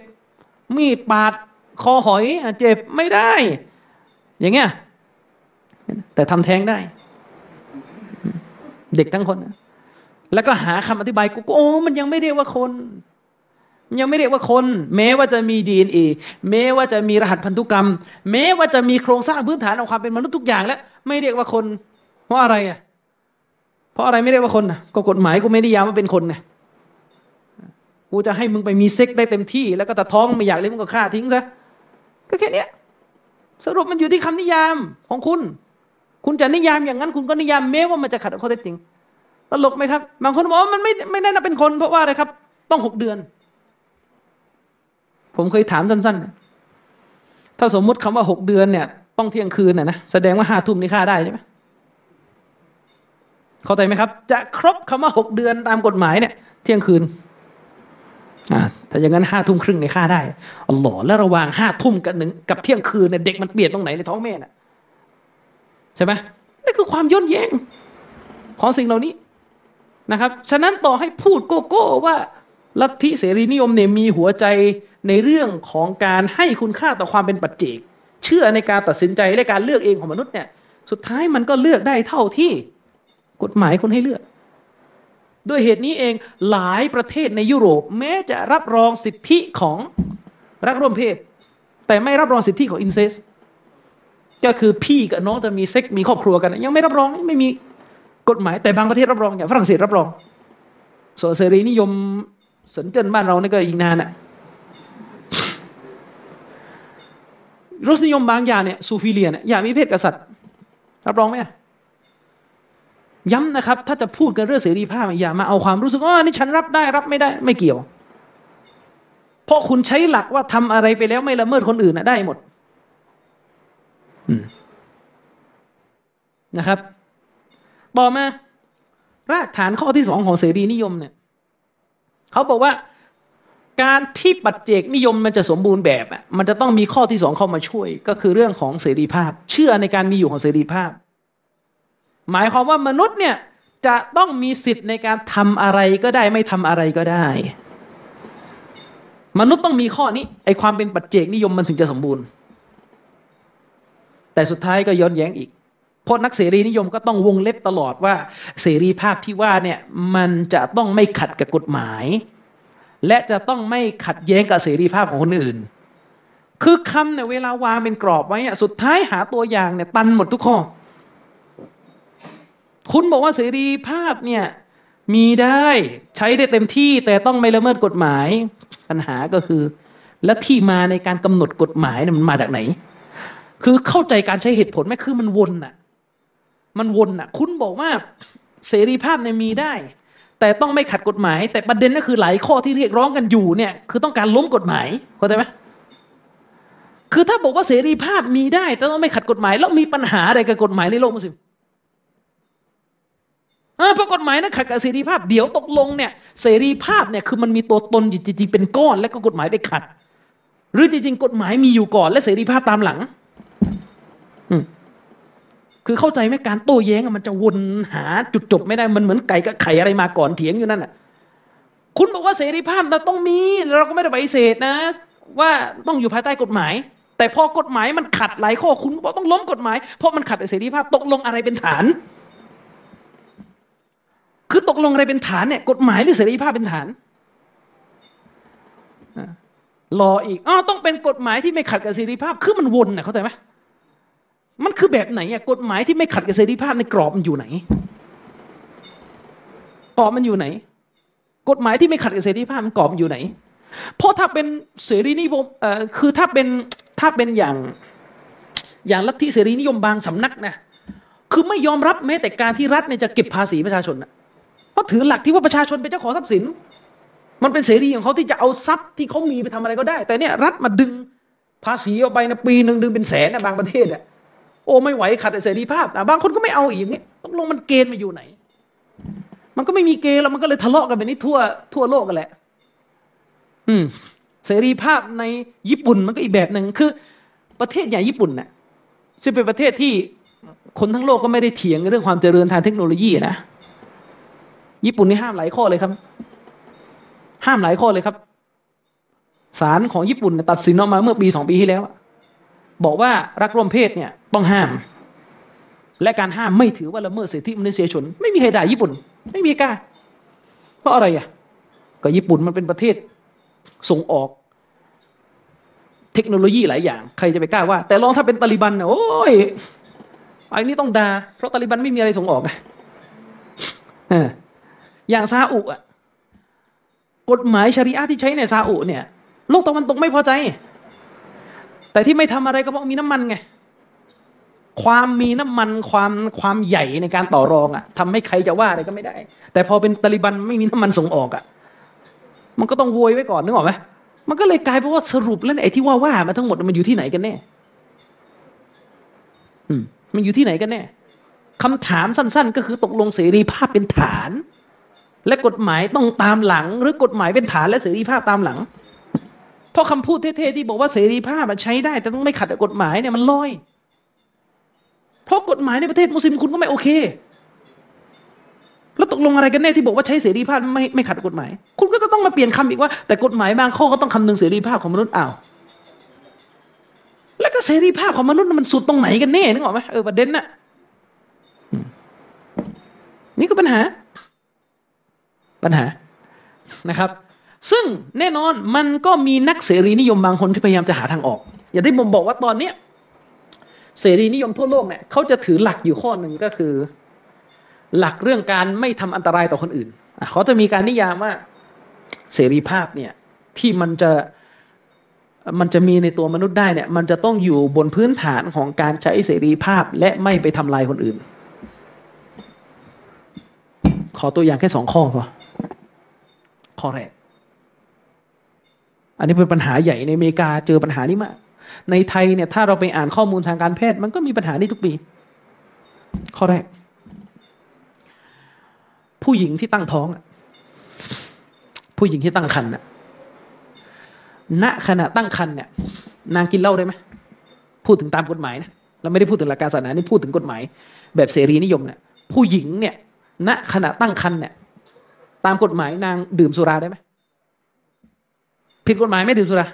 มีดปาด คอหอยเจ็บไม่ได้ อย่างเงี้ย แต่ทำแท้งได้ เด็กทั้งคน แล้วก็หาคำอธิบายกูโอ้มันยังไม่เรียกว่าคน ยังไม่เรียกว่าคน แม้ว่าจะมีดีเอ็นเอแม้ว่าจะมีรหัสพันธุกรรม แม้ว่าจะมีโครงสร้างพื้นฐานของความเป็นมนุษย์ทุกอย่างแล้วไม่เรียกว่าคน เพราะอะไรอะเพราะอะไรไม่เรียกว่าคนนะก็กฎหมายกูไม่ได้ยามว่าเป็นคนไงกูจะให้มึงไปมีเซ็กได้เต็มที่ แล้วก็แต่ท้องไม่อยากเลยมึงก็ฆ่าทิ้งซะก็แค่นี้สรุปมันอยู่ที่คำนิยามของคุณ คุณจะนิยามอย่างนั้น คุณก็นิยามแม้ว่ามันจะขัดข้อเท็จจริงตลกไหมครับบางคนบอกว่ามันไม่ไม่แน่นเป็นคน เพราะว่าอะไรครับ ต้องหกเดือน ผมเคยถามสั้นๆ ถ้าสมมุติคำว่าหกเดือนเนี่ย ต้องเที่ยงคืนน่ะนะแสดงว่าห้าทุ่มนี่ฆ่าได้ใช่ไหมเข้าใจไหมครับ จะครบคำว่าหกเดือนตามกฎหมายเนี่ย เที่ยงคืนอ่าแต่อย่างนั้นห้าทุ่มครึ่งในฆ่าได้อ๋อแล้วระหว่างห้าทุ่มกับหนึ่งกับเที่ยงคืนเนี่ยเด็กมันเปลี่ยนตรงไหนในท้องแม่น่ะใช่ไหมนี่คือความย้อนแย้งของสิ่งเหล่านี้นะครับ ฉะนั้นต่อให้พูดโกโก้ว่า ลัทธิเสรีนิยมเนี่ยมีหัวใจในเรื่องของการให้คุณค่าต่อความเป็นปัจเจก เชื่อในการตัดสินใจและการเลือกเองของมนุษย์เนี่ย สุดท้ายมันก็เลือกได้เท่าที่กฎหมายคนให้เลือก ด้วยเหตุนี้เองหลายประเทศในยุโรป แม้จะรับรองสิทธิของรักร่วมเพศ แต่ไม่รับรองสิทธิของอินเซสก็คือพี่กับน้องจะมีเซ็กมีครอบครัวกัน ยังไม่รับรองไม่มีกฎหมายแต่บางประเทศรับรองอย่างฝรั่งเศสรับรองส่วนเสรีนิยม สนเจนบ้านเรานี่ก็อีกนานอะรสนิยมบางอย่างเนี่ยซูฟิเลียเนี่ยอยากมีเพศกษัตริย์รับรองไหมย้ำนะครับ ถ้าจะพูดกันเรื่องเสรีภาพอย่ามาเอาความรู้สึกว่านี่ฉันรับได้รับไม่ได้ไม่เกี่ยว เพราะคุณใช้หลักว่าทำอะไรไปแล้วไม่ละเมิดคนอื่นนะได้หมดนะครับ ต่อมารากฐานข้อที่สองของเสรีนิยมเนี่ย เขาบอกว่าการที่ปัจเจกนิยมมันจะสมบูรณ์แบบอะมันจะต้องมีข้อที่สองเข้ามาช่วย ก็คือเรื่องของเสรีภาพ เชื่อในการมีอยู่ของเสรีภาพ หมายความว่ามนุษย์เนี่ยจะต้องมีสิทธิ์ในการทำอะไรก็ได้ไม่ทำอะไรก็ได้ มนุษย์ต้องมีข้อนี้ไอความเป็นปัจเจกนิยมมันถึงจะสมบูรณ์ แต่สุดท้ายก็ย้อนแย้งอีก เพราะนักเสรีนิยมก็ต้องวงเล็บตลอดว่าเสรีภาพที่ว่าเนี่ยมันจะต้องไม่ขัดกับกฎหมาย และจะต้องไม่ขัดแย้งกับเสรีภาพของคนอื่น คือคำเนี่ยเวลาวางเป็นกรอบไว้สุดท้ายหาตัวอย่างเนี่ยตันหมดทุกข้อ คุณบอกว่าเสรีภาพเนี่ยมีได้ใช้ได้เต็มที่แต่ต้องไม่ละเมิดกฎหมาย ปัญหาก็คือ และที่มาในการกำหนดกฎหมายเนี่ยมันมาจากไหน คือเข้าใจการใช้เหตุผลไหมคือมันวนอะ มันวนอะ คุณบอกว่าเสรีภาพเนี่ยมีได้ แต่ต้องไม่ขัดกฎหมาย แต่ประเด็นก็คือหลายข้อที่เรียกร้องกันอยู่เนี่ย คือต้องการล้มกฎหมายเข้าใจไหมคือถ้าบอกว่าเสรีภาพมีได้ แต่ต้องไม่ขัดกฎหมาย แล้วมีปัญหาอะไรกับกฎหมายในโลกมุสลิมเพราะกฎหมายนั้นขัดกับเสรีภาพเดี๋ยวตกลงเนี่ยเสรีภาพเนี่ยคือมันมีตัวตนจริงๆเป็นก้อน แล้วก็กฎหมายไปขัด หรือจริงๆกฎหมายมีอยู่ก่อน และเสรีภาพตามหลัง อื คือเข้าใจไหมการโต้แย้งมันจะวนหาจุดจบไม่ได้มันเหมือนไก่กับไข่อะไรมาก่อนเถียงอยู่นั่นแหะคุณบอกว่าเสรีภาพเราต้องมีเราก็ไม่ได้ปฏิเสธนะ ว่าต้องอยู่ภายใต้กฎหมาย แต่พอกฎหมายมันขัดหลายข้อคุณบอกต้องล้มกฎหมายเพราะมันขัดเสรีภาพตกลงอะไรเป็นฐาน คือตกลงอะไรเป็นฐานเนี่ยกฎหมายหรือเสรีภาพเป็นฐานรออีกอ๋อต้องเป็นกฎหมายที่ไม่ขัดกับเสรีภาพ คือมันวนนะเข้าใจไหม มันคือแบบไหนอะกฎหมายที่ไม่ขัดกับเสรีภาพในกรอบมันอยู่ไหนกรอบมันอยู่ไหน กฎหมายที่ไม่ขัดกับเสรีภาพมันกรอบมันอยู่ไหน เพราะถ้าเป็นเสรีนิยมเอ่อคือถ้าเป็นถ้าเป็นอย่างอย่างลัทธิเสรีนิยมบางสำนักนะคือไม่ยอมรับแม้แต่การที่รัฐเนี่ยจะเก็บภาษีประชาชนนะเพราะถือหลักที่ว่าประชาชนเป็นเจ้าของทรัพย์สิน มันเป็นเสรีของเขาที่จะเอาทรัพย์ที่เขามีไปทำอะไรก็ได้ แต่เนี่ยรัฐมาดึงภาษีออกไปนะปีหนึ่งดึงเป็นแสนนะบางประเทศอะ โอ้ไม่ไหวขัดเสรีภาพบางคนก็ไม่เอาอีกนี่ต้องลงมันเกณฑ์มาอยู่ไหน มันก็ไม่มีเกณฑ์แล้วมันก็เลยทะเลาะกันแบบนี้ทั่วทั่วโลกกันแหละ อืม เสรีภาพในญี่ปุ่นมันก็อีกแบบหนึ่งคือ ประเทศอย่างญี่ปุ่นน่ะซึ่งเป็นประเทศที่คนทั้งโลกก็ไม่ได้เถียงเรื่องความเจริญทางเทคโนโลยีนะญี่ปุ่นนี่ห้ามหลายข้อเลยครับ ห้ามหลายข้อเลยครับศาลของญี่ปุ่นตัดสินออกมาเมื่อปีสองปีที่แล้ว บอกว่ารักร่วมเพศเนี่ยต้องห้าม และการห้ามไม่ถือว่าละเมิดสิทธิมนุษยชน ไม่มีใครด่าญี่ปุ่น ไม่มีกล้า เพราะอะไรอะก็ญี่ปุ่นมันเป็นประเทศส่งออกเทคโนโลยีหลายอย่าง ใครจะไปกล้าว่า แต่ลองถ้าเป็นตาลิบันเนี่ยโอ้ยไอ้นี่ต้องดา่าเพราะตาลิบันไม่มีอะไรส่งออกอย่างซาอุอะกฎหมายชริอะที่ใช้ในซาอุเนี่ย โลกตะวันตกไม่พอใจ แต่ที่ไม่ทำอะไรก็เพราะมีน้ำมันไง ความมีน้ำมันความความใหญ่ในการต่อรองอะ่ะทำให้ใครจะว่าอะไรก็ไม่ได้ แต่พอเป็นตาลิบันไม่มีน้ำมันส่งออกอะ่ะ มันก็ต้องโวยไว้ก่อนนึกออกไหมมันก็เลยกลายเป็นว่าสรุปแล้วไอ้ที่ว่าว่ามาทั้งหมดมันอยู่ที่ไหนกันแน่มมันอยู่ที่ไหนกันแน่คำถามสั้น ๆ ก็คือตกลงเสรีภาพเป็นฐาน และกฎหมายต้องตามหลัง หรือกฎหมายเป็นฐานและเสรีภาพตามหลัง ราะคำพูดเท่ๆที่บอกว่าเสรีภาพมันใช้ได้ แต่ต้องไม่ขัดกับกฎหมายเนี่ยมันลอย เพราะกฎหมายในประเทศมุสลิมคุณก็ไม่โอเค แล้วตกลงอะไรกันแน่ที่บอกว่าใช้เสรีภาพไม่ไม่ขัดกฎหมาย คุณก็ต้องมาเปลี่ยนคำอีกว่าแต่กฎหมายบางข้อก็ต้องคำนึงเสรีภาพของมนุษย์อ้าวแล้วก็เสรีภาพของมนุษย์มันสุดตรงไหนกันแน่นึกออกไหมเออประเด็นน่ะนี่ก็ปัญหา ปัญหานะครับ ซึ่งแน่นอนมันก็มีนักเสรีนิยมบางคนที่พยายามจะหาทางออก อย่างที่ผมบอกว่าตอนเนี้ยเสรีนิยมทั่วโลกเนี่ยเขาจะถือหลักอยู่ข้อหนึ่งก็คือ หลักเรื่องการไม่ทำอันตรายต่อคนอื่นเขาจะมีการนิยามว่าเสรีภาพเนี่ยที่มันจะมันจะมีในตัวมนุษย์ได้เนี่ย มันจะต้องอยู่บนพื้นฐานของการใช้เสรีภาพและไม่ไปทำลายคนอื่น ขอตัวอย่างแค่สองข้อพอข้อแรก อันนี้เป็นปัญหาใหญ่ในอเมริกาเจอปัญหานี้มาก ในไทยเนี่ยถ้าเราไปอ่านข้อมูลทางการแพทย์มันก็มีปัญหานี้ทุกปี ข้อแรก ผู้หญิงที่ตั้งท้อง ผู้หญิงที่ตั้งครรภ์ณขณะตั้งครรภ์เนี่ย นางกินเหล้าได้ไหมพูดถึงตามกฎหมายนะเราไม่ได้พูดถึงหลักการศาสนานี่พูดถึงกฎหมาย แบบเสรีนิยมเนี่ยผู้หญิงเนี่ย ณขณะตั้งครรภ์เนี่ย ตามกฎหมายนางดื่มสุราได้ไหม ผิดกฎหมายไม่ดื่มสุรา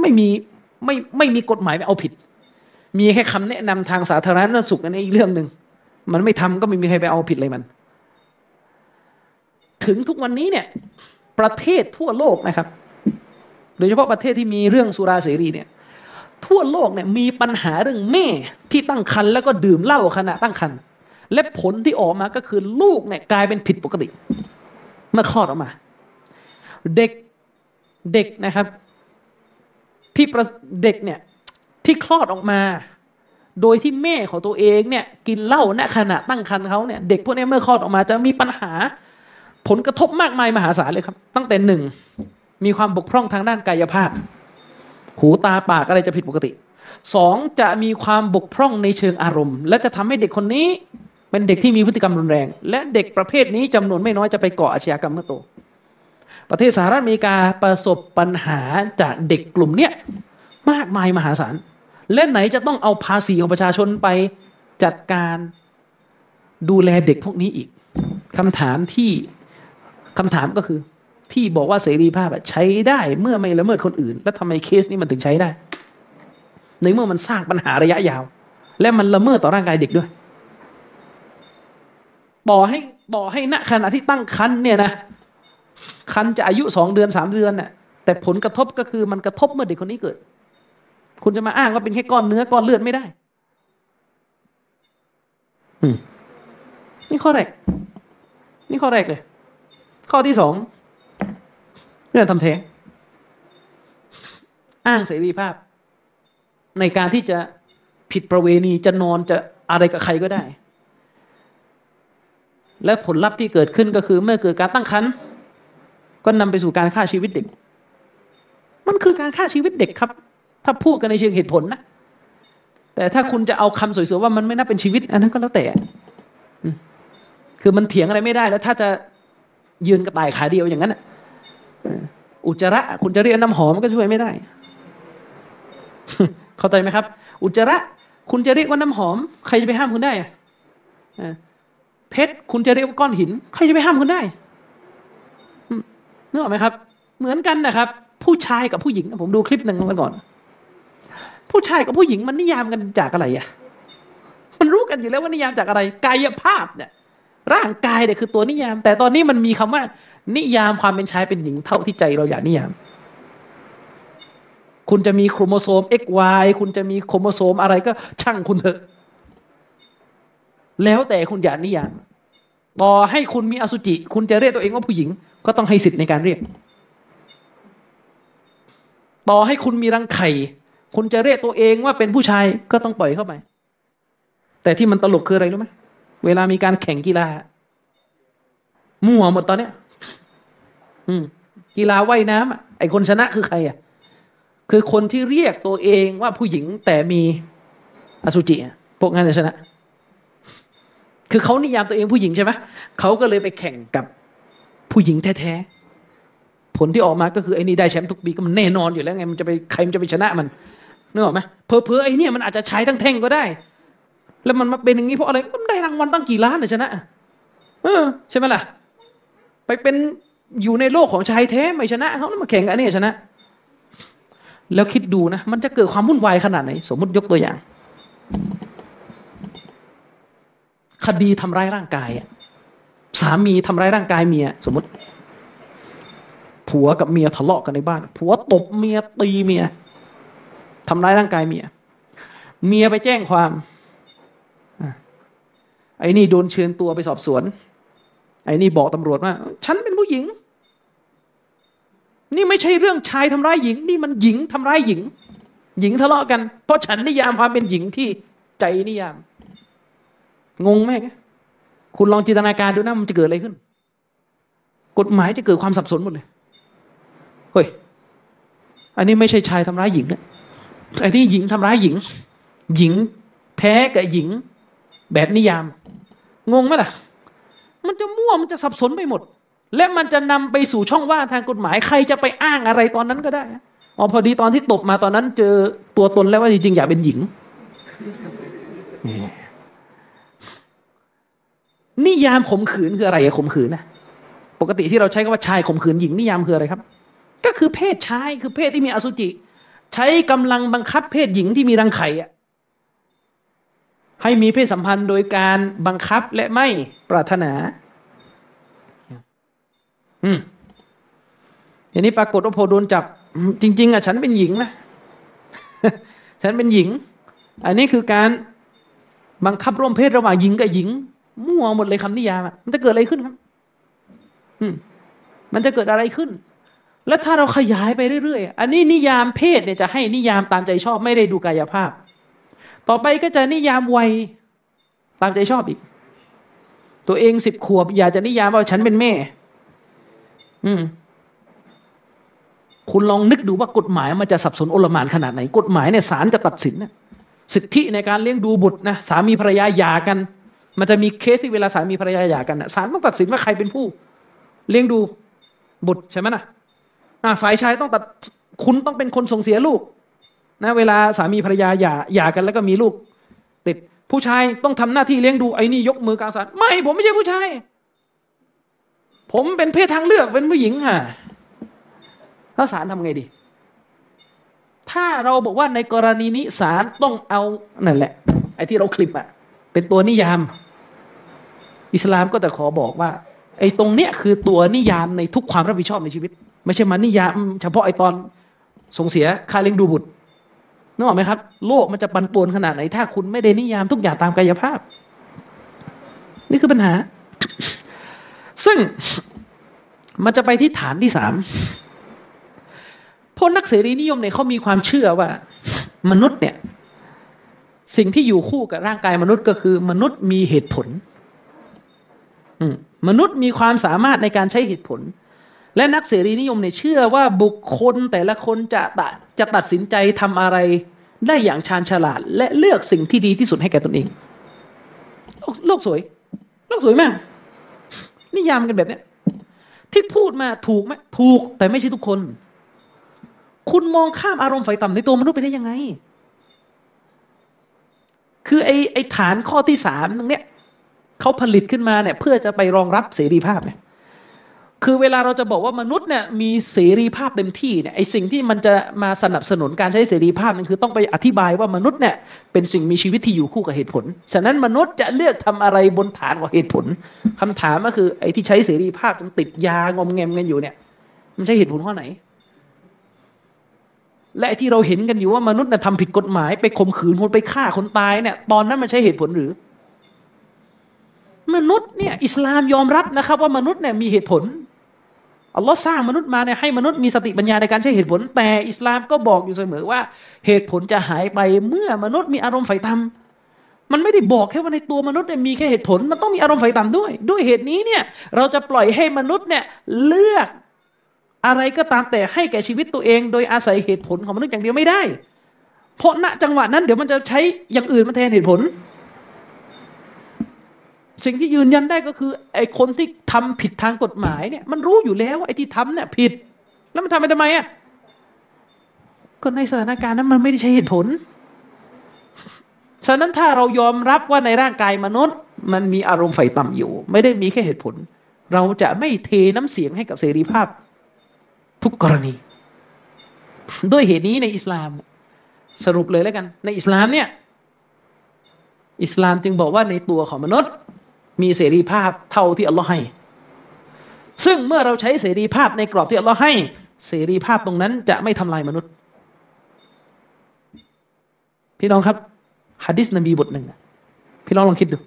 ไม่มีไม่ไม่มีกฎหมายเอาผิด มีแค่คำแนะนำทางสาธารณสุขอันนี้อีกเรื่องหนึ่งมันไม่ทำก็ไม่มีใครไปเอาผิดเลยมัน ถึงทุกวันนี้เนี่ย ประเทศทั่วโลกนะครับ โดยเฉพาะประเทศที่มีเรื่องสุราเสรีเนี่ย ทั่วโลกเนี่ยมีปัญหาเรื่องแม่ที่ตั้งครรภ์แล้วก็ดื่มเหล้าขณะตั้งครรภ์และผลที่ออกมาก็คือลูกเนี่ยกลายเป็นผิดปกติ เมื่อคลอดออกมา เด็กเด็กนะครับ ที่เด็กเนี่ยที่คลอดออกมา โดยที่แม่ของตัวเองเนี่ย กินเหล้าณขณะตั้งครรภ์เขาเนี่ยเด็กพวกนี้เมื่อคลอดออกมา จะมีปัญหา ผลกระทบมากมายมหาศาลเลยครับ ตั้งแต่หนึ่งมีความบกพร่องทางด้านกายภาพ หูตาปากอะไรจะผิดปกติสองจะมีความบกพร่องในเชิงอารมณ์ และจะทำให้เด็กคนนี้เป็นเด็กที่มีพฤติกรรมรุนแรง และเด็กประเภทนี้จำนวนไม่น้อยจะไปก่ออาชญากรรมเมื่อโต ประเทศสหรัฐอเมริกาประสบปัญหาจากเด็กกลุ่มเนี้ยมากมายมหาศาลและไหนจะต้องเอาภาษีของประชาชนไปจัดการดูแลเด็กพวกนี้อีกคำถามที่คำถามก็คือ ที่บอกว่าเสรีภาพใช้ได้เมื่อไม่ละเมิดคนอื่น แล้วทำไมเคสนี้มันถึงใช้ได้ ในเมื่อมันสร้างปัญหาระยะยาว และมันละเมิดต่อร่างกายเด็กด้วยบอกให้บอกให้ณขณะที่ตั้งครรภ์เนี่ยนะ คันจะอายุสองเดือนสามเดือนน่ะแต่ผลกระทบก็คือมันกระทบเมื่อเด็กคนนี้เกิด คุณจะมาอ้างว่าเป็นแค่ก้อนเนื้อก้อนเลือดไม่ได้อืมนี่ข้อแรก นี่ข้อแรกเลย ข้อที่สองเรื่องทำแท้งอ้างเสรีภาพ ในการที่จะผิดประเวณีจะนอนจะอะไรกับใครก็ได้ และผลลัพธ์ที่เกิดขึ้นก็คือเมื่อเกิดการตั้งครรภ์ ก็นำไปสู่การฆ่าชีวิตเด็ก มันคือการฆ่าชีวิตเด็กครับ ถ้าพูดกันในเชิงเหตุผลนะ แต่ถ้าคุณจะเอาคำสวยๆว่ามันไม่น่าเป็นชีวิต อันนั้นก็แล้วแต่ คือมันเถียงอะไรไม่ได้แล้ว ถ้าจะยืนกระต่ายขาเดียวอย่างนั้นอุจจาระ คุณจะเรียกน้ำหอมก็ช่วยไม่ได้ เข้าใจไหมครับ อุจจาระคุณจะเรียกว่าน้ำหอม ใครจะไปห้ามคุณได้เพชรคุณจะเรียกว่าก้อนหิน ใครจะไปห้ามคุณได้ นึกออกไหมครับ เหมือนกันนะครับ ผู้ชายกับผู้หญิงผมดูคลิปหนึ่งมาก่อน ผู้ชายกับผู้หญิงมันนิยามกันจากอะไรอะมันรู้กันอยู่แล้วว่านิยามจากอะไร กายภาพเนี่ย ร่างกายเนี่ยคือตัวนิยาม แต่ตอนนี้มันมีคำว่า นิยามความเป็นชายเป็นหญิงเท่าที่ใจเราอยากนิยาม คุณจะมีโครโมโซม XY คุณจะมีโครโมโซมอะไรก็ช่างคุณเถอะ แล้วแต่คุณอยากนิยามต่อให้คุณมีอสุจิ คุณจะเรียกตัวเองว่าผู้หญิง ก็ต้องให้สิทธิ์ในการเรียก ต่อให้คุณมีรังไข่คุณจะเรียกตัวเองว่าเป็นผู้ชายก็ต้องปล่อยเข้าไป แต่ที่มันตลกคืออะไรรู้ไหมเวลามีการแข่งกีฬามั่วหมดตอนเนี้ย อืม กีฬาว่ายน้ำไอคนชนะคือใครอะ คือคนที่เรียกตัวเองว่าผู้หญิงแต่มีอสุจิพวกนั้นจะชนะ คือเขานิยามตัวเองผู้หญิงใช่ไหมเขาก็เลยไปแข่งกับ ผู้หญิงแท้ๆผลที่ออกมาก็คือไอ้นี่ได้แชมป์ทุกปีก็มันแน่นอนอยู่แล้วไงมันจะไปใครมันจะไปชนะมันนึกออกไหมเพอเพอไอ้นี่มันอาจจะใช้ทั้งแท่งก็ได้ แล้วมันมาเป็นอย่างนี้เพราะอะไรมันได้รางวัลตั้งกี่ล้านเลยชนะเออใช่ไหมล่ะ ไปเป็นอยู่ในโลกของชายแท้ไม่ชนะเขาแล้วมาแข่งกันนี่ชนะ แล้วคิดดูนะ มันจะเกิดความวุ่นวายขนาดไหน สมมติยกตัวอย่าง คดีทำร้ายร่างกายอะ สามีทำร้ายร่างกายเมียสมมติ ผัวกับเมียทะเลาะกันในบ้าน ผัวตบเมียตีเมียทำร้ายร่างกายเมีย เมียไปแจ้งความไอ้นี่โดนเชิญตัวไปสอบสวน ไอ้นี่บอกตำรวจว่าฉันเป็นผู้หญิง นี่ไม่ใช่เรื่องชายทำร้ายหญิง นี่มันหญิงทำร้ายหญิง หญิงทะเลาะกัน เพราะฉันนิยามความเป็นหญิงที่ใจนิยาม งงไหม คุณลองจินตนาการดูนะมันจะเกิดอะไรขึ้น กฎหมายจะเกิดความสับสนหมดเลยเฮ้ยอันนี้ไม่ใช่ชายทำร้ายหญิงนะไอ้นี่หญิงทำร้ายหญิง หญิงแท้กับหญิง แบบนิยาม งงไหมล่ะ มันจะมั่วมันจะสับสนไปหมด และมันจะนำไปสู่ช่องว่างทางกฎหมายใครจะไปอ้างอะไรตอนนั้นก็ได้อ๋อพอดีตอนที่ตบมาตอนนั้น เจอตัวตนแล้วว่าจริงๆอยากเป็นหญิง นิยามข่มขืนคืออะไรข่มขืนนะปกติที่เราใช้คำว่าชายข่มขืนหญิงนิยามคืออะไรครับ ก็คือเพศชายคือเพศที่มีอสุจิ ใช้กำลังบังคับเพศหญิงที่มีรังไข่อะให้มีเพศสัมพันธ์โดยการบังคับและไม่ปรารถนา อืมทีนี้ปรากฏว่าพอโดนจับ จริง ๆอะฉันเป็นหญิงนะ ฉันเป็นหญิง อันนี้คือการบังคับร่วมเพศระหว่างหญิงกับหญิง มั่วหมดเลยคำนิยามมันจะเกิดอะไรขึ้นครับ อืมมันจะเกิดอะไรขึ้น แล้วถ้าเราขยายไปเรื่อยๆ อันนี้นิยามเพศเนี่ยจะให้นิยามตามใจชอบไม่ได้ดูกายภาพ ต่อไปก็จะนิยามวัยตามใจชอบอีก ตัวเองสิบขวบ อยากจะนิยามว่าฉันเป็นแม่ อืมคุณลองนึกดูว่ากฎหมายมันจะสับสนโอลมานขนาดไหน กฎหมายเนี่ยศาลจะตัดสินนะสิทธิในการเลี้ยงดูบุตรนะสามีภรรยาหย่ากัน มันจะมีเคสที่เวลาสามีภรรยาหย่ากันศาลต้องตัดสินว่าใครเป็นผู้ เลี้ยงดูบุตรใช่ไหมนะฝ่ายชายต้องตัดคุณต้องเป็นคนส่งเสียลูกนะเวลาสามีภรรยาหย่าหย่ากันแล้วก็มีลูก ติดผู้ชายต้องทำหน้าที่เลี้ยงดูไอ้นี่ยกมือกลางศาลไม่ ผมไม่ใช่ผู้ชายผมเป็นเพศทางเลือกเป็นผู้หญิงค่ะแล้วศาลทำไงดี ถ้าเราบอกว่าในกรณีนี้ศาลต้องเอานั่นแหละไอ้ที่เราคลิปอะเป็นตัวนิยาม อิสลามก็แต่ขอบอกว่าไอ้ตรงเนี้ยคือตัวนิยามในทุกความรับผิดชอบในชีวิต ไม่ใช่มานิยามเฉพาะไอ้ตอนส่งเสียค่าเลี้ยงดูบุตรนึกออกไหมครับ โลกมันจะปันป่วนขนาดไหน ถ้าคุณไม่ได้นิยามทุกอย่างตามกายภาพ นี่คือปัญหา ซึ่งมันจะไปที่ฐานที่สามพวกนักเสรีนิยมเนี่ยเขามีความเชื่อว่า มนุษย์เนี่ย สิ่งที่อยู่คู่กับร่างกายมนุษย์ก็คือ มนุษย์มีเหตุผล มนุษย์มีความสามารถในการใช้เหตุผล และนักเสรีนิยมเนี่ยเชื่อว่าบุคคลแต่ละคนจะตัดจะตัดสินใจทำอะไร ได้อย่างชาญฉลาด และเลือกสิ่งที่ดีที่สุดให้แก่ตนเอง โลกสวย โลกสวยมาก นิยามกันแบบเนี้ยที่พูดมาถูกไหมถูกแต่ไม่ใช่ทุกคน คุณมองข้ามอารมณ์ไฟต่ำในตัวมนุษย์ไปได้ยังไง คือไอ้ไอ้ฐานข้อที่สามตรงเนี้ย เขาผลิตขึ้นมาเนี่ยเพื่อจะไปรองรับเสรีภาพเนี่ยคือเวลาเราจะบอกว่ามนุษย์เนี่ยมีเสรีภาพเต็มที่เนี่ยไอสิ่งที่มันจะมาสนับสนุนการใช้เสรีภาพนั่นคือต้องไปอธิบายว่ามนุษย์เนี่ยเป็นสิ่งมีชีวิตที่อยู่คู่กับเหตุผล ฉะนั้นมนุษย์จะเลือกทำอะไรบนฐานของเหตุผลคำถามก็คือไอที่ใช้เสรีภาพจนติดยางอมแงมกันอยู่เนี่ยมันใช่เหตุผลข้อไหน และที่เราเห็นกันอยู่ว่ามนุษย์น่ะทำผิดกฎหมายไปข่มขืนคนไปฆ่าคนตายเนี่ยตอนนั้นมันใช่เหตุผลหรือ มนุษย์เนี่ยอิสลามยอมรับนะครับ ว่ามนุษย์เนี่ยมีเหตุผลอัลลอฮ์สร้างมนุษย์มาเนี่ยให้มนุษย์มีสติปัญญาในการใช้เหตุผล แต่อิสลามก็บอกอยู่เสมอว่า เหตุผลจะหายไปเมื่อมนุษย์มีอารมณ์ไฟต่ำมันไม่ได้บอกแค่ว่าในตัวมนุษย์เนี่ยมีแค่เหตุผล มันต้องมีอารมณ์ไฟต่ำด้วย ด้วยเหตุนี้เนี่ยเราจะปล่อยให้มนุษย์เนี่ยเลือกอะไรก็ตามแต่ให้แก่ชีวิตตัวเอง โดยอาศัยเหตุผลของมนุษย์อย่างเดียวไม่ได้ เพราะณจังหวะนั้นเดี๋ยวมันจะใช้อย่างอื่นมาแทนเหตุผล สิ่งที่ยืนยันได้ก็คือ ไอ้คนที่ทำผิดทางกฎหมายเนี่ย มันรู้อยู่แล้วว่าไอ้ที่ทำเนี่ยผิด แล้วมันทำไปทำไมอะก็ในสถานการณ์นั้นมันไม่ได้ใช้เหตุผล ฉะนั้นถ้าเรายอมรับว่าในร่างกายมนุษย์ มันมีอารมณ์ไฟต่ำอยู่ ไม่ได้มีแค่เหตุผล เราจะไม่เทน้ำเสียงให้กับเสรีภาพ ทุกกรณี ด้วยเหตุนี้ในอิสลาม สรุปเลยแล้วกัน ในอิสลามเนี่ย อิสลามจึงบอกว่าในตัวของมนุษย์ มีเสรีภาพเท่าที่อัลลอฮ์ให้ ซึ่งเมื่อเราใช้เสรีภาพในกรอบที่อัลลอฮ์ให้ เสรีภาพตรงนั้นจะไม่ทำลายมนุษย์ พี่น้องครับฮะดิษนบีบทหนึ่งพี่น้องลองคิดดู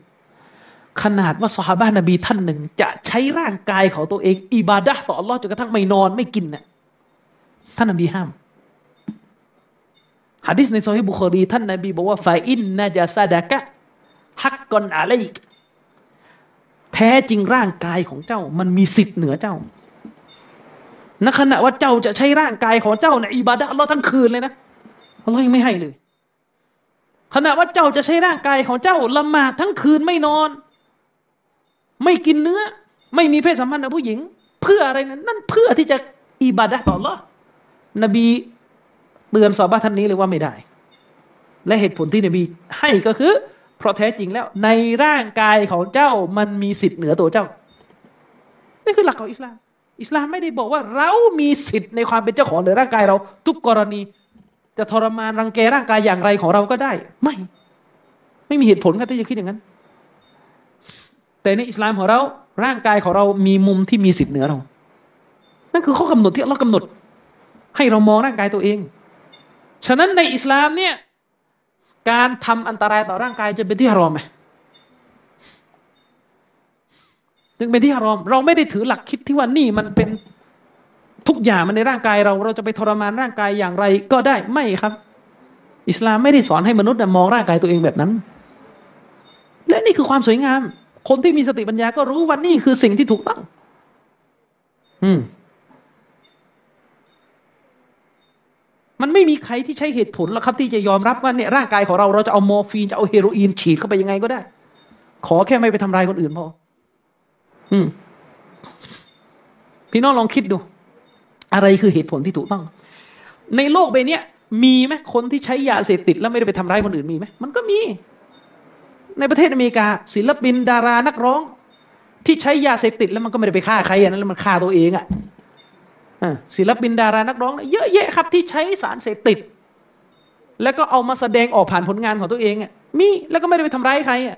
ขนาดว่าสฮาบะนบีท่านหนึ่ง จะใช้ร่างกายของตัวเอง อิบาดะต่ออัลลอฮ์จนกระทั่งไม่นอนไม่กินเนี่ยท่านนบีห้ามฮะดิษในซอฮีบุคอรีท่านนบีบอกว่าฟาอินนาจาซาดะกะฮักกอนอะลัยก แท้จริงร่างกายของเจ้า มันมีสิทธิ์เหนือเจ้าณขณะว่าเจ้าจะใช้ร่างกายของเจ้าในอิบาดะเราทั้งคืนเลยนะเรายังไม่ให้เลย ขณะว่าเจ้าจะใช้ร่างกายของเจ้าละหมาดทั้งคืนไม่นอน ไม่กินเนื้อ ไม่มีเพศสัมพันธ์กับผู้หญิง เพื่ออะไรนั้นนั่นเพื่อที่จะอิบาดะต่อละนบีเตือนสอบาท่านนี้เลยว่าไม่ได้ และเหตุผลที่นบีให้ก็คือ เพราะแท้จริงแล้วในร่างกายของเจ้ามันมีสิทธิ์เหนือตัวเจ้านี่คือหลักของอิสลาม อิสลามไม่ได้บอกว่าเรามีสิทธิ์ในความเป็นเจ้าของเหนือร่างกายเรา ทุกกรณี จะทรมานรังแกร่างกายอย่างไรของเราก็ได้ ไม่ ไม่มีเหตุผลครับที่จะคิดอย่างนั้น แต่ในอิสลามของเราร่างกายของเรามีมุมที่มีสิทธิ์เหนือเรา นั่นคือข้อกำหนดที่เรากำหนด ให้เรามองร่างกายตัวเอง ฉะนั้นในอิสลามเนี่ย การทำอันตรายต่อร่างกายจะเป็นที่ฮารอมไหมจึงเป็นที่ฮารอม เราไม่ได้ถือหลักคิดที่ว่านี่มันเป็นทุกอย่างมันในร่างกายเราเราจะไปทรมานร่างกายอย่างไรก็ได้ไม่ครับ อิสลามไม่ได้สอนให้มนุษย์มองร่างกายตัวเองแบบนั้น และนี่คือความสวยงาม คนที่มีสติปัญญาก็รู้ว่านี่คือสิ่งที่ถูกต้อง อืมมัน ไม่มีใครที่ใช้เหตุผลแล้วครับที่จะยอมรับว่าเนี่ยร่างกายของเราเราจะเอามอร์ฟีนจะเอาเฮโรอีนฉีดเข้าไปยังไงก็ได้ ขอแค่ไม่ไปทำลายคนอื่นพออืมพี่น้องลองคิดดู อะไรคือเหตุผลที่ถูกต้อง ในโลกใบนี้มีไหมคนที่ใช้ยาเสพติด แล้วไม่ได้ไปทำร้ายคนอื่นมีไหมมันก็มี ในประเทศอเมริกา ศิลปินดารานักร้อง ที่ใช้ยาเสพติด แล้วมันก็ไม่ได้ไปฆ่าใครอะนั้นแล้วมันฆ่าตัวเองอะ ศิลปินดารานักร้อง เยอะแยะครับที่ใช้สารเสพติด แล้วก็เอามาแสดงออกผ่านผลงานของตัวเองอะมีแล้วก็ไม่ได้ไปทำร้ายใครอะ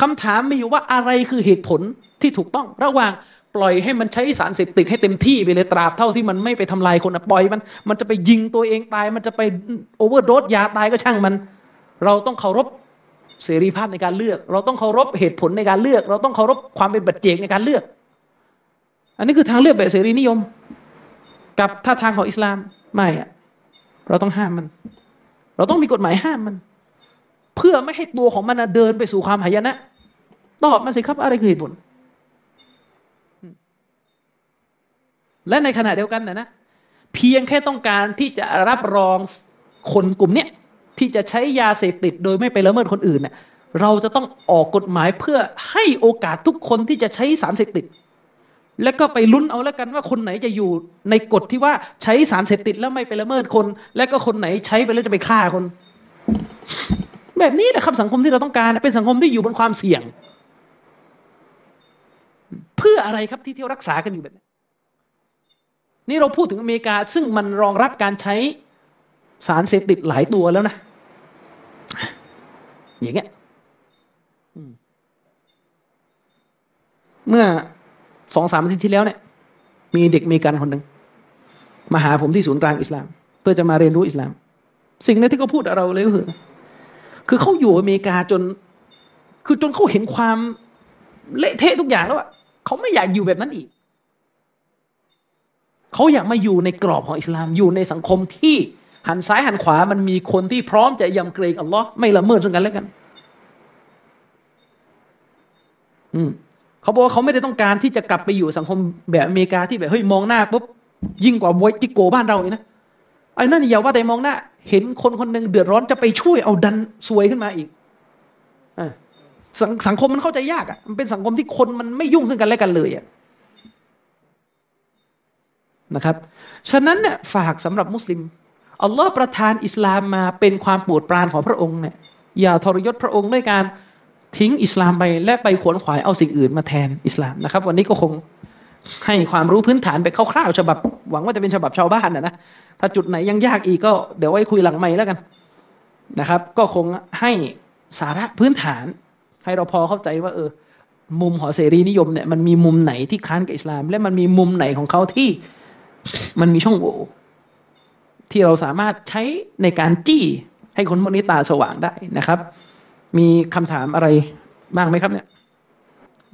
คำถามมีอยู่ว่าอะไรคือเหตุผลที่ถูกต้องระหว่างปล่อยให้มันใช้สารเสพติดให้เต็มที่ไปเลยตราบเท่าที่มันไม่ไปทำลายคนปล่อยมัน มันจะไปยิงตัวเองตาย มันจะไปโอเวอร์โดสยาตายก็ช่างมัน เราต้องเคารพเสรีภาพในการเลือก เราต้องเคารพเหตุผลในการเลือก เราต้องเคารพความเป็นบัจเจกในการเลือก อันนี้คือทางเลือกแบบเสรีนิยม กับท่าทางของอิสลามไม่อะเราต้องห้ามมัน เราต้องมีกฎหมายห้ามมัน เพื่อไม่ให้ตัวของมันเดินไปสู่ความหายนะตอบมาสิครับ อะไรคือเหตุผลและในขณะเดียวกันนะนะเพียงแค่ต้องการที่จะรับรองคนกลุ่มเนี้ยที่จะใช้ยาเสพติดโดยไม่ไปละเมิดคนอื่นเน่ยเราจะต้องออกกฎหมายเพื่อให้โอกาสทุกคนที่จะใช้สารเสพติด แล้วก็ไปลุ้นเอาแล้วกันว่าคนไหนจะอยู่ในกฎที่ว่าใช้สารเสพติดแล้วไม่ไปละเมิดคน และก็คนไหนใช้ไปแล้วจะไปฆ่าคน แบบนี้แหละครับสังคมที่เราต้องการ เป็นสังคมที่อยู่บนความเสี่ยง เพื่ออะไรครับที่เที่ยวรักษากันอยู่แบบนี้นี่เราพูดถึงอเมริกา ซึ่งมันรองรับการใช้สารเสพติดหลายตัวแล้วนะอย่างเงี้ยเมื่อ สองสามอาทิตย์ที่แล้วเนี่ย มีเด็กเมกันคนหนึ่งมาหาผมที่ศูนย์กลางอิสลาม เพื่อจะมาเรียนรู้อิสลาม สิ่งนี้ที่เขาพูดเราเลยก็คือ คือเขาอยู่อเมริกาจน คือจนเขาเห็นความเละเทะทุกอย่างแล้วอะเขาไม่อยากอยู่แบบนั้นอีก เขาอยากมาอยู่ในกรอบของอิสลามอยู่ในสังคมที่หันซ้ายหันขวามันมีคนที่พร้อมจะยำเกรงอัลลอฮ์ไม่ละเมิดซึ่งกันและกัน อืม เขาบอกว่าเขาไม่ได้ต้องการที่จะกลับไปอยู่สังคมแบบอเมริกาที่แบบเฮ้ยมองหน้าปุ๊บยิ่งกว่าบวยจิโกบ้านเราอีกนะไอ้นั่นอย่าว่าแต่มองหน้า เห็นคนคนหนึ่งเดือดร้อนจะไปช่วยเอาดันซวยขึ้นมาอีกอสสังคมมันเข้าใจยากอะมันเป็นสังคมที่คนมันไม่ยุ่งซึ่งกันและกันเลยอะนะครับฉะนั้นเนี่ยฝากสำหรับมุสลิมอัลลอฮ์ประทานอิสลามมาเป็นความโปรดปรานของพระองค์เนี่ยอย่าทรยศพระองค์ด้วยการ ทิ้งอิสลามไปและไปขวนขวายเอาสิ่งอื่นมาแทนอิสลามนะครับ วันนี้ก็คงให้ความรู้พื้นฐานไปคร่าวๆฉบับ หวังว่าจะเป็นฉบับชาวบ้านนะนะถ้าจุดไหนยังยากอีกก็เดี๋ยวไว้คุยหลังไม่แล้วกันนะครับ ก็คงให้สาระพื้นฐาน ให้เราพอเข้าใจว่าเออมุมขอเสรีนิยมเนี่ยมันมีมุมไหนที่ค้านกับอิสลาม และมันมีมุมไหนของเขาที่มันมีช่องโหว่ที่เราสามารถใช้ในการจี้ให้คนพวกนี้ตาสว่างได้นะครับ มีคำถามอะไรบ้างไหมครับเนี่ย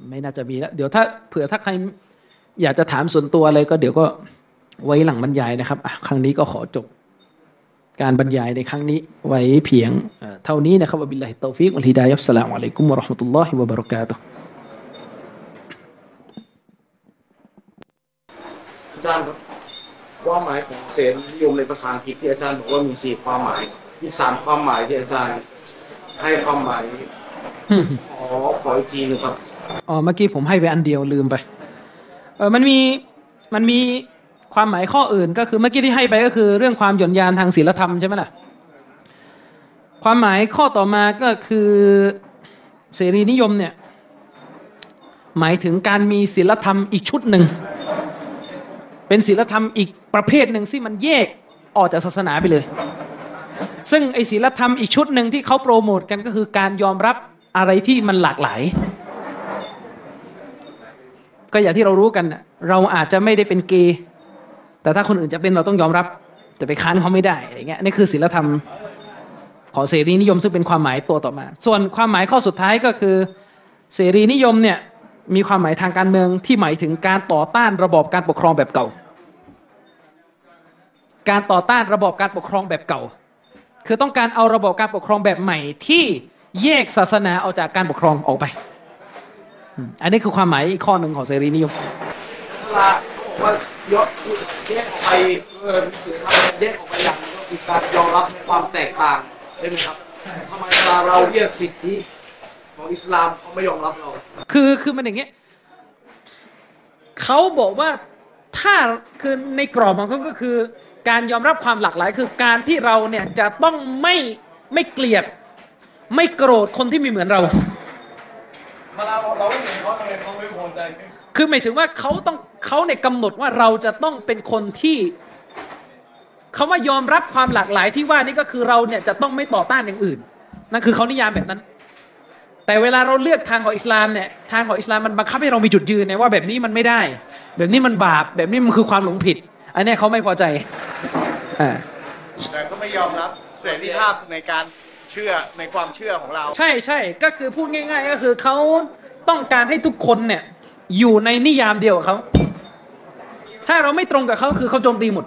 ไม่น่าจะมีแล้ว เดี๋ยวถ้าเผื่อถ้าใครอยากจะถามส่วนตัวอะไรก็เดี๋ยวก็ไว้หลังบรรยายนะครับครั้งนี้ก็ขอจบการบรรยายในครั้งนี้ไว้เพียงเท่านี้นะครับبالله التوفيق والهداية والسلام عليكم ورحمة الله وبركاتهอาจารย์ความหมายของเสรีนิยมในภาษาอังกฤษที่อาจารย์บอกว่ามีสี่ความหมายมีกสามความหมายที่อาจารย์ ให้ความหมายขอขออีกทีหนึ่งครับอ๋อเมื่อกี้ผมให้ไปอันเดียวลืมไป เออมันมีมันมีความหมายข้ออื่นก็คือเมื่อกี้ที่ให้ไปก็คือ เรื่องความหย่อนยานทางศีลธรรมใช่ไหมล่ะความหมายข้อต่อมาก็คือเสรีนิยมเนี่ยหมายถึงการมีศีลธรรมอีกชุดหนึ่ง เป็นศีลธรรมอีกประเภทหนึ่งที่มันแยกออกจากศาสนาไปเลย ซึ่งไอศีลธรรมอีกชุดหนึ่งที่เขาโปรโมทกันก็คือการยอมรับอะไรที่มันหลากหลาย ก็อย่างที่เรารู้กัน เราอาจจะไม่ได้เป็นเกย์แต่ถ้าคนอื่นจะเป็นเราต้องยอมรับ แต่ไปค้านเขาไม่ได้อะไรเงี้ยนี่คือศีลธรรมของเสรีนิยมซึ่งเป็นความหมายตัวต่อมา ส่วนความหมายข้อสุดท้ายก็คือเสรีนิยมเนี่ยมีความหมายทางการเมืองที่หมายถึงการต่อต้านระบอบการปกครองแบบเก่า การต่อต้านระบอบการปกครองแบบเก่า คือต้องการเอาระบอบการปกครองแบบใหม่ที่แยกศาสนาออกจากการปกครองออกไป อันนี้คือความหมายอีกข้อหนึ่งของเสรีนิยมเวลาบอกว่ายกแยกออกไปเออสื่อทำแยกออกไปอย่างก็คือการยอมรับในความแตกต่างใช่ไหมครับทำไมเวลาเราเรียกสิทธิของอิสลามเขาไม่ยอมรับเรา คือคือมันอย่างเงี้ยเขาบอกว่าถ้าคือในกรอบของเขาก็คือ การยอมรับความหลากหลายคือการที่เราเนี่ยจะต้องไม่ไม่เกลียด ไม่โกรธคนที่มีเหมือนเราเวลาเราไม่เหมือนเขาทำไมเขาไม่พอใจคือหมายถึงว่าเขาต้องเขาเนี่ยกำหนดว่าเราจะต้องเป็นคนที่เขาว่ายอมรับความหลากหลายที่ว่านี่ก็คือเราเนี่ยจะต้องไม่ต่อต้านอย่างอื่นนั่นคือเขานิยามแบบนั้น แต่เวลาเราเลือกทางของอิสลามเนี่ยทางของอิสลามมันบังคับให้เรามีจุดยืนเนี่ยว่าแบบนี้มันไม่ได้ แบบนี้มันบาปแบบนี้มันคือความหลงผิด อันนี้เขาไม่พอใจแต่ก็ไม่ยอมรับเสรีภาพในการเชื่อในความเชื่อของเรา ใช่ใช่ก็คือพูดง่าย ๆ ก็คือเขาต้องการให้ทุกคนเนี่ยอยู่ในนิยามเดียวกับเขา ถ้าเราไม่ตรงกับเขาคือเขาโจมตีหมด